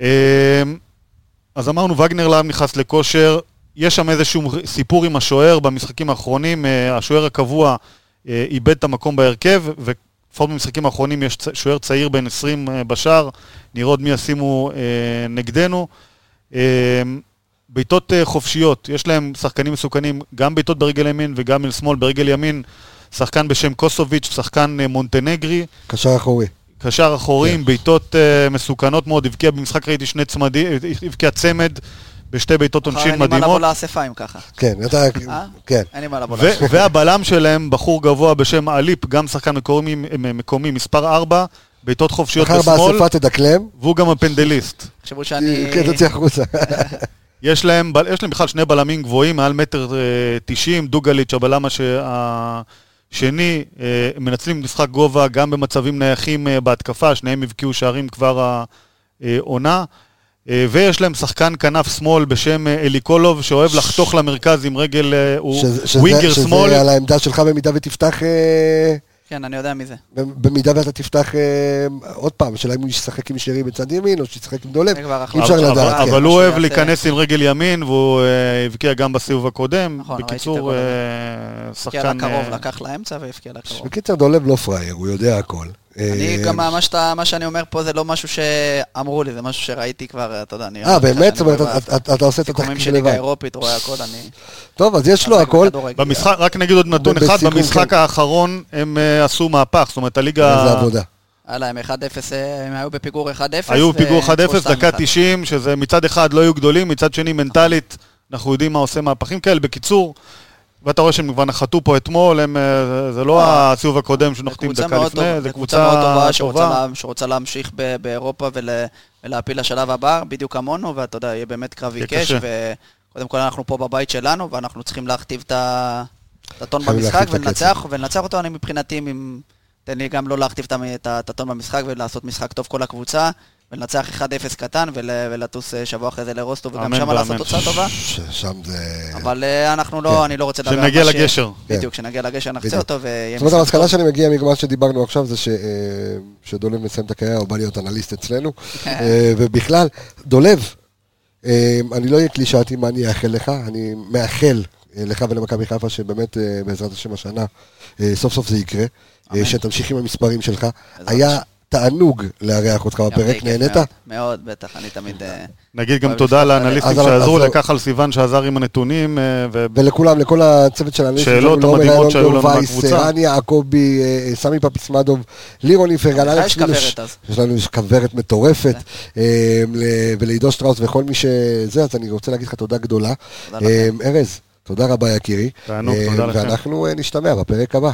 אה, אז אמרנו, וגנר להב נכנס לכושר, יש שם איזשהו סיפור עם השוער. במשחקים האחרונים, אה, השוער הקבוע אה, איבד את המקום בהרכב, ולפחות במשחקים האחרונים יש שוער צעיר בן 20 אה, בשער, נראה עוד מי ישימו אה, נגדנו. אה, בעיטות אה, חופשיות, יש להם שחקנים מסוכנים, גם בעיטות ברגל ימין וגם אל שמאל ברגל ימין, שחקן בשם קוסוביץ', שחקן אה, מונטנגרי, קשר אחורי. קשר אחורי עם בעיטות אה, מסוכנות מאוד, הבקיע במשחק ראיתי שני צמדים, אה, הבקיע צמד בשתי בעיטות מחר עונשין אין לי מה לבוא מדהימות. לאספה אם ככה. כן, אתה... אה? כן. אין לי מה לבוא לאספה. והבלם שלהם, בחור גבוה בשם אליפ, גם שחקן מקומי, מקומי מספר 4, בעיטות חופשיות מחר בשמאל, באספה תדקלם, והוא גם הפנדליסי. תחשבו שאני... כן, תוציא החוצה. יש להם, יש להם בכלל שני בלמים גבוהים, מעל מטר אה, תשעים, דוגליץ', הבלם הש... השני, אה, מנצלים משחק גובה גם במצבים נייחים אה, בהתקפה, שניהם הבקיעו שערים כבר העונה. אה, ויש להם שחקן כנף שמאל בשם אה, אליקולוב, שאוהב לחתוך למרכז עם רגל, אה, הוא ווינגר שמאל. שזה על העמדה שלך במידה ותפתח... כן, אני יודע מי זה. במידה ואתה תפתח עוד פעם, השאלה אם הוא ישחק עם שרי בצד ימין או שישחק עם דולב. אי. אפשר אבל- לדעת, אבל, כן. הוא אוהב. להיכנס עם רגל ימין, והוא הבקיע גם בסיבוב הקודם. נכון, בקיצור. אה, הבקיע שחקן... לקרוב, לקח לאמצע והבקיע לקרוב. בקיצר, דולב לא פראייר, הוא יודע הכל. אני אה, גם, מה שאתה- מה שאני אומר פה זה לא משהו שאמרו לי, זה משהו שראיתי כבר, אתה יודע, אני... אה, באמת? זאת אומרת, אתה- אתה אתה עושה את סיכומים התחקיר של ליגה לבד. אירופית, רואה הכל, אני... טוב, אז יש לו הכל. במשחק, רק נגיד עוד נתון אחד, במשחק כן. האחרון הם אה, עשו מהפך, זאת אומרת הליגה... איזה עבודה. היה להם 1-0, אה, הם היו בפיגור 1-0. היו פיגור 1-0, וניצחו 2-1. דקה 90, שזה מצד אחד לא היו גדולים, מצד שני מנטלית, אנחנו יודעים מה עושה מהפכים כאלה. בקיצור, ואתה רואה שהם כבר נחתו פה אתמול, הם, אה, זה לא אה, הסיבוב הקודם זה שנוחתים דקה מאוד לפני, טובה, זה זה קבוצה מאוד טובה שרוצה שרוצה להמשיך ב- באירופה ול- ולהעפיל לשלב הבא, בדיוק כמונו, ואתה יודע, יהיה באמת קרב עיקש. וקודם כל אנחנו פה בבית שלנו, ואנחנו צריכים להכתיב את הטון במשחק ולנצח, ולנצח אותו, אני מבחינתי, אם... תן לי גם לא להכתיב את הטון במשחק ולעשות משחק טוב כל הקבוצה, ולנצח 1-0 קטן ול- ולטוס אה, שבוע אחרי זה לרוסטו, וגם אמן שם לעשות. תוצאה טובה. ששם זה... אבל אה, אנחנו לא, אני לא רוצה לדבר על מה ש- לגשר. בדיוק, כשנגיע לגשר נחצה. אותו ויהיה זאת אומרת, המסקנה. שאני מגיע ממה שדיברנו עכשיו זה ש- אה, שדולב מסיים את הקריירה, הוא בא להיות אנליסט אצלנו. אה, ובכלל, דולב, אני לא אהיה קלישאתי מה אני אאחל לך, אני מאחל לך ולמכבי חיפה שבאמת בעזרת השם השנה סוף סוף זה יקרה, שתמשיך עם המספרים שלך. היה תענוג לארח אותך בפרק, נהנית? מאוד, בטח, אני תמיד... אה, נגיד גם תודה לאנליסטים שעזרו לכחל סיוון שעזר עם הנתונים, אה, ולכולם, לכל הצוות של האנליסטים, שאלות המדהימות שהיו לנו מהקבוצה. רן יעקבי, אה, סמי פפיסמדוב, לירון איפרגן, לך יש. כוורת אז. יש לנו יש כוורת מטורפת, ולעידו שטראוס וכל מי שזה, אז אני רוצה להגיד לך תודה גדולה. ארז, תודה רבה יקירי. תענוג, תודה לכם. ואנחנו נשתמע בפרק הבא.